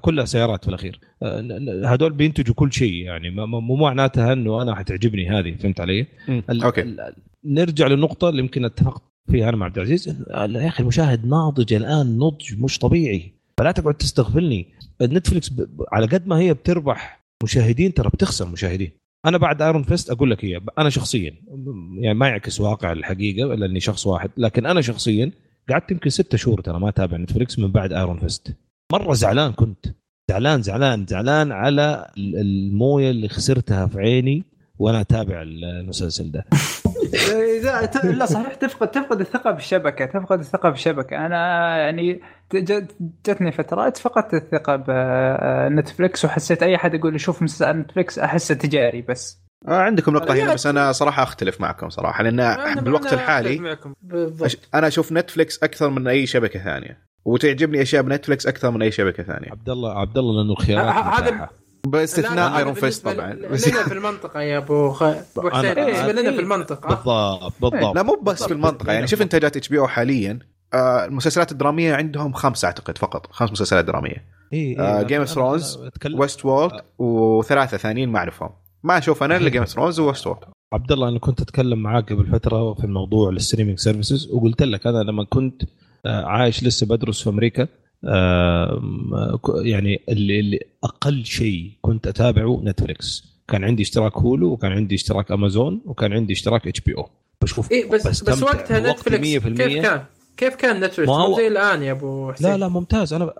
كلها سيارات في الأخير. آه، ن- ن- هذول بينتجوا كل شيء يعني. ما- ما- مو معناتها إنه أنا حتعجبني هذه فهمت علي؟ ال-. ال- نرجع للنقطه اللي يمكن اتفقت فيها أنا مع عبد العزيز. يا أخي المشاهد ناضج الآن نضج مش طبيعي. فلا تقعد تستغفلني. نتفلكس على قد ما هي بتربح مشاهدين ترى بتخسر مشاهدين. أنا بعد Iron Fist أقول لك هي أنا شخصيا يعني ما يعكس واقع الحقيقة لاني شخص واحد لكن أنا شخصيا قعدت يمكن ستة شهور ترى ما أتابع نتفلكس من بعد Iron Fist مرة زعلان كنت زعلان زعلان زعلان على ال- الموية اللي خسرتها في عيني وأنا أتابع المسلسل ده. إذا ت- لا صحيح تفقد تفقد الثقة بالشبكة تفقد الثقة بالشبكة. أنا يعني جتني فترات فقدت الثقة بنتفلكس وحسيت أي حد يقول لي شوف مسلسل نتفلكس احسه تجاري بس. آه عندكم نقطة هنا بس أنا صراحة أختلف معكم صراحة لأن أنا- بالوقت أنا الحالي أختلف معكم. بالضبط. أش- أنا أشوف نتفلكس أكثر من أي شبكة ثانية وتعجبني أشياء بنتفلكس أكثر من أي شبكة ثانية. عبد الله عبد الله لأنه الخيارات هذا- باستثناء Iron Fist طبعا. لنا في المنطقة يا أبو خ... أبو حسين أنا- بالنسبة لنا. في المنطقة. بالضبط بالضبط. لا مو بس في المنطقة. يعني شوف إنتاجات HBO حاليا آه، المسلسلات الدرامية عندهم خمسه أعتقد فقط خمس مسلسلات درامية. Game of أنا- Thrones، أنا أتكلم- Westworld وثلاثة ثانيين ما أعرفهم. ما أشوف أنا إلا Game of Thrones و Westworld عبد الله أنا كنت أتكلم معاك قبل فترة في الموضوع ال streaming services وقلت لك أنا لما كنت آه، عايش لسه بدرس في أمريكا يعني اللي, اللي أقل شيء كنت أتابعه نتفليكس. كان عندي اشتراك Hulu وكان عندي اشتراك أمازون وكان عندي اشتراك HBO. بشوف اي بس بس بستمتع وقتها نتفلكس 100%. كيف كان؟ كيف كان نتفلكس؟ ما هو- مو زي الآن يا أبو حسين. لا لا ممتاز. أنا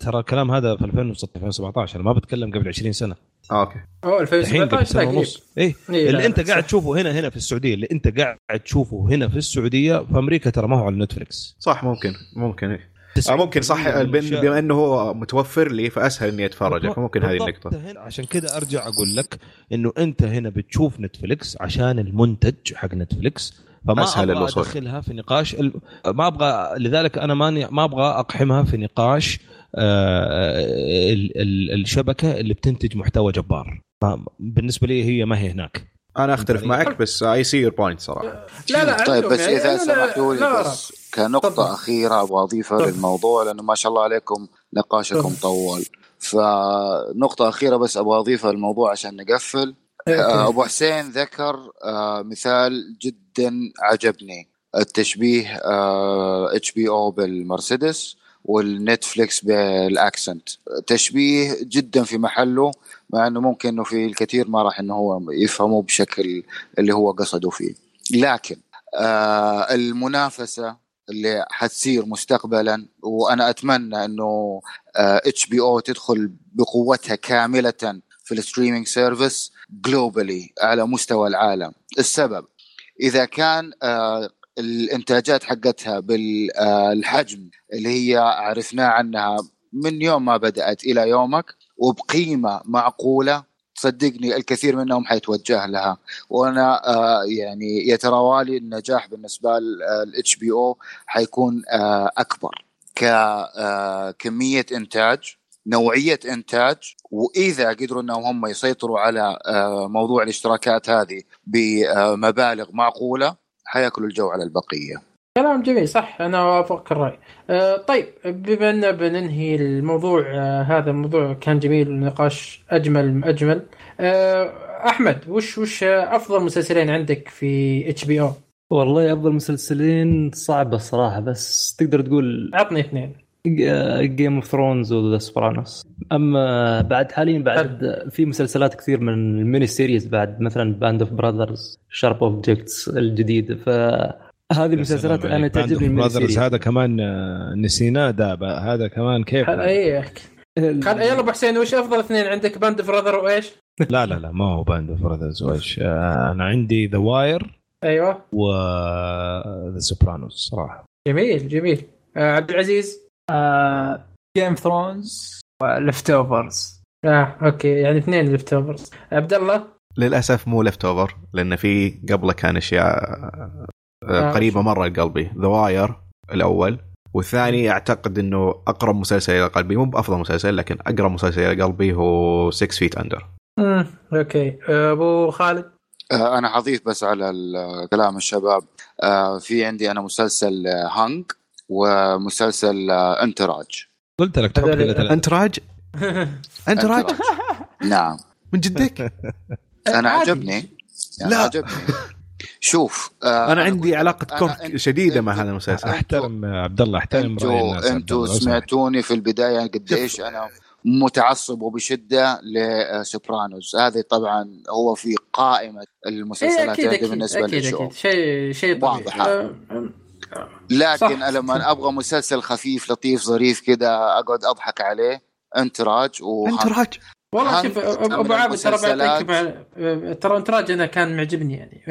ترى الكلام هذا في 2016 2017 أنا ما بتكلم قبل 20 سنة. آه، أوكي. أوه الحين قبل 2017 سنة لا قريب ونص. إيه إيه، اللي أنت قاعد. تشوفه هنا هنا في السعودية اللي أنت قاعد تشوفه هنا في السعودية في أمريكا ترى ما هو على نتفلكس صح ممكن ممكن إيه. آه ممكن صح من بن- الأشياء- بما إنه هو متوفر لي فأسهل إني أتفرج فممكن هذه. النقطة هنا عشان كذا أرجع أقول لك إنه أنت هنا بتشوف نتفلكس عشان المنتج حق نتفلكس فما أسهل أبغى الوصول. أدخلها في نقاش ال- ما أبغى لذلك أنا ماني ما أبغى أقحمها في نقاش آه، ال- ال- الشبكة اللي بتنتج محتوى جبار بالنسبة لي هي ما هي هناك أنا أختلف يعني- معك بس I see your point صراحة لا لا طيب بس يعني إذا سمحتوا لي. بس كنقطة تفضل. أخيرة أبغى أضيفها تفضل. للموضوع لأنه ما شاء الله عليكم نقاشكم. طول فنقطة أخيرة بس أبغى أضيفها للموضوع عشان نقفل آه، أبو حسين ذكر آه، مثال جدا عجبني التشبيه HBO بالمرسيدس والنتفليكس بالأكسنت تشبيه جدا في محله مع إنه ممكن إنه في الكثير ما راح إنه هو يفهمه بشكل اللي هو قصده فيه. لكن آه المنافسة اللي حتصير مستقبلا وأنا أتمنى إنه HBO تدخل بقوتها كاملة في ال streaming service globally على مستوى العالم. السبب إذا كان آه الإنتاجات حقتها بالحجم اللي هي عرفناه عنها من يوم ما بدأت إلى يومك وبقيمة معقولة صدقني الكثير منهم حيتوجه لها. وأنا آه يعني يتراوالي النجاح بالنسبة للاتش بي أو حيكون آه أكبر ككميه إنتاج نوعية إنتاج وإذا قدروا إنهم هم يسيطروا على آه موضوع الاشتراكات هذه بمبالغ معقولة حيأكلوا الجو على البقية. كلام جميل صح أنا اوافقك الرأي. أه طيب بما أن بننهي الموضوع أه هذا الموضوع كان جميل النقاش أجمل أجمل. أه أحمد وش وش أفضل مسلسلين عندك في إتش بي أو؟ والله أفضل مسلسلين صعبة الصراحه بس تقدر تقول عطني اثنين. Game of Thrones و The Sopranos أما بعد حاليا بعد في مسلسلات كثير من ال mini series بعد مثلا Band of Brothers Sharp Objects الجديد. فهذه المسلسلات أنا تعجبني series هذا كمان نسيناه دابا هذا كمان كيف؟ اي خل يلا أبو حسين وش أفضل اثنين؟ عندك Band of Brother وإيش؟ لا لا لا ما هو Band of Brothers وإيش. أنا عندي The Wire أيوه. و The Sopranos صراحة. جميل جميل. عبد العزيز؟ Game Thrones و Leftovers آه okay يعني اثنين Leftovers عبد الله؟ للأسف مو Leftover لأن في قبله كان أشياء آه قريبة مرة لقلبي The Wire الأول. والثاني أعتقد إنه أقرب مسلسل إلى قلبي. مو بأفضل مسلسل لكن أقرب مسلسل إلى قلبي هو 6 Feet Under امم okay. أبو خالد؟ آه أنا حضيف بس على كلام الشباب. آه في عندي أنا مسلسل Hung ومسلسل Entourage قلت لك Entourage Entourage (laughs) نعم. من جدك؟ أنا عجبني. يعني لا. عجبني. (laughs) شوف آه أنا عندي علاقة كره شديدة مع هذا المسلسل. أحترم عبد الله احترم الناس أنتوا سمعتوني في البداية قديش أنا متعصب وبشدة لسوبرانوس هذه طبعا هو في قائمة المسلسلات إيه عندي بالنسبة أكيد للشو أكيد. شيء شيء واضحة. لكن صح. لما أبغى مسلسل خفيف لطيف ظريف كده أقعد أضحك عليه أنتراج و انتراج والله شوف أبو عابد ترى بعطيك. ترى Entourage أنا كان معجبني يعني.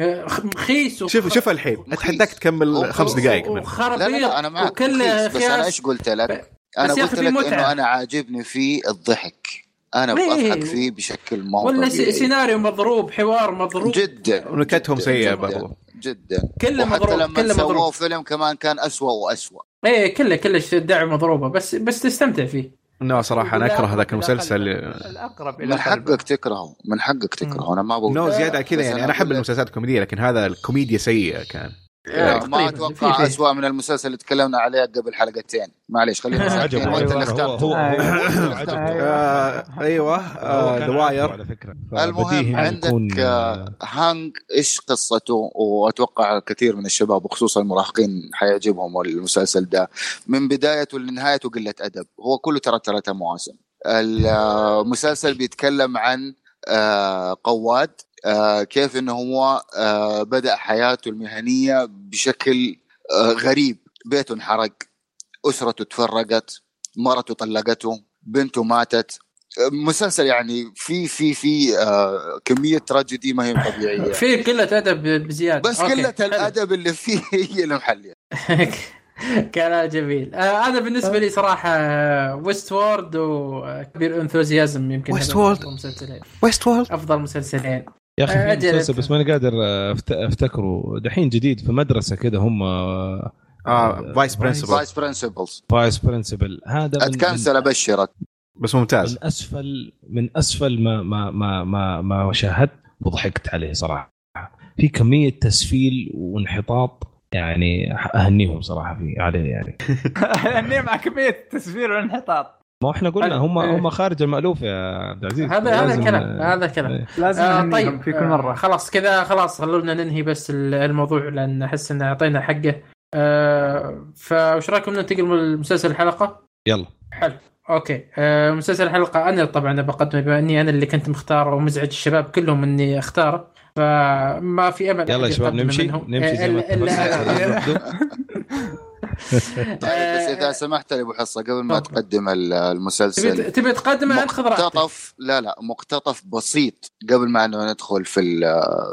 رخيص وخ- شوف شوف الحين أتحداك تكمل خمس دقائق منه. وخرابيط لا أنا معك رخيص، بس أنا. إيش قلت لك؟ بس أنا يا قلت لك متعة. إنه أنا عاجبني فيه الضحك. أنا إيه. بضحك فيه بشكل ما هو ولا سيناريو مضروب حوار مضروب. جدا. ونكتهم سيئة برضو. جدا. كله مضروب لما كله سووه مضروب. فيلم كمان كان أسوأ وأسوأ. إيه كله كله الدعوه مضروبة بس بس تستمتع فيه. no صراحة أنا أكره هذاك المسلسل. الأقرب إلى من. حقك تكرهه من حقك تكرهه. أنا ما بقول نو زيادة كذا يعني أنا أنا أحب المسلسلات الكوميدية لكن هذا الكوميديا سيئة كان. لا، ما. أتوقع. اسوء من المسلسل اللي تكلمنا عليه قبل حلقتين معليش خلينا عجب ساكتين وانت اللي هو هو هو آه أيوه هو ذا واير المهم عندك آه، هانج إيش قصته واتوقع كثير من الشباب وخصوصا المراهقين حيعجبهم المسلسل ده من بدايته لنهايته قله ادب هو كله ترى ثلاثة مواسم المسلسل بيتكلم عن آه، قواد آه، كيف إنه هو آه، بدأ حياته المهنية بشكل آه، غريب. بيته انحرق أسرته تفرقت مرته طلقته بنته ماتت. مسلسل يعني في في في آه، كمية تراجيدي ما هي طبيعية. (laughs) في قلة أدب بزيادة. بس أوكي، قلة. الأدب اللي فيه (laughs) هي اللي محلية. (laughs) كلام جميل. آه أنا بالنسبة لي صراحة Westworld و Curb Your Enthusiasm يمكن. أفضل مسلسلين. Westworld أفضل مسلسلين. يا أخي في أجل. مسلسل بس ماني قادر أفت- أفتكره. دحين جديد في مدرسة كده هم آه Vice Principal Vice Principals Vice Principal هذا أت cancel أبشرك. بس ممتاز. من أسفل من أسفل ما ما ما ما, ما شاهدت وضحكت عليه صراحة. في كمية تسفيل وانحطاط يعني أهنيهم صراحة في عليه يعني. (laughs) اني مع كمية التسفير والانحطاط ما إحنا قلنا هم إيه. هم خارج المألوف يا عبد العزيز. هذا هذا لازم- كلام هذا كلام. إيه. لازم آه طيب في كل آه مره خلاص كذا خلاص خلونا ننهي بس ال- الموضوع لأن أحس ان أعطينا حقه. آه فايش رأيكم ننتقل من المسلسل الحلقة؟ يلا. حلو. أوكي. آه مسلسل الحلقة أنا طبعا بقدمه بما إني أنا اللي كنت مختاره ومزعج الشباب كلهم إني أختاره. فما في امل يلا يا شباب نمشي منهم. نمشي زي ما (laughs) (laughs) آه، طيب بس إذا سمحت لي أبو حصة قبل ما. تقدم المسلسل. تبي تقدمه؟ انت خذ مقتطف لا لا مقتطف بسيط قبل ما إنه ندخل في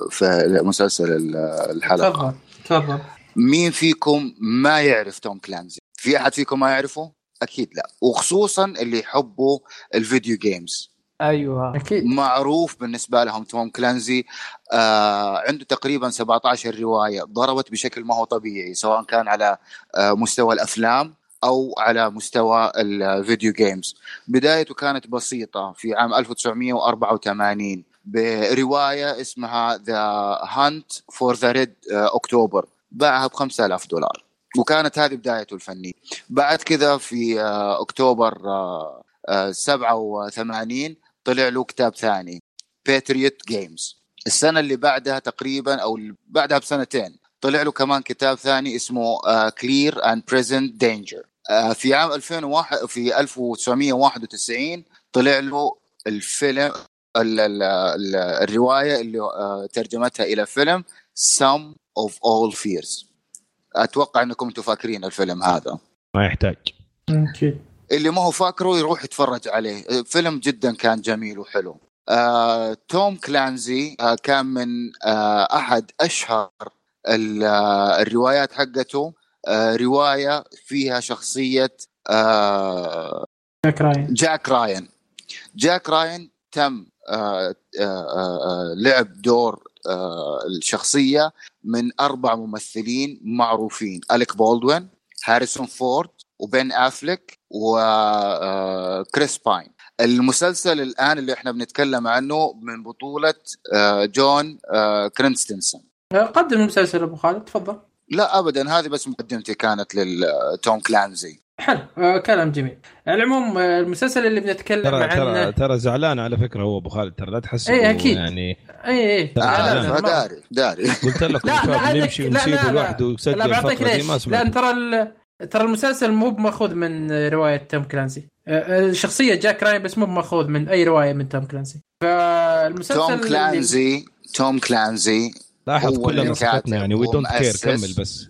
في مسلسل ال- الحلقة. تفضل تفضل. مين فيكم ما يعرف توم كلانزي؟ في أحد فيكم ما يعرفه؟ أكيد لا. وخصوصا اللي يحبوا الفيديو جيمز أيوه. أكيد. معروف بالنسبة لهم توم كلانزي آه عنده تقريبا 17 روايه ضربت بشكل ما هو طبيعي سواء كان على آه مستوى الأفلام أو على مستوى ال video games. بدايته كانت بسيطة في عام 1984 برواية اسمها The Hunt for the Red October باعها ب 5000 دولار. وكانت هذه بدايته الفنية. بعد كذا في آه أكتوبر آه آه 87 طلع له كتاب ثاني Patriot Games السنة اللي بعدها تقريبا أو اللي بعدها بسنتين طلع له كمان كتاب ثاني اسمه Clear and Present Danger في عام 2001 في 1991 طلع له الفيلم ال ال ال الرواية اللي آه، ترجمتها إلى فيلم Sum of All Fears. أتوقع إنكم أنتم فاكرين الفيلم هذا. ما يحتاج. أكيد. اللي ما هو فاكره يروح يتفرج عليه. فيلم جدا كان جميل وحلو. آه، توم كلانزي آه، كان من آه، أحد أشهر آه، الروايات حقته. آه، رواية فيها شخصية آه، جاك راين. جاك راين. جاك راين تم آه، آه، آه، لعب دور آه، الشخصية من أربع ممثلين معروفين. أليك بولدوين هاريسون فورد وبين آفليك وكريس باين. المسلسل الآن اللي إحنا بنتكلم عنه من بطولة آه، جون آه، كراسينسكي آه، قدم المسلسل أبو خالد تفضل. لا ابدا هذه بس مقدمتي كانت للتوم كلانزي. حلو آه كلام جميل. على العموم آه، المسلسل اللي بنتكلم ترى ترى عنه ترى زعلان على فكرة هو أبو خالد ترى لا تحس إيه، إنه أكيد. يعني اي اي لا، لا، لا، لا، عارف ما- داري داري. قلت لكم (laughs) لا لا نمشي لا لا ونسيبه لا لوحده لا ويسجل بعطيك الفترة دي ليش؟ لأن ترى ترى المسلسل مو ماخوذ من رواية توم كلانسي. الشخصيه جاك راين بس مو ماخوذ من أي رواية من توم كلانسي. فالمسلسل توم اللي- كلانزي توم كلانزي لاحظ هو كلنا اللي مسكتنا يعني we don't care ومؤسس. كمل بس.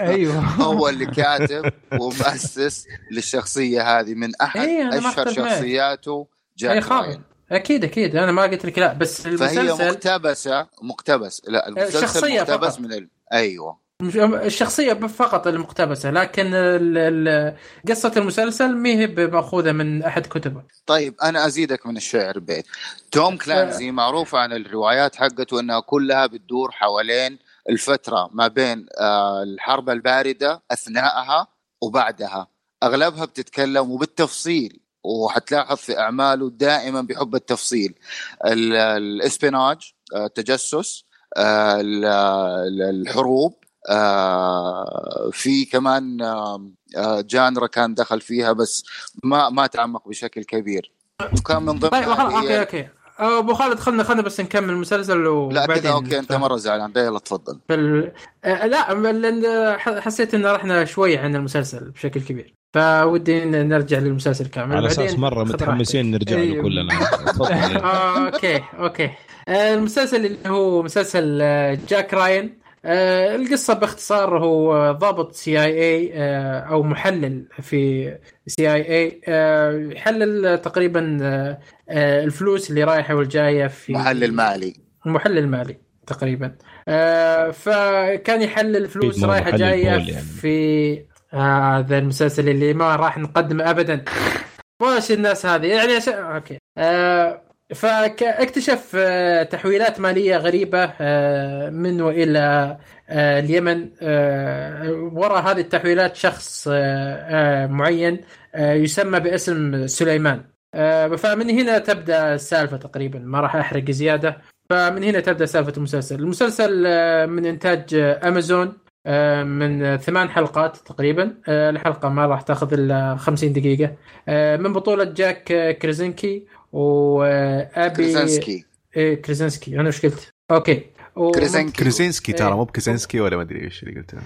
أيوه. (laughs) هو اللي كاتب ومؤسس للشخصية هذه. من أحد ما أشهر. شخصياته جاك راين. أكيد أكيد. أنا ما قلت لك لا بس فهي المسلسل مقتبسة مقتبس. لا المسلسل مقتبس فقط. من ال... أيوه. الشخصية فقط المقتبسة لكن قصة المسلسل ما هي مأخوذة من أحد كتبه. طيب أنا أزيدك من الشعر بيت. توم كلانزي معروف عن الروايات حقته إنها كلها بتدور حوالين الفترة ما بين آه، الحرب الباردة اثناءها وبعدها. أغلبها بتتكلم وبالتفصيل وحتلاحظ في أعماله دائما بيحب التفصيل. ال- الاسبيناج آه، التجسس آه، ال- ال- الحروب آه، في كمان آه، آه، genre ا كان دخل فيها بس ما ما تعمق بشكل كبير. وكان من ضمن طيب okay okay. أبو خالد خلنا خلنا بس نكمل المسلسل لا وبعدين كذا okay أنت مرة زعلان. ده يلا تفضل. في ال... آه، لا لأن حسيت إن رحنا شوي عن المسلسل بشكل كبير. فودي نرجع للمسلسل كامل. على أساس مرة متحمسين نرجع له أيوه. كلنا. تفضل. (laughs) okay okay. المسلسل اللي هو مسلسل جاك راين. آه، القصة باختصار هو ضابط CIA أو محلل في CIA يحلل تقريبا آه، آه، الفلوس اللي رايحة والجاية في محلل مالي. محلل مالي تقريبا. آه فكان يحلل فلوس رايحة جاية يعني. في آه، هذا المسلسل اللي ما راح نقدمه ابدا. وش الناس هذه. يعني عشان أوكي. آه فاكتشف آه تحويلات مالية غريبة آه من وإلى آه اليمن. وراء هذه التحويلات شخص معين يسمى باسم سليمان. فمن هنا تبدأ السالفة تقريبا. ما راح أحرق زيادة. فمن هنا تبدأ سالفة المسلسل. المسلسل من إنتاج أمازون من ثمان حلقات تقريبا. الحلقة ما راح تأخذ إلا 50 دقيقة. آه، من بطولة جاك كريزنكي وابي كريزنسكي إيه كريزنسكي أنا إيش قلت؟ okay. كريزنكي كريزينسكي ترى إيه. مو بكريزنسكي ولا ما أدري إيش اللي قلته.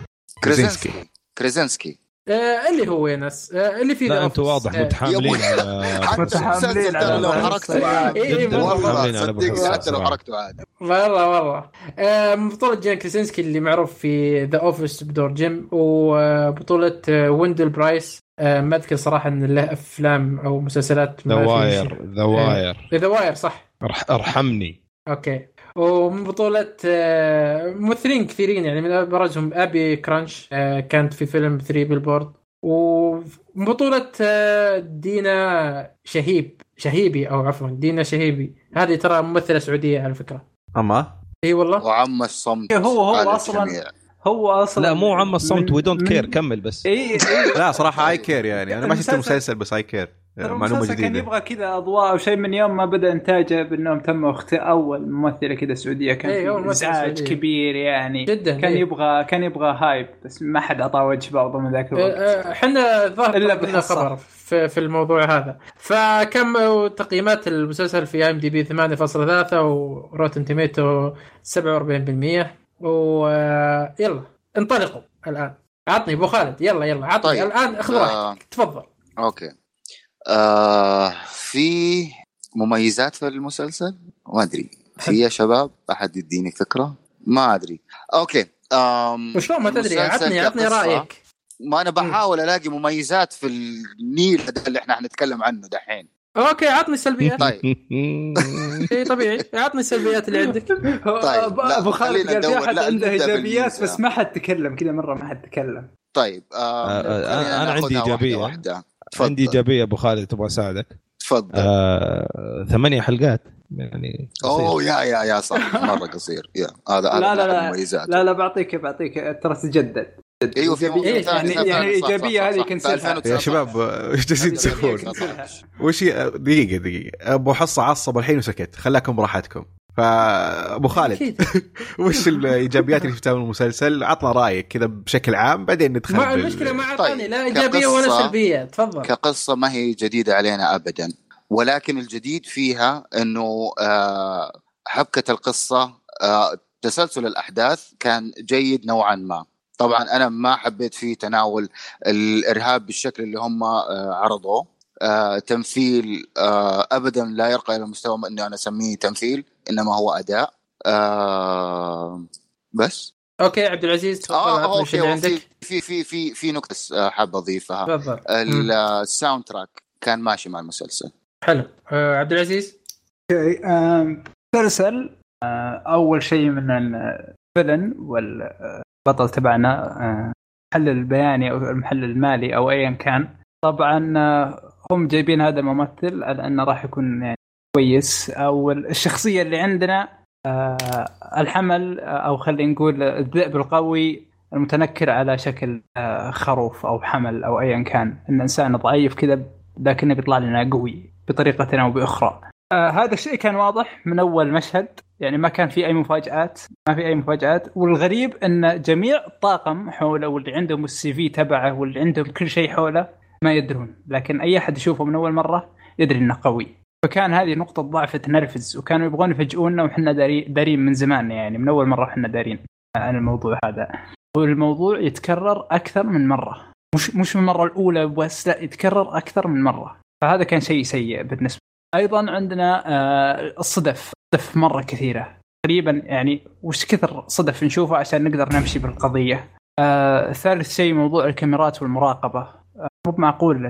كريزنسكي كريزنسكي آه، اللي هو ناس آه، اللي في لا The Office. واضح آه، متحاملين على متحاملين على لو حركته حسن. عادي. إيه، والله صدقني حتى لو. حركته عادي. والله والله. آه، بطولة جان كريسنسكي اللي معروف في The Office بدور جيم وبطولة آه، ويندل برايس. ما أذكر صراحة إن له أفلام أو مسلسلات ذا واير. ذا واير ذا واير صح. أرح- أرحمني. okay. ومن بطولة آه، ممثلين كثيرين يعني من أبرزهم أبي كرانش آه، كانت في فيلم 3 Billboards ومن بطولة آه، دينا شهيب شهيبي أو عفوا دينا شهيبي. هذه ترى ممثلة سعودية على فكرة. أما؟ إي والله. وعم الصمت هو- هو الجميع. هو أصلا لا مو عم الصمت we don't care كمل بس. إي إي. لا صراحة I care يعني. أنا ما شفت المسلسل- بس I care معلومة المسلسل كان جديدة. يبغى كذا أضواء أو شيء من يوم ما بدأ انتاجه بأنهم تم اختيار أول ممثلة كذا سعودية. كان إيه، ازعاج سعودية. كبير يعني. جدا كان إيه. يبغى كان يبغى hype بس ما حد أعطاه وجه برضه من ذاك الوقت. آه، إحنا ظهر إلا لنا بحصة. خبر في, في الموضوع هذا. فكم تقييمات المسلسل في IMDb 8.3 و Rotten Tomatoes 47% ويلا انطلقوا الآن. عطني أبو خالد. يلا يلا عطني طيب. الآن اخذ آه. تفضل. okay. آه في مميزات في المسلسل؟ ما أدري. في يا شباب أحد يديني فكرة؟ ما أدري. okay. آم وشلون؟ ما تدري. عطني عطني رأيك. ما أنا بحاول ألاقي مميزات في النيل هذا اللي إحنا حنتكلم عنه دحين. okay عطني السلبيات. طيب. (laughs) إي طبيعي. عطني السلبيات اللي عندك. (laughs) طيب، لا، أبو خالد قال في. أحد عنده إيجابيات. بس ما حد تكلم. كذا مرة ما حد تكلم. طيب آم آه، خلينا أنا عندي ناخذها إيجابية. تفضل عندي إيجابية أبو خالد تبغى أساعدك تفضل آه، ثمانية حلقات يعني قصير. أوه يا يا يا صح مرة قصير يا هذا هذا لا لا لا لا لا بعطيك بعطيك ترى تتجدد أيوه في إيجابية. موضوع يعني ثاني. يعني صح، صح، الايجابيه هذه. كنسلها 2019. يا شباب إيش جالسين تسوون؟ وش دقيقة دقيقة أبو حصة عصب الحين وسكت خلاكم براحتكم فابو خالد. أكيد. (laughs) وش الإيجابيات اللي شفتها من المسلسل؟ عطنا رأيك كذا بشكل عام بعدين ندخل المشكلة ما أعطاني طيب، لا إيجابية ولا سلبية. تفضل. كقصة ما هي جديدة علينا ابدا. ولكن الجديد فيها إنه آه، حبكة القصة آه، تسلسل الأحداث كان جيد نوعا ما. طبعا أنا ما حبيت فيه تناول الإرهاب بالشكل اللي هم آه، عرضوه. آه، تمثيل آه، ابدا لا يرقى إلى مستوى انه أنا أسميه تمثيل إنما هو أداء. آه، بس. okay عبد العزيز تفضل اللي أوكي عندك. في في في في نقطه آه، حاب أضيفها. ال soundtrack كان ماشي مع المسلسل. حلو. آه عبد العزيز؟ okay مسلسل آه، أول شيء من ال villain والبطل تبعنا آه، المحلل البياني أو المحلل المالي أو ايا كان. طبعا آه، هم جايبين هذا الممثل على أنه راح يكون يعني كويس. أو الشخصية اللي عندنا آه، الحمل آه، أو خلينا نقول الذئب القوي المتنكر على شكل آه، خروف أو حمل أو ايا كان. إن إنسان ضعيف كذا لكنه بيطلع لنا قوي بطريقة أو بأخرى. آه هذا الشيء كان واضح من أول مشهد. يعني ما كان في أي مفاجآت ما في أي مفاجآت. والغريب إن جميع الطاقم حوله واللي عندهم السي في تبعه واللي عندهم كل شيء حوله ما يدرون لكن أي أحد يشوفه من أول مرة يدري إنه قوي. فكان هذه نقطة ضعف تنرفز وكانوا يبغون يفاجئونا وحنا داري دارين من زمان يعني من أول مرة إحنا دارين عن الموضوع هذا. والموضوع يتكرر أكثر من مرة. مش مش من المرة الأولى بس لا يتكرر أكثر من مرة. فهذا كان شيء سيء بالنسبة. أيضا عندنا آه، الصدف صدف مرة كثيرة. تقريبا يعني وش كثر صدف نشوفه عشان نقدر نمشي بالقضية؟ آه، ثالث شيء موضوع الكاميرات والمراقبة. آه، مو معقول.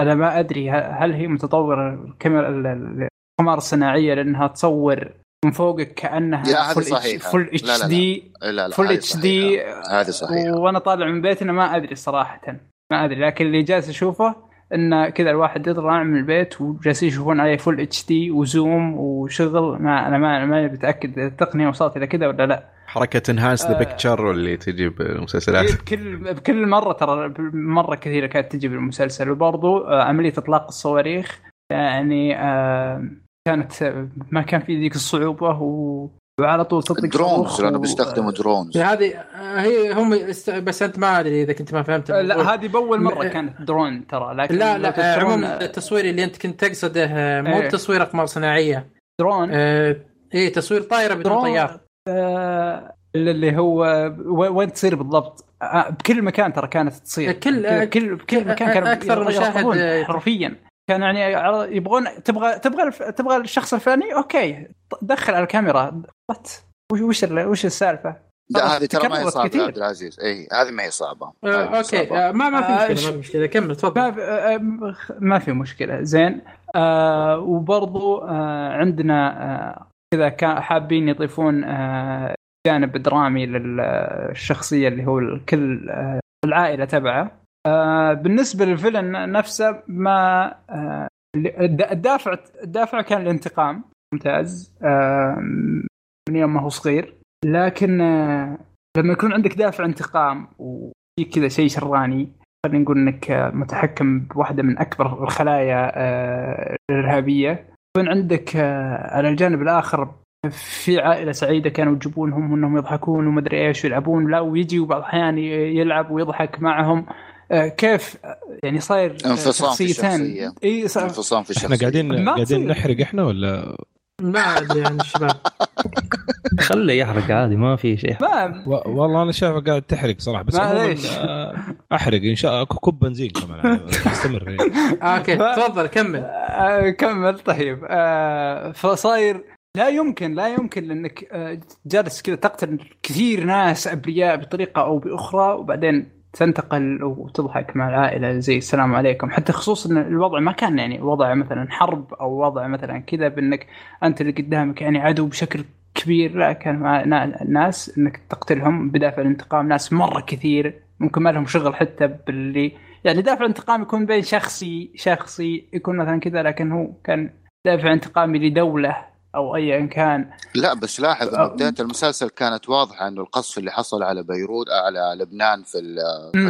أنا ما أدري هل هي متطورة الكاميرا ال- ال- القمر الصناعية لأنها تصور من فوقك كأنها لا، هذه صحيحة. فول لا، اتش. دي هذه اتش دي. هذه صحيحة. وأنا طالع من بيتنا ما أدري صراحة. ما أدري لكن اللي جالس أشوفه إن كذا الواحد يطلع من البيت وجالسين يشوفون عليه full HD و zoom وشغل. ما أنا ما ما متأكد التقنية وصلت إلى كذا ولا لا. حركة enhance the. picture اللي تجي بالمسلسلات. (laughs) بكل بكل مرة ترى مرة كثيرة كانت تجي بالمسلسل. وبرضو آه، عملية إطلاق الصواريخ يعني آه، كانت آه، ما كان في ذيك الصعوبة و وعلى طول تطلق drones لأنه بيستخدموا drones. هذه هي هم است... بس أنت ما أدري إذا كنت ما فهمت. لا. هذه بأول مرة م- كانت درون ترى لكن لا لا آه، عموما التصوير اللي أنت كنت تقصده مو إيه. تصوير أقمار صناعية. درون؟ آه، إيه تصوير طائرة بدون طيار. اللي هو وين تصير بالضبط؟ آه، بكل مكان ترى كانت تصير. كل- آه، كل بكل مكان كانوا أكثر يركضون مشاهد، آه، حرفيا. كان يعني يبغون تبغى تبغى الف- تبغى الشخص الفلاني؟ أوكي. دخل على الكاميرا. what وش وش ال- وش السالفة؟ لا هذه ترى ما هي صعبة كثير. يا عبد العزيز. اي هذه ما هي صعبة. آه، okay. صعبة. آه، ما ما آه، في مشكلة ما في مشكلة. كمل تفضل. ما في آه، ما في مشكلة. زين. آه وبرضو آه عندنا آه كذا حابين يضيفون آه جانب درامي للشخصيه اللي هو الكل آه العائلة تبعه. آه بالنسبة للفيلن نفسه ما الد- الدافع الدافع كان الانتقام ممتاز. من يوم ما هو صغير. لكن لما يكون عندك دافع انتقام وفي كذا شيء شراني خلينا نقول إنك متحكم بواحدة من أكبر الخلايا الإرهابية يكون عندك آه، على الجانب الآخر في عائلة سعيدة كانوا يجيبونهم إنهم يضحكون ومدري إيش ويلعبون لا ويجي وبعض الأحيان يلعب ويضحك معهم آه، كيف يعني صاير انفصام. الشخصية. إي صار- انفصام في الشخصية إحنا قاعدين قاعدين. نحرق إحنا ولا ما ادري عن الشباب خله يحرق عادي ما في شيء ما و- والله أنا شايفه قاعد تحرق صراحة بس معليش. آه، أحرق إن شاء الله كب بنزين كمان استمر يعني. (laughs) أوكي تفضل كمل. آه، كمل طيب. آه، فصاير لا يمكن لا يمكن لأنك آه، جالس كذا تقتل كثير ناس أبرياء بطريقة أو بأخرى وبعدين تنتقل وتضحك مع العائلة زي السلام عليكم. حتى خصوصا إن الوضع ما كان يعني وضع مثلا حرب أو وضع مثلا كذا بأنك أنت اللي قدامك يعني عدو بشكل كبير. لا كان مع نا- ناس إنك تقتلهم بدافع الانتقام ناس مرة كثير ممكن ما لهم شغل حتى باللي يعني دافع انتقام يكون بين شخصي شخصي يكون مثلا كذا لكن هو كان دافع انتقامي لدولة أو ايا كان لا بس لاحظ. انه بداية المسلسل كانت واضحة إنه القصف اللي حصل على بيروت على لبنان في.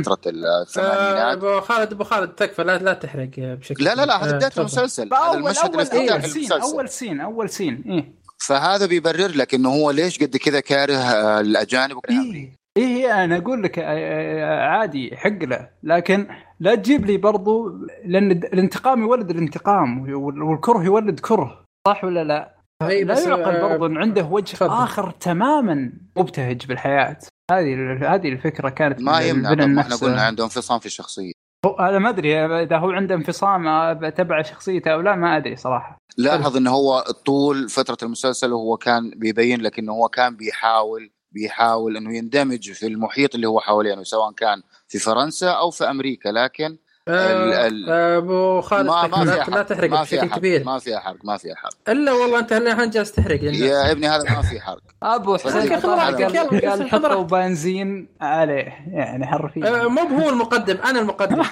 فترة آه، الثمانينات أبو خالد أبو خالد تكفى لا لا تحرق بشكل لا لا لا هذا آه، بداية. المسلسل هذا اول المشهد أول الافتتاحي اول سين أول سين أول سين إيه فهذا بيبرر لك إنه هو ليش قد كذا كاره آه، الأجانب أمريكا. إيه أنا أقول لك آه، عادي يحق له لكن لا تجيب لي برضو لأن الانتقام يولد الانتقام وال- والكره يولد كره صح ولا لا؟ لا بس، يعقل آه، برضو إن عنده وجه تفضل. آخر تماما مبتهج بالحياة هذه هذه الفكرة كانت ما يمنع إحنا. قلنا عنده انفصام في الشخصية هو- أنا ما أدري إذا هو عنده انفصام آه، تبع شخصيته أو لا ما أدري صراحة لاحظ إنه هو طول فترة المسلسل وهو كان بيبين لك إنه هو كان بيحاول بيحاول إنه يندمج في المحيط اللي هو حوالينه سواء كان في فرنسا أو في أمريكا لكن ال- آه، ال- أبو خالد ما تكفى ما لا, لا حرق تحرق ما في بشكل كبير. ما في حرق ما في حرق. إلا والله أنت الحين جالس تحرق للناس. يا ابني هذا ما في حرق. أبو حسين قال يلا، قال خذ حطوا. بنزين عليه يعني حرفيا. آه، مو هو المقدم أنا المقدم. (laughs)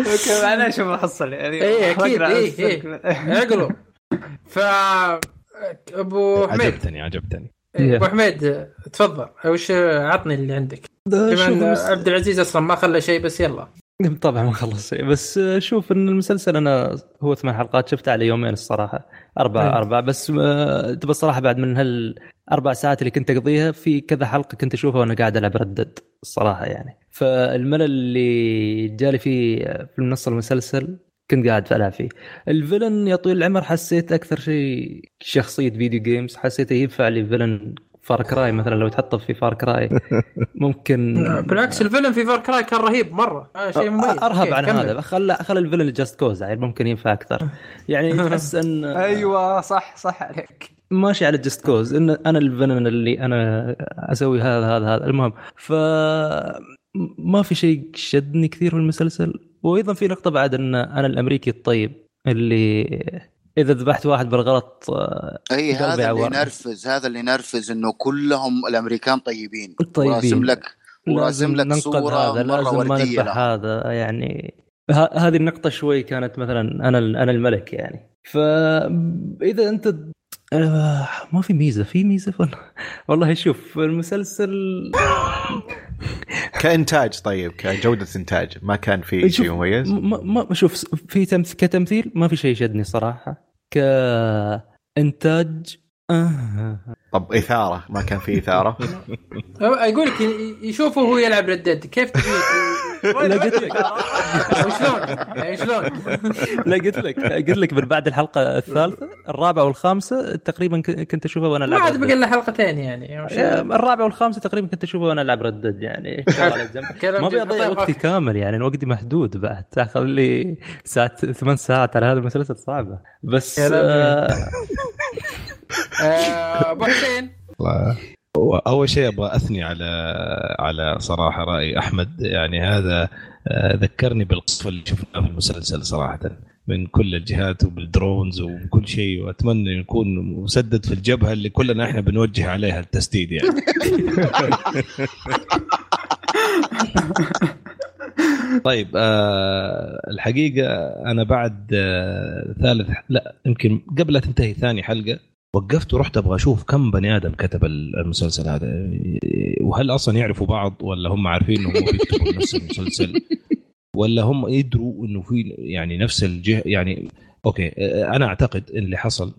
أوكي أنا أشوف الحصل يعني؟ إيه، أكيد، أقرأ إيه، السلك. عقلوا. ف أبو حميد. عجبتني. عجبتني إيه، أبو حميد تفضل. وش عطني اللي عندك؟ عبد العزيز أصلا ما خلى شيء بس يلا. (laughs) طبعا ما خلص شيء بس شوف إن المسلسل أنا هو ثمان حلقات شفته على يومين الصراحة. أربع أي. أربع بس آه، تبى الصراحة بعد من هالأربع ساعات اللي كنت أقضيها في كذا حلقة كنت أشوفها وأنا قاعد ألعب ردد الصراحة يعني. فالملل اللي جالي فيه في نص المسلسل كنت قاعد العب فيه. ال villain يا طويل العمر حسيت أكثر شيء شخصية video games حسيته ينفع لي villain فار كراي مثلا لو تحطه في فار كراي (laughs) ممكن (laughs) بالعكس الفيلم في فار كراي كان رهيب مرة. آه، شيء مميز. أرهب عن كمل. هذا. خل خل ال villain جاست كوز يعني ممكن ينفع أكثر. (laughs) يعني تحس إن أيوه صح صح عليك. ماشي على جست كوز إن أنا ال villain اللي أنا أسوي هذا هذا هذا. المهم ف ما في شيء شدني كثير في المسلسل. وأيضا في نقطة بعد إن أنا الأمريكي الطيب اللي إذا ذبحت واحد بالغلط آه، أي هذا اللي. ينرفز هذا اللي ينرفز إنه كلهم الأمريكان طيبين طيبين. وراسم لك وراسم لك صورة هذا مرة لازم ما نذبح. هذا يعني ه- هذه النقطة شوي كانت مثلا أنا أنا الملك يعني فإذا أنت آه، ما في ميزة في ميزة والله (laughs) والله شوف المسلسل (laughs) كإنتاج طيب كجودة إنتاج ما كان في شيء مميز ما ما شوف في تمث... كتمثيل ما في شيء شدني صراحة كانتاج آه. طب إثارة ما كان في إثارة. يقول لك يشوفه وهو يلعب ردد كيف قلت لك. وشلون؟ يعني شلون؟ لا قلت لك. قلت لك من بعد الحلقة الثالثة الرابعة والخامسة تقريبا كنت اشوفها وأنا ما العب عاد Red Dead. بقى لنا حلقتين يعني وش- آه، الرابعة والخامسة تقريبا كنت اشوفها وأنا ألعب ردد يعني. (laughs) ما اضيع طيب، وقتي كامل يعني وقتي محدود بعد. تأخذ لي ساعات ثمان ساعات على هذا المسلسل صعبة. بس (laughs) ابو حسين أول شيء أبغى أثني على على صراحة رأي أحمد. يعني هذا آه، ذكرني بالقصف اللي شفناه في المسلسل صراحة من كل الجهات وبالدرونز وكل شيء. وأتمنى يكون مسدد في الجبهة اللي كلنا إحنا بنوجه عليها التسديد يعني. (laughs) طيب آه الحقيقة أنا بعد آه ثالث لا يمكن قبل لا تنتهي ثاني حلقة وقفت ورحت أبغى أشوف كم بني آدم كتب المسلسل هذا. وهل أصلا يعرفوا بعض ولا هم عارفين إنهم بيكتبوا نفس المسلسل؟ ولا هم يدروا إنه في يعني نفس الجهة؟ يعني أوكي أنا أعتقد اللي حصل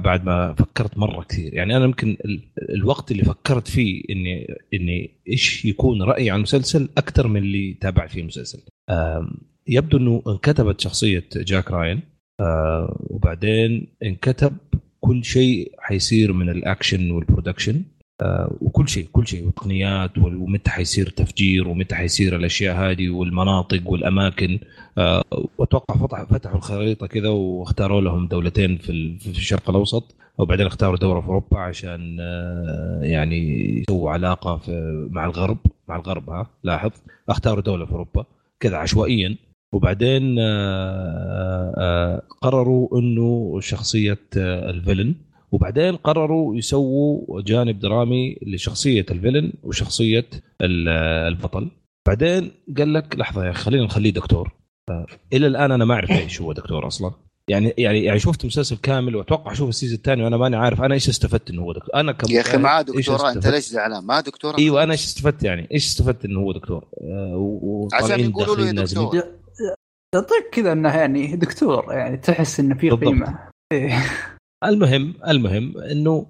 بعد ما فكرت مرة كثير. يعني أنا يمكن ال- الوقت اللي فكرت فيه اني إني إيش يكون رأيي عن المسلسل أكثر من اللي تابعت فيه المسلسل. يبدو إنه انكتبت شخصية جاك راين آه، وبعدين انكتب كل شيء حيصير من الأكشن وال production آه، وكل شيء كل شيء. وتقنيات وال- ومتى حيصير تفجير ومتى حيصير الأشياء هذه والمناطق والأماكن. آه، وأتوقع فتح فتحوا الخريطة كذا واختاروا لهم دولتين في ال- في الشرق الأوسط. وبعدين اختاروا دولة في أوروبا عشان آه، يعني يسووا علاقة مع الغرب مع الغرب ها لاحظ. اختاروا دولة في أوروبا كذا عشوائيا. وبعدين آه، آه، قرروا إنه شخصية آه، ال villain. وبعدين قرروا يسووا جانب درامي لشخصية ال villain وشخصية ال- آه، البطل. بعدين قال لك لحظة يا أخي، خلينا نخليه دكتور. آه، إلى الآن أنا ما أعرف إيش هو دكتور أصلا. يعني يعني يعني شفت مسلسل كامل وأتوقع أشوف ال season الثاني وأنا ماني عارف أنا إيش استفدت إنه هو دكتور. أنا كم يا أخي معاه دكتوراه أنت؟ ليش زعلان؟ ما دكتوراه إيوه أنا إيش استفدت يعني؟ إيش استفدت إنه هو دكتور؟ آه، عشان يقولوا له. دكتور. يعطيك كذا انه يعني دكتور يعني تحس انه في. قيمة. إيه. المهم المهم إنه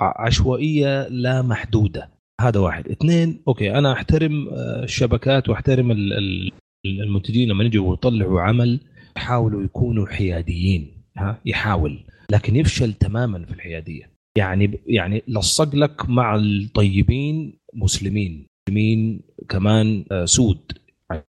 عشوائية لا محدودة. هذا واحد. اثنين أوكي أنا أحترم آه، الشبكات وأحترم ال- ال- المنتجين لما يجوا يطلعوا عمل يحاولوا يكونوا حياديين ها يحاول. لكن يفشل تماما في الحيادية. يعني يعني لصق لك مع الطيبين مسلمين مسلمين كمان آه، سود.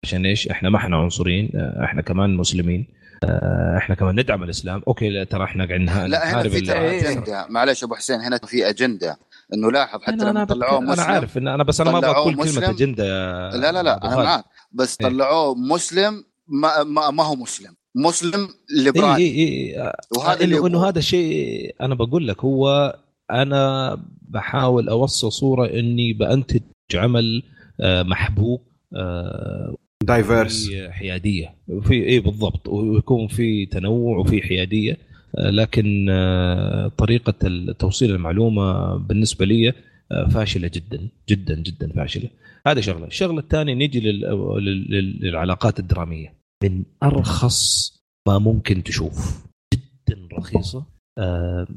عشان إيش إحنا ما إحنا عنصريين آه، إحنا كمان مسلمين آه، إحنا كمان ندعم الإسلام أوكي لا ترى إحنا قاعدين لا هنا في ترى إيه. أجندة معلش أبو حسين هنا في أجندة إنه لاحظ حتى أنا لما أنا, طلعوه أنا مسلم عارف إن أنا بس أنا ما أبغى أقول كلمة. أجندة لا لا لا أنا. معك بس إيه. طلعوه مسلم ما, ما, ما هو مسلم مسلم ليبرالي اي اي وهذا اللي إنه. هذا الشيء أنا بقول لك هو أنا بحاول أوصل صورة إني بأنتج عمل آه، آه، diverse في حيادية. في اي بالضبط. ويكون في تنوع وفي حيادية. آه، لكن آه، طريقة توصيل المعلومة بالنسبة لي آه، فاشلة جدا جدا جدا فاشلة. هذا شغلة. الشغلة الثانية نيجي لل- لل- لل- للعلاقات الدرامية. من أرخص ما ممكن تشوف. جدا رخيصة. آه،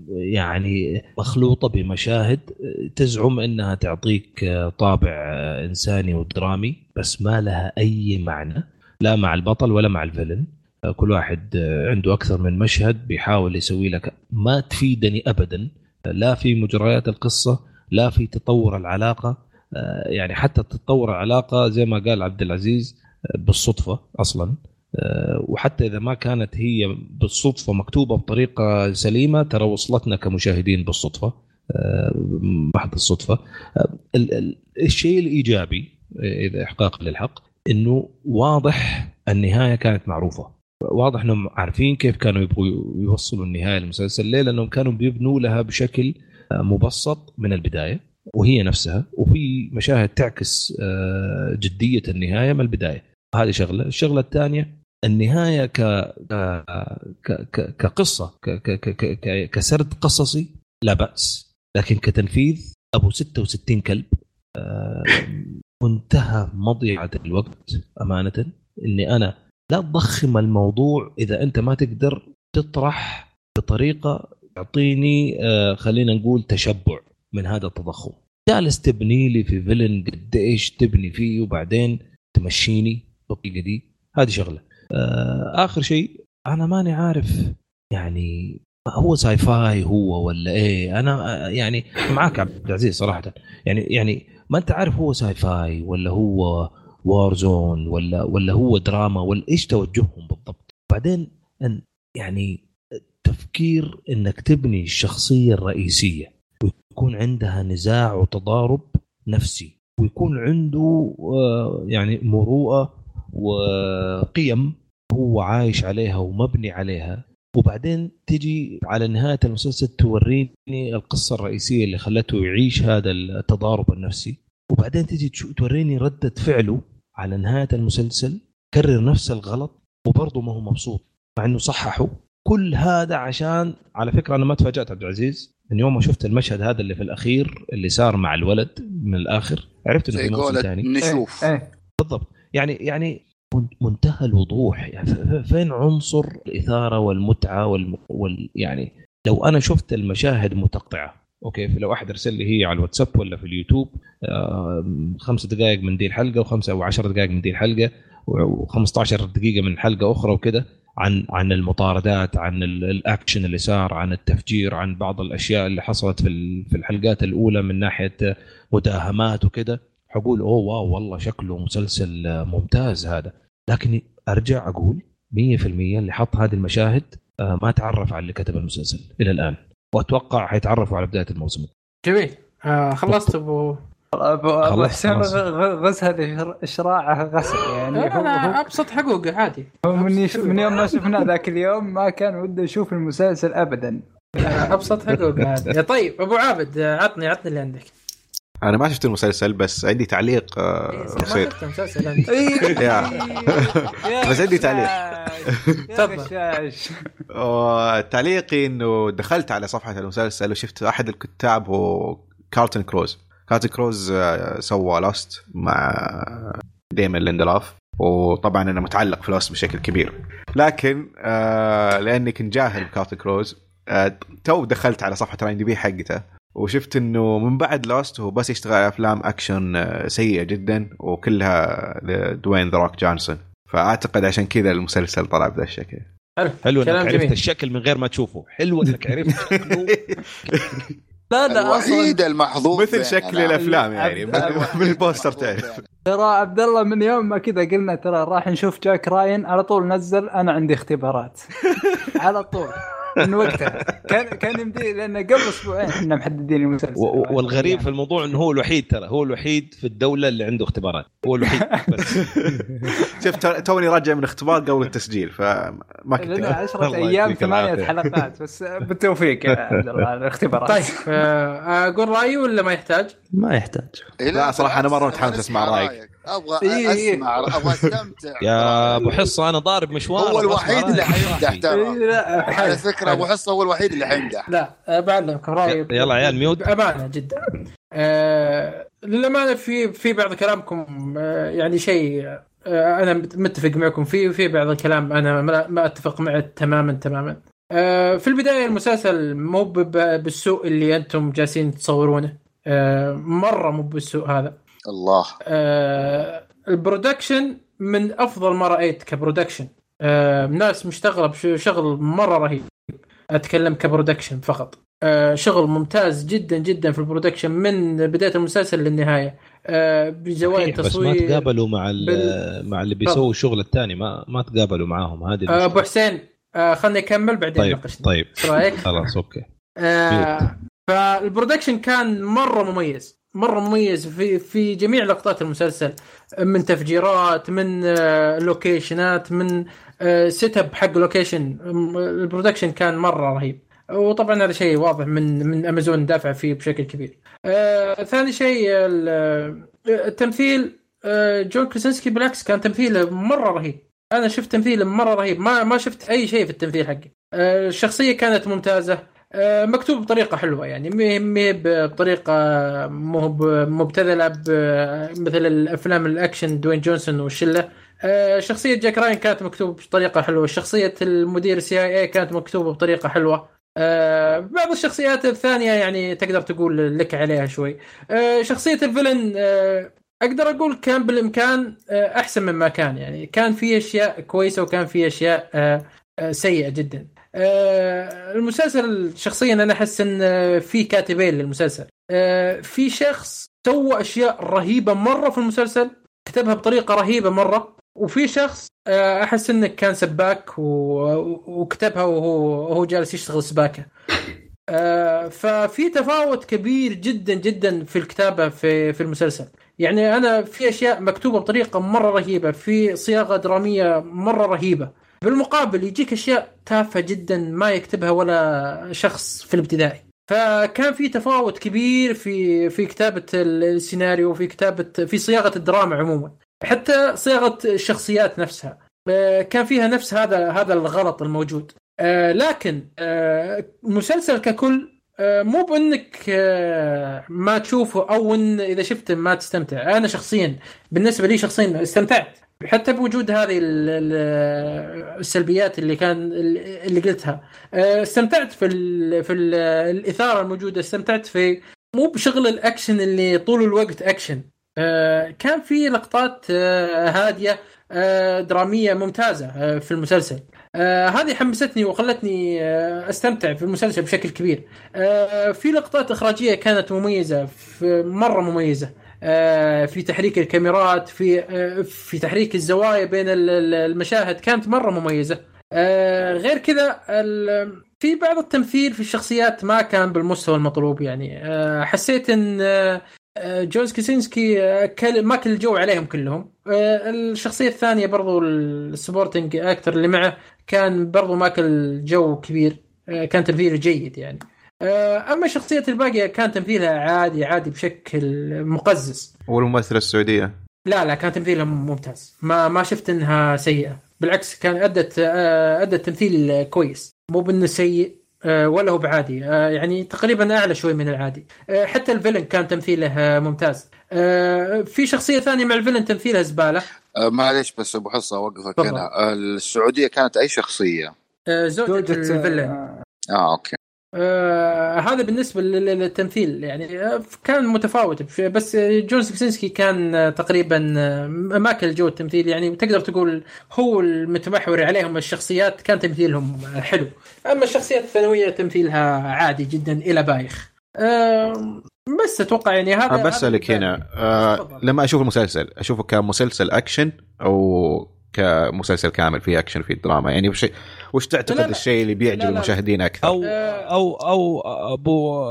يعني مخلوطة بمشاهد آه، تزعم إنها تعطيك آه، طابع آه، إنساني ودرامي بس ما لها أي معنى لا مع البطل ولا مع الفيلن. آه، كل واحد آه، عنده أكثر من مشهد بيحاول يسوي لك ما تفيدني ابدا. آه، لا في مجريات القصة لا في تطور العلاقة. آه، يعني حتى تطور العلاقة زي ما قال عبد العزيز آه، بالصدفة أصلا. آه، وحتى إذا ما كانت هي بالصدفة مكتوبة بطريقة سليمة ترى وصلتنا كمشاهدين بالصدفة آه، محض الصدفة. آه، ال- ال- الشيء الإيجابي آه، إذا إحقاق للحق إنه واضح النهاية كانت معروفة. واضح إنهم عارفين كيف كانوا يبغوا يوصلوا النهاية للمسلسل. ليه؟ لأنهم كانوا بيبنوا لها بشكل آه، مبسط من البداية وهي نفسها وفي مشاهد تعكس آه، جدية النهاية من البداية. هذه شغلة، الشغلة الثانية النهاية ك ك ك- كقصة ك ك ك ك كسرد قصصي لا بأس. لكن كتنفيذ أبو 66 كلب آه، منتهى مضيعة الوقت أمانة. إني أنا لا تضخم الموضوع إذا أنت ما تقدر تطرح بطريقة تعطيني آه، خلينا نقول تشبع من هذا التضخم. جالس تبني لي في villain قد إيش تبني فيه وبعدين تمشيني بالطريقة دي. هذه شغلة. آخر شيء أنا ماني عارف يعني هو sci-fi هو ولا إيه؟ أنا آه، يعني معاك عبد العزيز صراحة. يعني يعني ما أنت عارف هو sci-fi ولا هو war zone ولا ولا هو دراما ولا إيش توجههم بالضبط؟ بعدين أن يعني تفكير إنك تبني الشخصية الرئيسية ويكون عندها نزاع وتضارب نفسي ويكون عنده آه، يعني مروءة وقيم هو عايش عليها ومبني عليها. وبعدين تجي على نهاية المسلسل توريني القصة الرئيسية اللي خلته يعيش هذا التضارب النفسي. وبعدين تجي توريني ردة فعله على نهاية المسلسل كرر نفس الغلط وبرضه ما هو مبسوط مع إنه صححه. كل هذا عشان على فكرة أنا ما تفاجأت عبد العزيز من يوم ما شفت المشهد هذا اللي في الأخير اللي صار مع الولد من الآخر عرفت إنه في موسم ثاني؟ نشوف. إيه. بالضبط. يعني يعني منتهى الوضوح. يعني فين عنصر الإثارة والمتعة وال, وال يعني لو أنا شفت المشاهد متقطعة okay لو أحد ارسل لي هي على الواتساب ولا في اليوتيوب آه، خمس دقائق من دي الحلقة وخمسه أو عشر دقائق من دي الحلقة و15 دقيقة من حلقة أخرى وكذا عن عن المطاردات عن ال- الأكشن اللي صار عن التفجير عن بعض الأشياء اللي حصلت في في الحلقات الأولى من ناحية مداهمات وكذا حقول oh wow والله شكله مسلسل ممتاز هذا. لكن أرجع أقول 100% اللي حط هذه المشاهد آه، ما تعرف على اللي كتب المسلسل إلى الآن. وأتوقع حيتعرفوا على بداية الموسم. جميل. آه خلصت ابو ابو حسين خلاص. غ- غ- غز هذه شراعه غسل يعني هو, هو, أبسط حقوقه عادي. هو من, يش- من يوم ما شفنا ذاك اليوم ما كان وده يشوف المسلسل ابدا. أبسط حقوقه طيب أبو عابد آه، عطني عطني اللي عندك. أنا ما شفت المسلسل بس عندي تعليق آه، إيه، بسيط. شفت مسلسل أنت. (laughs) يا. (laughs) بس عندي تعليق. تعليقي إنه دخلت على صفحة المسلسل وشفت أحد الكتاب هو كارلتون كيوز. كارلتون كيوز آه، سوى لاست مع ديمن ليندلوف وطبعا أنا متعلق في لاست بشكل كبير. لكن آه لأني كنت جاهل بكارلتون كيوز آه تو دخلت على صفحة ال IMDb حقته. وشفت إنه من بعد لاست هو بس يشتغل على أفلام أكشن آه، سيئة جدا وكلها لدوين ذا روك جونسون فأعتقد عشان كذا المسلسل طلع بهذا الشكل حلو حلو إنك عرفت جميل. الشكل من غير ما تشوفه حلو إنك عرفت شكله (laughs) لا لا الوحيد أصلا المحظوظ مثل. شكل الأفلام يعني (laughs) من البوستر تعرف. ترى عبد الله من يوم ما كذا قلنا ترى راح نشوف جاك راين على طول نزل أنا عندي اختبارات (laughs) على طول من وقتها. كان كان يمدي لأن قبل أسبوعين إحنا محددين المسلسل. والغريب في الموضوع إنه هو الوحيد ترى. هو الوحيد في الدولة اللي عنده اختبارات. هو الوحيد. بس. (laughs) شفت توني راجع من اختبار قبل التسجيل فما لنا كنت 10 (laughs) الله أيام يديك ثمانية العافية. حلقات بس بالتوفيق يا عبد الله الاختبارات. طيب آه، أقول رأيي ولا ما يحتاج؟ ما يحتاج. لا، أنا مرة بالعكس، متحمس أبغى أسمع رأيك. أبغى إيه، إيه. أسمع أبغى أستمتع. يا أبو حصة أنا ضارب مشوار هو الوحيد اللي حيمدح إيه، ترى. على فكرة أبو حصة هو الوحيد اللي حيمدح لا بعلمكم رايي يلا عيال ميوت. بأمانة جدا. آه للأمانة في في بعض كلامكم آه يعني شيء آه أنا متفق معكم فيه وفي بعض الكلام أنا ما, ما أتفق معه تماما تماما. آه في البداية المسلسل مو بالسوء اللي أنتم جالسين تصورونه. آه مرة مو بالسوء هذا. الله. آه ال production من أفضل ما رأيت ك production. آه ناس مشتغلة بشغل مرة رهيب. أتكلم ك production فقط. آه شغل ممتاز جدا جدا في ال production من بداية المسلسل للنهاية. آه بزوايا صحيح، بس ما تقابلوا مع ال- بال- مع اللي بيسووا الشغل الثاني. ما ما تقابلوا معاهم. هذه آه، أبو. حسين آه خلني أكمل بعدين طيب ناقشنا طيب. إيش رأيك؟ خلاص okay. آه فال production كان مرة مميز. مرة مميز في في جميع لقطات المسلسل من تفجيرات من آه location ات من آه set up حق location ال production كان مرة رهيب وطبعا هذا شيء واضح من من امازون دافع فيه بشكل كبير. آه ثاني شيء ال- آه، التمثيل آه جون كرازينسكي بالعكس كان تمثيله مرة رهيب. أنا شفت تمثيله مرة رهيب ما ما شفت أي شيء في التمثيل حقه. آه، الشخصية كانت ممتازة آه، مكتوب بطريقة حلوة يعني مي بطريقة مو مبتذلة مثل الأفلام الأكشن دوين جونسون والشلة. آه، شخصية جاك راين كانت مكتوبة بطريقة حلوة. شخصية المدير ال CIA كانت مكتوبة بطريقة حلوة. آه، بعض الشخصيات الثانية يعني تقدر تقول لك عليها شوي. آه، شخصية ال villain آه، أقدر أقول كان بالإمكان آه، أحسن مما كان يعني. كان في أشياء كويسة وكان في أشياء آه، آه، سيئة جدا. آه، المسلسل شخصيا أنا أحس إن آه، في كاتبين للمسلسل. آه، في شخص سوى أشياء رهيبة مرة في المسلسل كتبها بطريقة رهيبة مرة وفي شخص آه، أحس إنه كان سباك وكتبها وهو وهو جالس يشتغل سباكة. آه، ففي تفاوت كبير جدا جدا في الكتابة في في المسلسل. يعني أنا في أشياء مكتوبة بطريقة مرة رهيبة في صياغة درامية مرة رهيبة. بالمقابل يجيك أشياء تافهة جدا ما يكتبها ولا شخص في الابتدائي. فكان في تفاوت كبير في في كتابة السيناريو وفي كتابة في صياغة الدراما عموما حتى صياغة الشخصيات نفسها. آه، كان فيها نفس هذا هذا الغلط الموجود. آه، لكن المسلسل ككل آه، مو بأنك ما تشوفه أو إن إذا شفته ما تستمتع. أنا شخصيا بالنسبة لي شخصيا استمتعت. حتى بوجود هذه ال- ال- السلبيات اللي كان اللي قلتها. آه، استمتعت في في ال الإثارة الموجودة. استمتعت في مو بشغل الأكشن اللي طول الوقت أكشن. آه، كان في لقطات آه، هادية درامية ممتازة في المسلسل. هذه حمستني وخلتني أستمتع في المسلسل بشكل كبير. في لقطات إخراجية كانت مميزة مرة مميزة. في تحريك الكاميرات في آه، في تحريك الزوايا بين ال- ال- المشاهد كانت مرة مميزة. آه، غير كذا في بعض التمثيل في الشخصيات ما كان بالمستوى المطلوب يعني. آه، حسيت إن آه، آه، جون كراسينسكي آه، كان ماكل الجو عليهم كلهم. آه، الشخصية الثانية برضو ال supporting actor اللي معه كان برضو ماكل جو كبير. آه، كان تمثيله جيد يعني. آه، أما الشخصيه الباقية كان تمثيلها عادي عادي بشكل مقزز. والممثلة السعودية. لا لا كان تمثيلها ممتاز. ما ما شفت إنها سيئة. بالعكس كان أدت آه، أدت تمثيل كويس. مو بإنه سيء آه، ولا هو بعادي. آه، يعني تقريبا أعلى شوي من العادي. آه، حتى ال villain كان تمثيله آه، ممتاز. آه، في شخصية ثانية مع ال villain تمثيلها زبالة. آه، معليش بس أبو حصة أوقفك. هنا. آه، السعودية كانت أي شخصية؟ آه، زوجة زوجة ال villain. آه، آه okay. آه هذا بالنسبة لل- للتمثيل يعني آه كان متفاوت بس جون كراسينسكي كان آه، تقريبا ماكل جو التمثيل يعني تقدر تقول هو المتمحور عليهم الشخصيات كان تمثيلهم حلو أما الشخصيات الثانوية تمثيلها عادي جدا إلى بايخ آه بس أتوقع يعني هذا بالنسبة هنا. آه. لما أشوف المسلسل أشوفه كمسلسل أكشن أو كمسلسل كامل فيه اكشن فيه دراما يعني وش وش تعتقد لا، لا. الشيء اللي بيعجب لا، لا. المشاهدين أكثر؟ أو آه. أو أو ابو.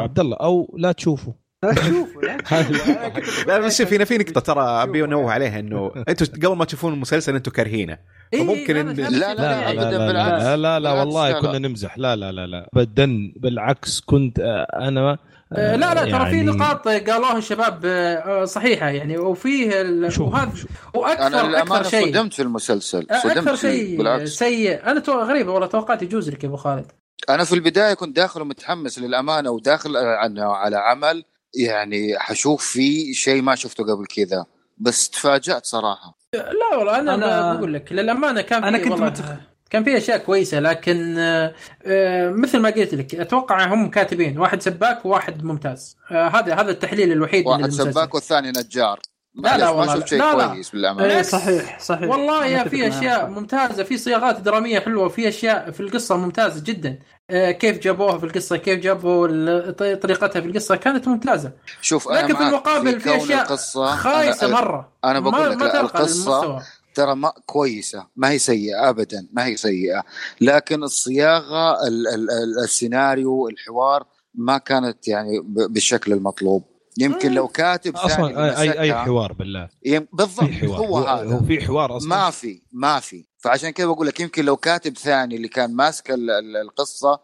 عبد الله أو لا تشوفه لا تشوفوا لا تشوفوا. لا بس شوف هنا في نقطة ترى ابي انوه عليها انه أنتم قبل ما تشوفون المسلسل أنتم كارهينه إيه، فممكن شايف لا،. لا، لا لا لا بالعكس. لا لا, لا والله لا، لا. كنا نمزح لا لا لا لا ابدا بالعكس كنت آه، أنا آه، لا لا ترى في يعني- نقاط قالوها الشباب آه، صحيحة يعني وفيه ال- شوف وهذا. وأكثر أنا للأمانة أكثر شيء صدمت في المسلسل أكثر صدمت فيه شيء بالعكس سيء. أنا تو... غريبه والله توقعت يجوز لك يا أبو خالد. أنا في البداية كنت داخل ومتحمس للأمانة وداخل على عمل يعني حشوف فيه شيء ما شفته قبل كذا بس تفاجأت صراحة. لا والله أنا, أنا- أنا بقول لك للأمانة كان أنا في كنت والله متخ- كان في أشياء كويسة لكن آه، آه، مثل ما قلت لك أتوقع هم كاتبين واحد سباك وواحد ممتاز آه، هذا هذا التحليل الوحيد واحد للمسلسل. سباك والثاني نجار لا، لا والله ما شفت شيء لا، لا. كويس بالأمانة. صحيح صحيح والله يا في. أشياء ممتازة في صياغات درامية حلوة في أشياء في القصة ممتازة جدا كيف جابوها في القصة كيف جابوا طريقتها في القصة كانت ممتازة شوف أنا لكن في معك المقابل في كون أشياء القصة خايسة أنا مرة أنا بقول ما لك ما ترى ما كويسة ما هي سيئة ابدا ما هي سيئة. لكن الصياغة ال ال ال السيناريو الحوار ما كانت يعني بالشكل المطلوب. يمكن مم. لو كاتب ثاني أصلا اي أي حوار بالله. يم- بالضبط حوار. هو هذا. هو في حوار أصلا. ما في ما في. فعشان كذا بقول لك يمكن لو كاتب ثاني اللي كان ماسك ال- ال- القصة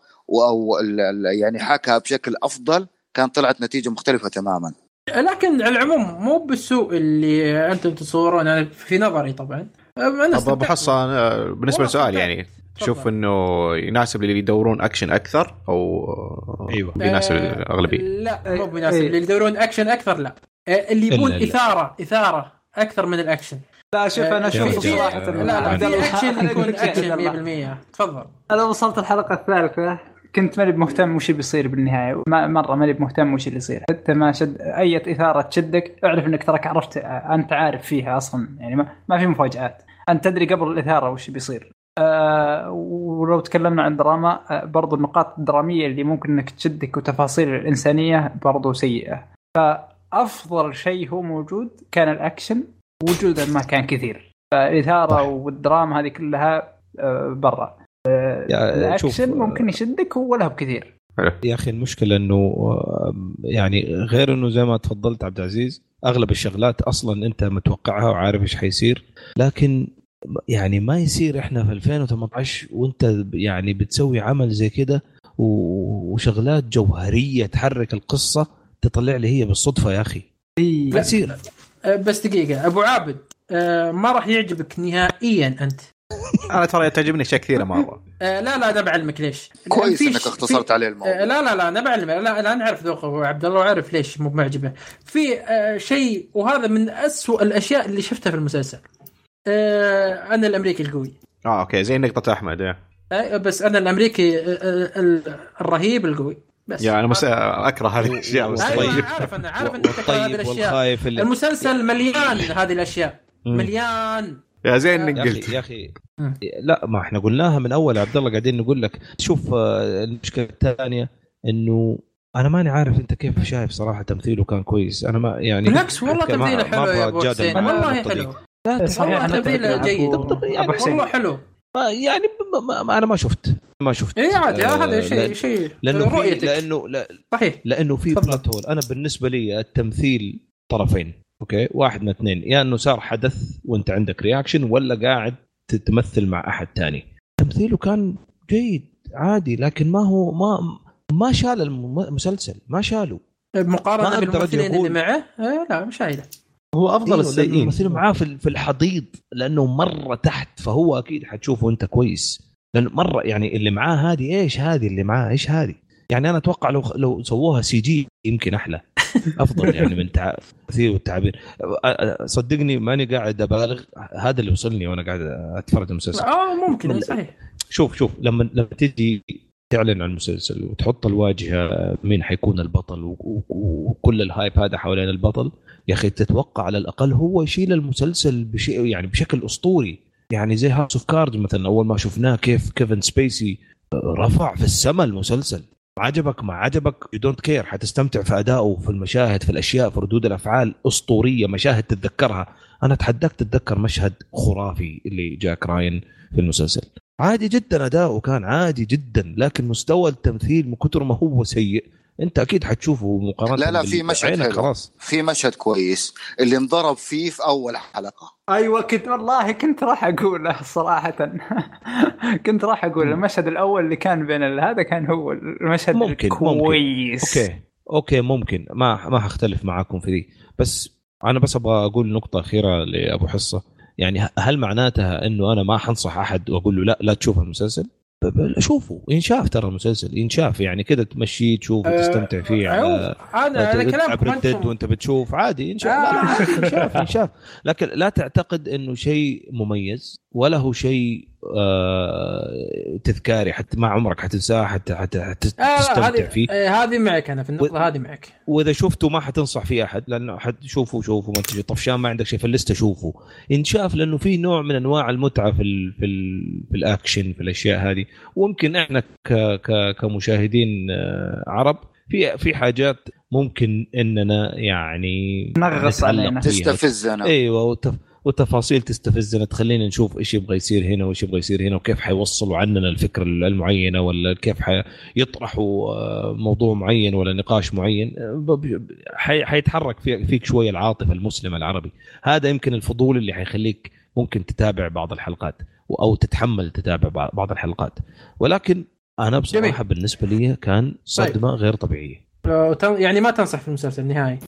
أو ال- ال- يعني حكى بشكل أفضل كان طلعت نتيجة مختلفة تماما. لكن على العموم مو بالسوء اللي أنتم تصورون أنا في نظري طبعا أنا طب أبو استمتعت. حصة أنا بالنسبة للسؤال. يعني تشوف. إنه يناسب اللي يدورون أكشن أكثر أو أيوة. بيناسب آه، الأغلبية لا مو بيناسب. اللي يدورون أكشن أكثر لا آه، اللي يبون. إثارة إثارة أكثر من الأكشن لا شوف أنا أشوف في- صراحة لا لا في أكشن يكون أكشن الله. 100% تفضل أنا وصلت الحلقة الثالثة كنت ماني مهتم وش بيصير بالنهاية. ما مرة ماني مهتم وش اللي يصير. حتى ما شد أي إثارة تشدك أعرف إنك تراك عرفت أنت عارف فيها أصلا. يعني ما, ما في مفاجآت. أنت تدري قبل الإثارة وش بيصير. آه ولو تكلمنا عن دراما آه برضو النقاط الدرامية اللي ممكن إنك تشدك وتفاصيل الإنسانية برضو سيئة. فأفضل شيء هو موجود كان الأكشن وجوده ما كان كثير. فالإثارة. والدراما هذه كلها آه برا. الأكشن ممكن يشدك ولا هو بكثير يا أخي المشكلة إنه آم، يعني غير إنه زي ما تفضلت عبد العزيز أغلب الشغلات أصلا أنت متوقعها وعارف إيش حيصير لكن يعني ما يصير إحنا في 2018 وأنت يعني بتسوي عمل زي كده وشغلات جوهرية تحرك القصة تطلع لي هي بالصدفة يا أخي. ما يصير. آه، بس دقيقة أبو عابد آه، ما راح يعجبك نهائيا أنت؟ أنا ترى تعجبني أشياء كثيرة مرة. (laughs) آه، لا لا أنا بعلمك ليش؟ كويس إنك اختصرت عليه آه، الموضوع لا لا لا أنا بعلم لا أنا اعرف ذوقه هو عبد الله وعارف ليش مو معجبه. في آه، شيء وهذا من أسوأ الأشياء اللي شفتها في المسلسل. آه، أنا الأمريكي القوي. آه أوكي زي نقطة أحمد إيه. آه، بس أنا الأمريكي آه، آه، ال- الرهيب القوي. بس. يا أنا مس... أكره هذه الأشياء بس أيوه طيب. عارف أنا عارف انك تكره هذه الأشياء. المسلسل مليان هذه الأشياء. مليان. يا زين إنك يا قلت. أخي يا أخي. لا ما إحنا قلناها من أول يا عبد الله قاعدين نقول لك. شوف آه، المشكلة الثانية إنه أنا ماني عارف أنت كيف شايف صراحة تمثيله كان كويس. أنا ما يعني بالعكس والله تمثيله حلو يا أبو أتجادل حسين. والله. حلو. لا صحيح تمثيله جيد. يعني. والله حلو. ما- يعني ما ما ما أنا ما شفت. ما شفت. اي عادي آه، هذا شيء لأن- شيء لأنه رؤيتك. لأنه لا- صحيح. لأنه في. بلات هول أنا بالنسبة لي التمثيل طرفين. okay؟ واحد من اثنين. يا إنه صار حدث وأنت عندك reaction ولا قاعد تمثل مع أحد ثاني تمثيله كان جيد عادي لكن ما هو ما ما شال الم- المسلسل ما شاله. مقارنه بالممثلين اللي معه آه لا مش شايله هو أفضل لأنه السيئين الممثلين معاه في في الحضيض لأنه مرة تحت فهو أكيد حتشوفه أنت كويس. لأنه مرة يعني اللي معاه هذه إيش هذه اللي معاه؟ إيش هذه؟ يعني أنا أتوقع لو لو سووها CG يمكن أحلى. (laughs) أفضل يعني من أ- أ- صدقني ماني قاعد أبالغ. هذا اللي وصلني وأنا قاعد أتفرج المسلسل. آه ممكن صحيح. شوف شوف لما لما تجي تعلن عن المسلسل وتحط الواجهة مين حيكون البطل وكل ال hype هذا حوالين البطل يا أخي تتوقع على الأقل هو يشيل المسلسل بشيء يعني بشكل أسطوري. يعني زي House of Cards مثلا أول ما شفناه كيف كيفن سبيسي رفع في السماء المسلسل. عجبك ما عجبك you don't care حتستمتع في أدائه في المشاهد في الأشياء في ردود الأفعال. أسطورية مشاهد تتذكرها. أنا أتحداك تتذكر مشهد خرافي اللي جاك راين في المسلسل. عادي جدا أداؤه كان عادي جدا لكن مستوى التمثيل من كثر ما هو سيء انت أكيد حتشوفه مقارنة لا لا في مشهد حلو. خلاص. في مشهد كويس اللي انضرب فيه في أول حلقة. أيوه كنت والله كنت راح أقوله صراحة. (laughs) كنت راح أقول المشهد الأول اللي كان بين ال- هذا كان هو المشهد ممكن- الكويس. okay okay ممكن. ما ما حختلف معاكم في دي بس أنا بس أبغى أقول نقطة أخيرة لأبو حصة. يعني هل معناتها إنه أنا ما حنصح أحد وأقول له لا لا تشوف المسلسل؟ شوفوا ينشاف ترى المسلسل ينشاف يعني كده تمشيه تشوفه أه، تستمتع فيه على أنا أنا أنتم. وأنت بتشوف عادي ينشاف. لا لا ينشاف ينشاف. لكن لا تعتقد إنه شيء مميز ولا هو شيء آه تذكاري حتى ما عمرك حتنساه حتى حتى آه حتستمتع هذه فيه. آه، هذه معك أنا في النقطة هذه معك. وإذا شفته ما حتنصح فيه أحد لأنه حد شوفوا شوفوا ما تجي طفشان ما عندك شيء في الليسته شوفوا ينشاف لأنه في نوع من أنواع المتعة في ال في, ال في الأكشن في الأشياء هذه. وممكن إحنا ك ك كمشاهدين آه، عرب في في حاجات ممكن إننا يعني نغص علينا. تستفزنا. أيوه وتف... وتفاصيل تستفزنا تخلينا نشوف إيش يبغى يصير هنا وإيش يبغى يصير هنا وكيف حيوصلوا عننا الفكرة المعينة ولا كيف حيطرحوا آه، موضوع معين ولا نقاش معين. آه،. حيتحرك في... فيك شوية العاطفة المسلمة العربي. هذا يمكن الفضول اللي حيخليك ممكن تتابع بعض الحلقات أو تتحمل تتابع بعض- الحلقات. ولكن أنا بصراحة جميل. بالنسبة لي كان صدمة غير طبيعية. آه، يعني ما تنصح في المسلسل نهائي.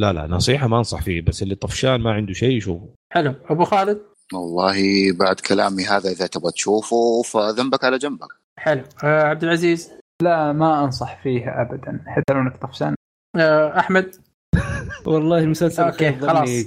لا لا نصيحة ما أنصح فيه بس اللي طفشان ما عنده شيء يشوفه. حلو. أبو خالد؟ والله بعد كلامي هذا إذا تبغى تشوفه فذنبك على جنبك. حلو. آه عبد العزيز؟ لا ما أنصح فيه ابدا. حتى لو إنك طفشان. آه أحمد؟ (laughs) والله المسلسل ظني. خلاص.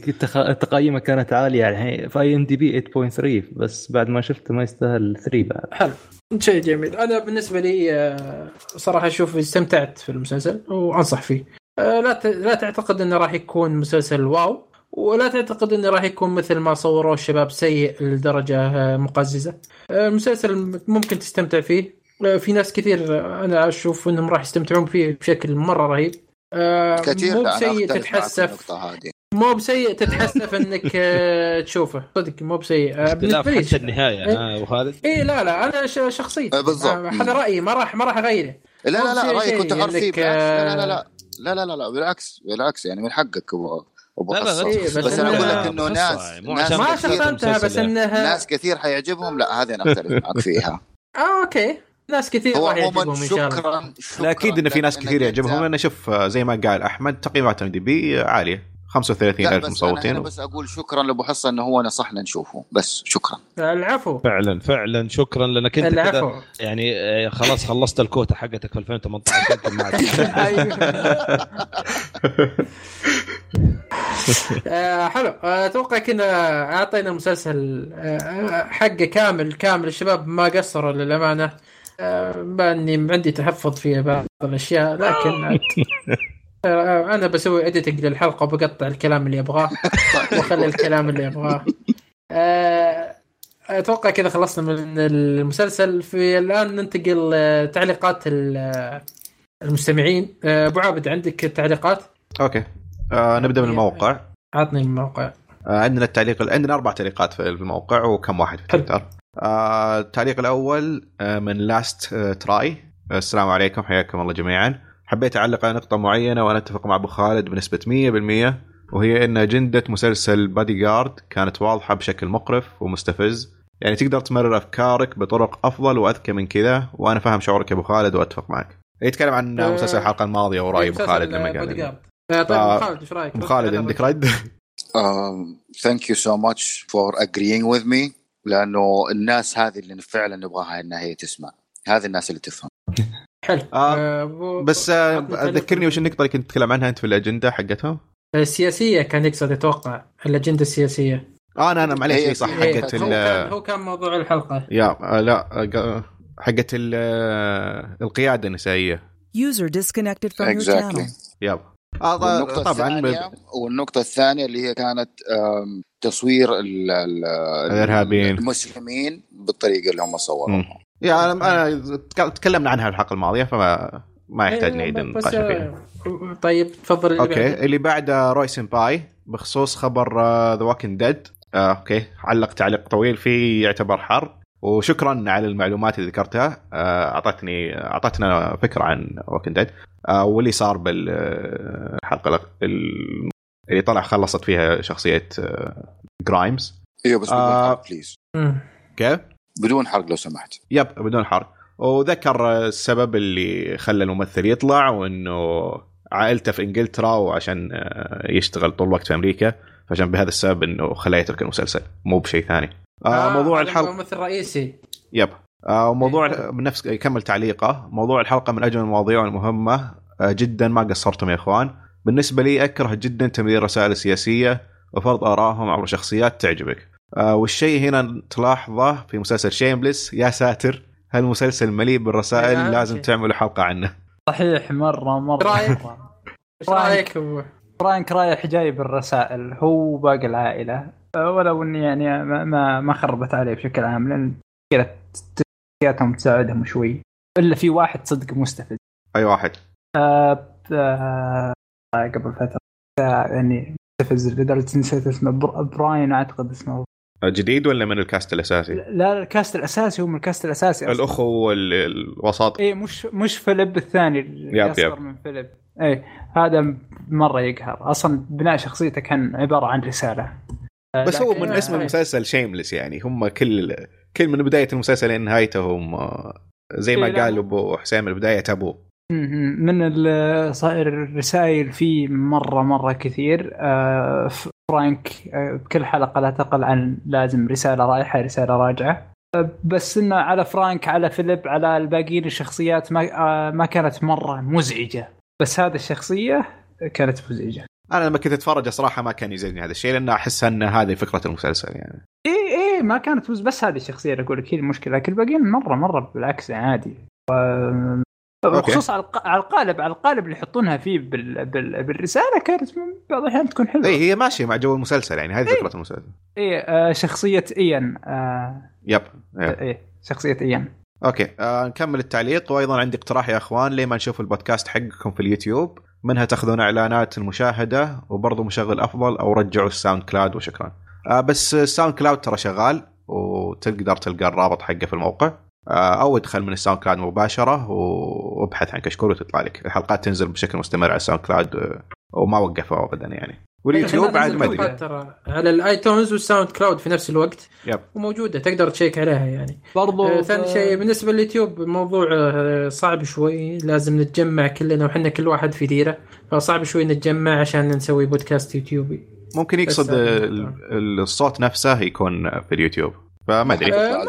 تقييمه كانت عالية الحين في اي ام دي بي 8.3 بس بعد ما شفته ما يستاهل 3 بعد. حلو. شيء جميل. أنا بالنسبة لي آه، صراحة أشوف استمتعت في المسلسل وأنصح فيه. لا ت- لا تعتقد إنه راح يكون مسلسل واو ولا تعتقد إنه راح يكون مثل ما صوروه الشباب سيء لدرجة آه، مقززة. آه، المسلسل ممكن تستمتع فيه. آه، في ناس كثير آه، أنا أشوف إنهم راح يستمتعون فيه بشكل مرة رهيب. آه، كثير مو لا أنا بسيء تتحسف. مو بسيء تتحسف إنك آه، (laughs) تشوفه. صدق مو بسيء. آه، اختلاف بالنسبة حتى لي النهاية إيه. ها ابو خالد اي لا لا أنا ش- شخصيتي. آه، بالضبط. آه، هذا رأيي ما راح ما راح أغيره. لا لا لا رأيك كنت شيء حر فيه إنك، بالعكس لا لا آه، لا لا لا لا لا, لا بالعكس بالعكس يعني من حقك ابو ابو لا لا حصة. لا إيه، بس بس أنا أقول لك إنه ناس يعني، ناس ما كثير شخصنتها بس. انها ناس كثير حيعجبهم لا هذه أنا اختلف معك فيها آه okay. ناس كثير هو عموما إن شاء الله. شكرا شكرا لا أكيد إن في ناس كثير يعجبهم. لأن شوف آه، زي ما قال أحمد تقييمات IMDb عالية. 35 لا ألف بس أنا, مصوتين أنا بس أقول شكرا لابو حصه إنه هو نصحنا نشوفه. بس شكرا. العفو. فعلا فعلا شكرا لأنك أنت كذا العفو. يعني آه، خلاص خلصت الكوتا حقتك في 2018 يمكن ما عاد. (laughs) (laughs) آه، حلو. آه، أتوقع كنا أعطينا مسلسل آه، حقه كامل كامل. الشباب ما قصروا للأمانة. بأني عندي تحفظ في بعض الأشياء لكن (laughs) أنا بسوي editing للحلقة وبقطع الكلام اللي أبغاه (laughs) وأخلي الكلام اللي أبغاه. آه، أتوقع كذا خلصنا من المسلسل. في الآن ننتقل آه، تعليقات ال- المستمعين. آه، أبو عابد عندك تعليقات؟ أوكي. آه نبدأ من الموقع. عطني الموقع. آه عندنا التعليق عندنا أربع تعليقات في الموقع وكم واحد في. تويتر آه التعليق الأول آه من Last آه Try آه السلام عليكم حياكم الله جميعا. حبيت أعلق على نقطة معينة وأنا أتفق مع أبو خالد بنسبة 100% وهي إن اجنده مسلسل بادي جارد كانت واضحة بشكل مقرف ومستفز يعني تقدر تمرر أفكارك بطرق أفضل وأذكى من كذا وأنا فاهم شعورك يا أبو خالد وأتفق معك يتكلم عن آه، مسلسل الحلقة الماضية ورأي أبو خالد لما قال. آه، طيب آه، ابو خالد إيش رأيك؟ أبو خالد عندك رد؟ Thank you so much for agreeing with me لأنه الناس هذه اللي فعلا نبغاها إنها هي تسمع هذه الناس اللي تفهم (laughs) حلو آه، آه، أبو- بس آه،. ذكرني وش النقطة اللي كنت تتكلم عنها أنت في الأجندة حقتهم؟ السياسيه كان يقصد أتوقع الأجندة السياسية آه أنا أنا معليش هي صح هي- حقت هو ال كان هو كان موضوع الحلقة يا آه، لا آه، حقت ال- آه، القيادة النسائية User disconnected from your Exactly. channel. ياب آه، والنقطة طبعا الثانية والنقطة الثانية اللي هي كانت تصوير ال- ال- الإرهابيين. المسلمين بالطريقة اللي هم صوروها yeah أنا أنا تك- تكلمنا عنها الحلقة الماضية فما ما يحتاج إيه، نعيد بس، النقاش فيها. آه، طيب تفضل اللي okay بعده. اللي بعده روي سمباي بخصوص خبر The Walking Dead okay علق تعليق طويل فيه يعتبر حرق وشكرا على المعلومات اللي ذكرتها. آه، اعطتني أعطتنا فكرة عن Walking Dead واللي صار بالحلقة اللي طلع خلصت فيها شخصية Grimes أيوه بس آه. please مم. بدون حرق لو سمحت. yep بدون حرق. وذكر السبب اللي خلى الممثل يطلع وإنه عائلته في إنجلترا وعشان آه، يشتغل طول الوقت في أمريكا فعشان بهذا السبب إنه خلاه يترك المسلسل. مو بشيء ثاني. آه آه، موضوع الحلقة ممثل رئيسي yep. آه وموضوع إيه. بنفس يكمل تعليقه. موضوع الحلقة من أجل المواضيع المهمة. آه جدا ما قصرتم يا إخوان. بالنسبة لي أكره جدا تمرير الرسائل السياسيه وفرض آرائهم عبر شخصيات تعجبك. والشيء هنا تلاحظه في مسلسل Shameless يا ساتر هالمسلسل مليء بالرسائل إيه، لازم okay. تعملوا حلقة عنه. صحيح مرة مرة. رأيك؟ إيش رأيك (laughs) فرانك رايح جاي بالرسائل هو باقي العائلة. أه، ولو إني يعني ما ما, ما خربت عليه بشكل عام لأن كذا تساعدهم شوي. إلا في واحد صدق مستفز. أي واحد؟ آه آه قبل فترة. آه يعني مستفز لدرجة نسيت اسمه. بر- براين أعتقد اسمه. آه، جديد ولا من ال cast الأساسي؟ لا ال cast الأساسي هو من الكاست الأساسي أصلاً. الاخو الوسط اي مش فيليب الثاني اللي yep أصغر yep. من فيليب اي هذا مرة يقهر أصلا بناء شخصيته كان عبارة عن رسالة بس هو من اسم آه. المسلسل Shameless يعني هم كل كل من بداية المسلسل لنهايته هم آه، زي ما إيه، قال أبو حسين من بداية ابوه مهم. من الرسائل فيه مرة مرة كثير آه، فرانك آه، بكل حلقة لا تقل عن لازم رسالة رايحة رسالة راجعة. آه، بس إنه على فرانك على فيليب على الباقيين الشخصيات ما آه، ما كانت مرة مزعجة. بس هذه الشخصية كانت مزعجة. أنا لما كنت أتفرج صراحة ما كان يزعجني هذا الشيء لأن أحس أن هذه فكرة المسلسل يعني. إي إي ما كانت بس, هذه الشخصية اللي أقول لك هي المشكلة لكن الباقيين مرة مرة بالعكس عادي. بخصوص على الق- على القالب على القالب اللي يحطونها فيه بال... بال... بالرسالة كانت بعض الأحيان تكون حلوة. اي هي ماشية مع جو المسلسل يعني هذه إيه. فكرة المسلسل. اي آه شخصية إيان آه yep. اي شخصية إيان. okay آه نكمل التعليق. وأيضا عندي اقتراح يا أخوان ليه ما نشوف البودكاست حقكم في اليوتيوب؟ منها تأخذون إعلانات المشاهدة وبرضه مشغل أفضل أو رجعوا ال SoundCloud وشكرا. آه بس ال SoundCloud ترى شغال وتقدر تلقى الرابط حقه في الموقع. أو ادخل من ال SoundCloud مباشرة وابحث عن كشكول وتطلع لك. الحلقات تنزل بشكل مستمر على ال SoundCloud آه، وما وقفوا ابدا يعني. واليوتيوب بعد ما أدري. ترى. على ال iTunes وال SoundCloud في نفس الوقت. yep. وموجودة تقدر تشيك عليها يعني. برضو آه، ثاني شيء بالنسبة لليوتيوب موضوع آه، صعب شوي. لازم نتجمع كلنا وحنا كل واحد في ديرة. فصعب شوي نتجمع عشان نسوي بودكاست يوتيوبي. ممكن يقصد الصوت نفسه يكون في اليوتيوب. فما أدري. آه،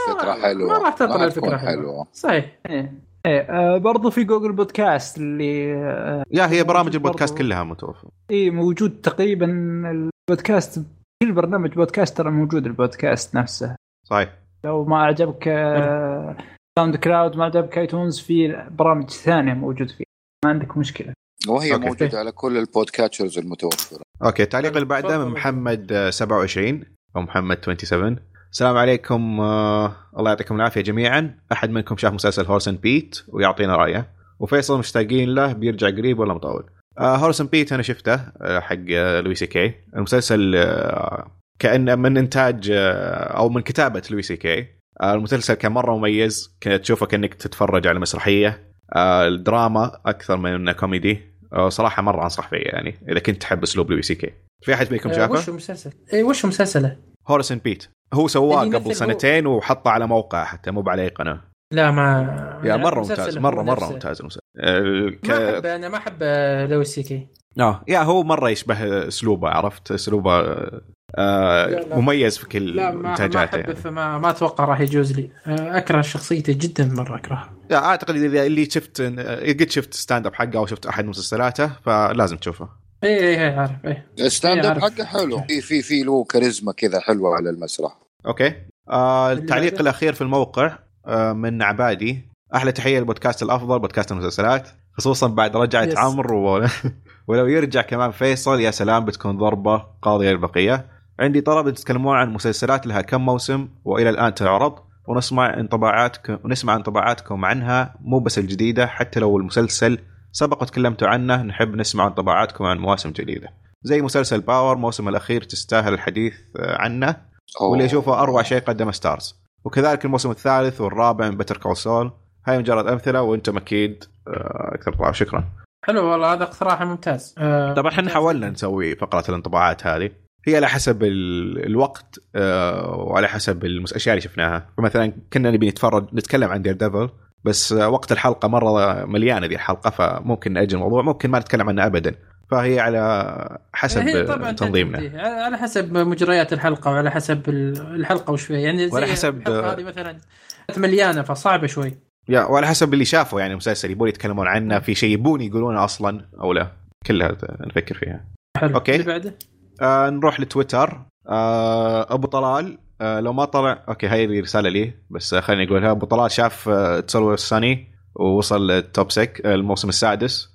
ما- راح تطلع الفكرة حلوة. صحيح. إيه. إيه آه برضو في Google Podcast اللي آه yeah هي برامج البودكاست. كلها متوفرة. اي موجود تقريبا البودكاست كل برنامج بودكاست ترى موجود البودكاست نفسه. صحيح. لو ما عجبك آه، SoundCloud ما عجبك iTunes في برامج ثانية موجود فيه ما عندك مشكلة. وهي okay. موجودة على كل ال podcatchers المتوفرة. okay التعليق طيب، اللي بعده. من محمد آه، 27 أو محمد 27 السلام عليكم آه الله يعطيكم العافية جميعا. أحد منكم شاف مسلسل Horace and Pete ويعطينا رأيه. وفيصل مشتاقين له بيرجع قريب ولا مطول؟ آه Horace and Pete أنا شفته آه حق آه Louis C.K. المسلسل آه كانه من إنتاج آه أو من كتابة Louis C.K. آه المسلسل كان مرة مميز تشوفه كأنك تتفرج على مسرحية. آه الدراما أكثر من كوميدي. آه صراحة مرة أنصح فيه يعني إذا كنت تحب أسلوب Louis C.K. في أحد فيكم آه، شافه؟ وش المسلسل؟ اي وش مسلسله؟ Horace and Pete هو سواه اللي قبل هو- سنتين وحطه على موقع حتى مو على اي قناة لا ما yeah مرة ممتاز مرة مرة. ممتاز المسلسل آه، ك... ما احب أنا ما أحب Louis C.K آه yeah هو مرة يشبه أسلوبه عرفت أسلوبه آه لا، لا. مميز في كل لا ما ما إنتاجاته يعني. فما ما أتوقع راح يجوز لي آه، أكره شخصيته جدا مرة أكرهها أعتقد اذا اللي شفت آه، قد شفت stand-up حقه أو شفت أحد مسلسلاته فلازم تشوفه اي اي اي عارف اي ال stand-up. حقه حلو في في في له كاريزما كذا حلوة على المسرح okay آه التعليق؟ الأخير في الموقع آه من عبادي أحلى تحية للبودكاست الأفضل بودكاست المسلسلات خصوصا بعد رجعة yes. عمرو و... (laughs) ولو يرجع كمان فيصل يا سلام بتكون ضربة قاضية للبقيه عندي طلب تتكلمون عن مسلسلات لها كم موسم وإلى الآن تعرض ونسمع انطباعاتكم ونسمع انطباعاتكم عنها مو بس الجديدة حتى لو المسلسل سبق وتكلمتوا عنه نحب نسمع انطباعاتكم عن مواسم جديدة. زي مسلسل Power موسم الأخير تستاهل الحديث آه، عنه أوه. واللي أشوفه أروع شيء قدمه Starz. وكذلك الموسم الثالث والرابع من Better Call Saul هاي مجرد أمثلة وأنتم أكيد آه، أكثر طبعا. شكرا. حلو والله هذا اقتراح ممتاز. آه، طبعا إحنا حاولنا. نسوي فقرة الانطباعات هذه. هي على حسب ال- الوقت آه، وعلى حسب الأشياء اللي شفناها. فمثلا كنا نبي نتفرج نتكلم عن Daredevil بس آه، وقت الحلقة مرة مليانة ذي الحلقة فممكن ناجل الموضوع ممكن ما نتكلم عنه ابدا. فهي على حسب هي طبعا آه، تنظيمنا تنتهي. على حسب مجريات الحلقة وعلى حسب ال- الحلقة وش فيها يعني زي وعلى حسب- الحلقة هذه مثلا مليانة فصعبة شوي. yeah وعلى حسب اللي شافوا يعني المسلسل يبون يتكلمون عنه في شيء يبون يقولونه أصلا أو لا. كلها نفكر فيها. حلو. okay. اللي بعده؟ آه نروح لتويتر. آه أبو طلال آه لو ما طلع okay هاي رسالة لي بس آه خليني أقولها. أبو طلال شاف آه It's Always Sunny ووصل ال top six آه، الموسم السادس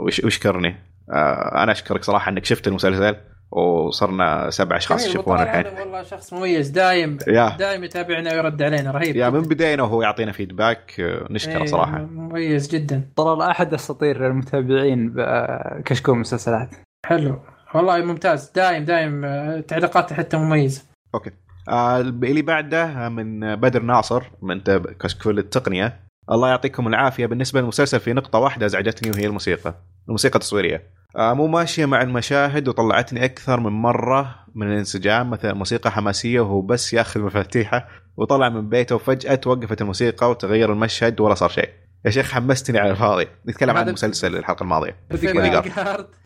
ويشكرني. آه أنا أشكرك صراحة إنك شفت المسلسل وصرنا سبع أشخاص يشوفونه الحين. والله شخص مميز دايم دايم يتابعنا ويرد علينا رهيب yeah. من بدينا وهو يعطينا feedback آه، نشكره إيه، صراحة. مميز جدا. طلال أحد أساطير المتابعين بكشكول مسلسلات؟ حلو. والله ممتاز. دايم دايم آه، تعليقاته حتى مميزة. آه، اللي بعده من بدر ناصر من كشكول التقنية. الله يعطيكم العافية. بالنسبة للمسلسل في نقطة واحدة أزعجتني وهي الموسيقى. الموسيقى التصويرية. آه، مو ماشية مع المشاهد وطلعتني أكثر من مرة من الانسجام. مثلا موسيقى حماسية وهو بس ياخذ مفاتيحه وطلع من بيته وفجأة توقفت الموسيقى وتغير المشهد ولا صار شيء. يا شيخ حمستني على الفاضي. نتكلم عن المسلسل الحلقة الماضية.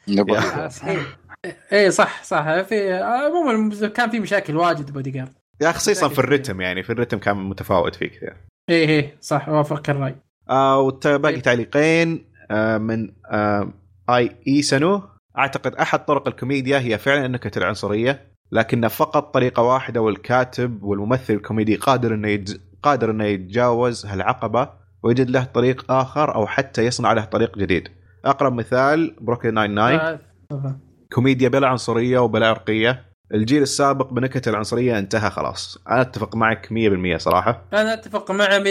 نبغى yeah. اي إيه، صح صح. في عموما كان في مشاكل واجد Bodyguard yeah خصيصا في الرتم يعني في الرتم كان متفاوت فيه كثير اي اي صح وافقك الرأي. آه وباقي طيب. تعليقين آه من آه آي إي سنو أعتقد أحد طرق الكوميديا هي فعلا النكت العنصريه لكنها فقط طريقة واحدة والكاتب والممثل الكوميدي قادر إنه يتج... قادر إنه يتجاوز هالعقبة ويجد له طريق آخر أو حتى يصنع له طريق جديد. أقرب مثال بروكلين آه، تفضل. كوميديا بلا عنصرية وبلا عرقية. الجيل السابق بنكت العنصرية انتهى خلاص. أنا أتفق معك 100% صراحة. أنا أتفق معه 100%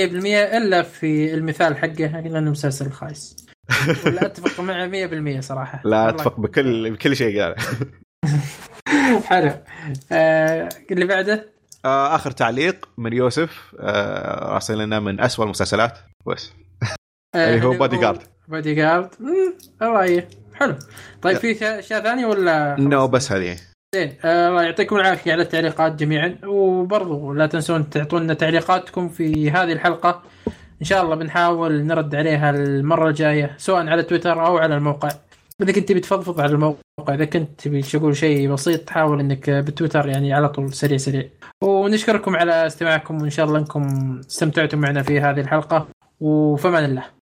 إلا في المثال حقه لأنه مسلسل خايس ولا أتفق معه 100% صراحة لا. أتفق بكل بكل شيء قاله. (laughs) حلو آه اللي بعده آه، آخر تعليق من يوسف آه، راسل لنا من أسوأ المسلسلات بس اللي هو بودي جارد بودي جارد إيه. حلو. طيب في اشياء ثانية ولا نو بس هذه. زين آه، الله يعطيكم العافية على التعليقات جميعا. وبرضو لا تنسون تعطونا تعليقاتكم في هذه الحلقة. إن شاء الله بنحاول نرد عليها المرة الجاية سواء على تويتر أو على الموقع. إذا كنت تبي تفضفض على الموقع إذا كنت تبي تقول شيء بسيط حاول إنك بتويتر يعني على طول سريع سريع. ونشكركم على استماعكم وإن شاء الله إنكم استمتعتم معنا في هذه الحلقة. وفمان الله.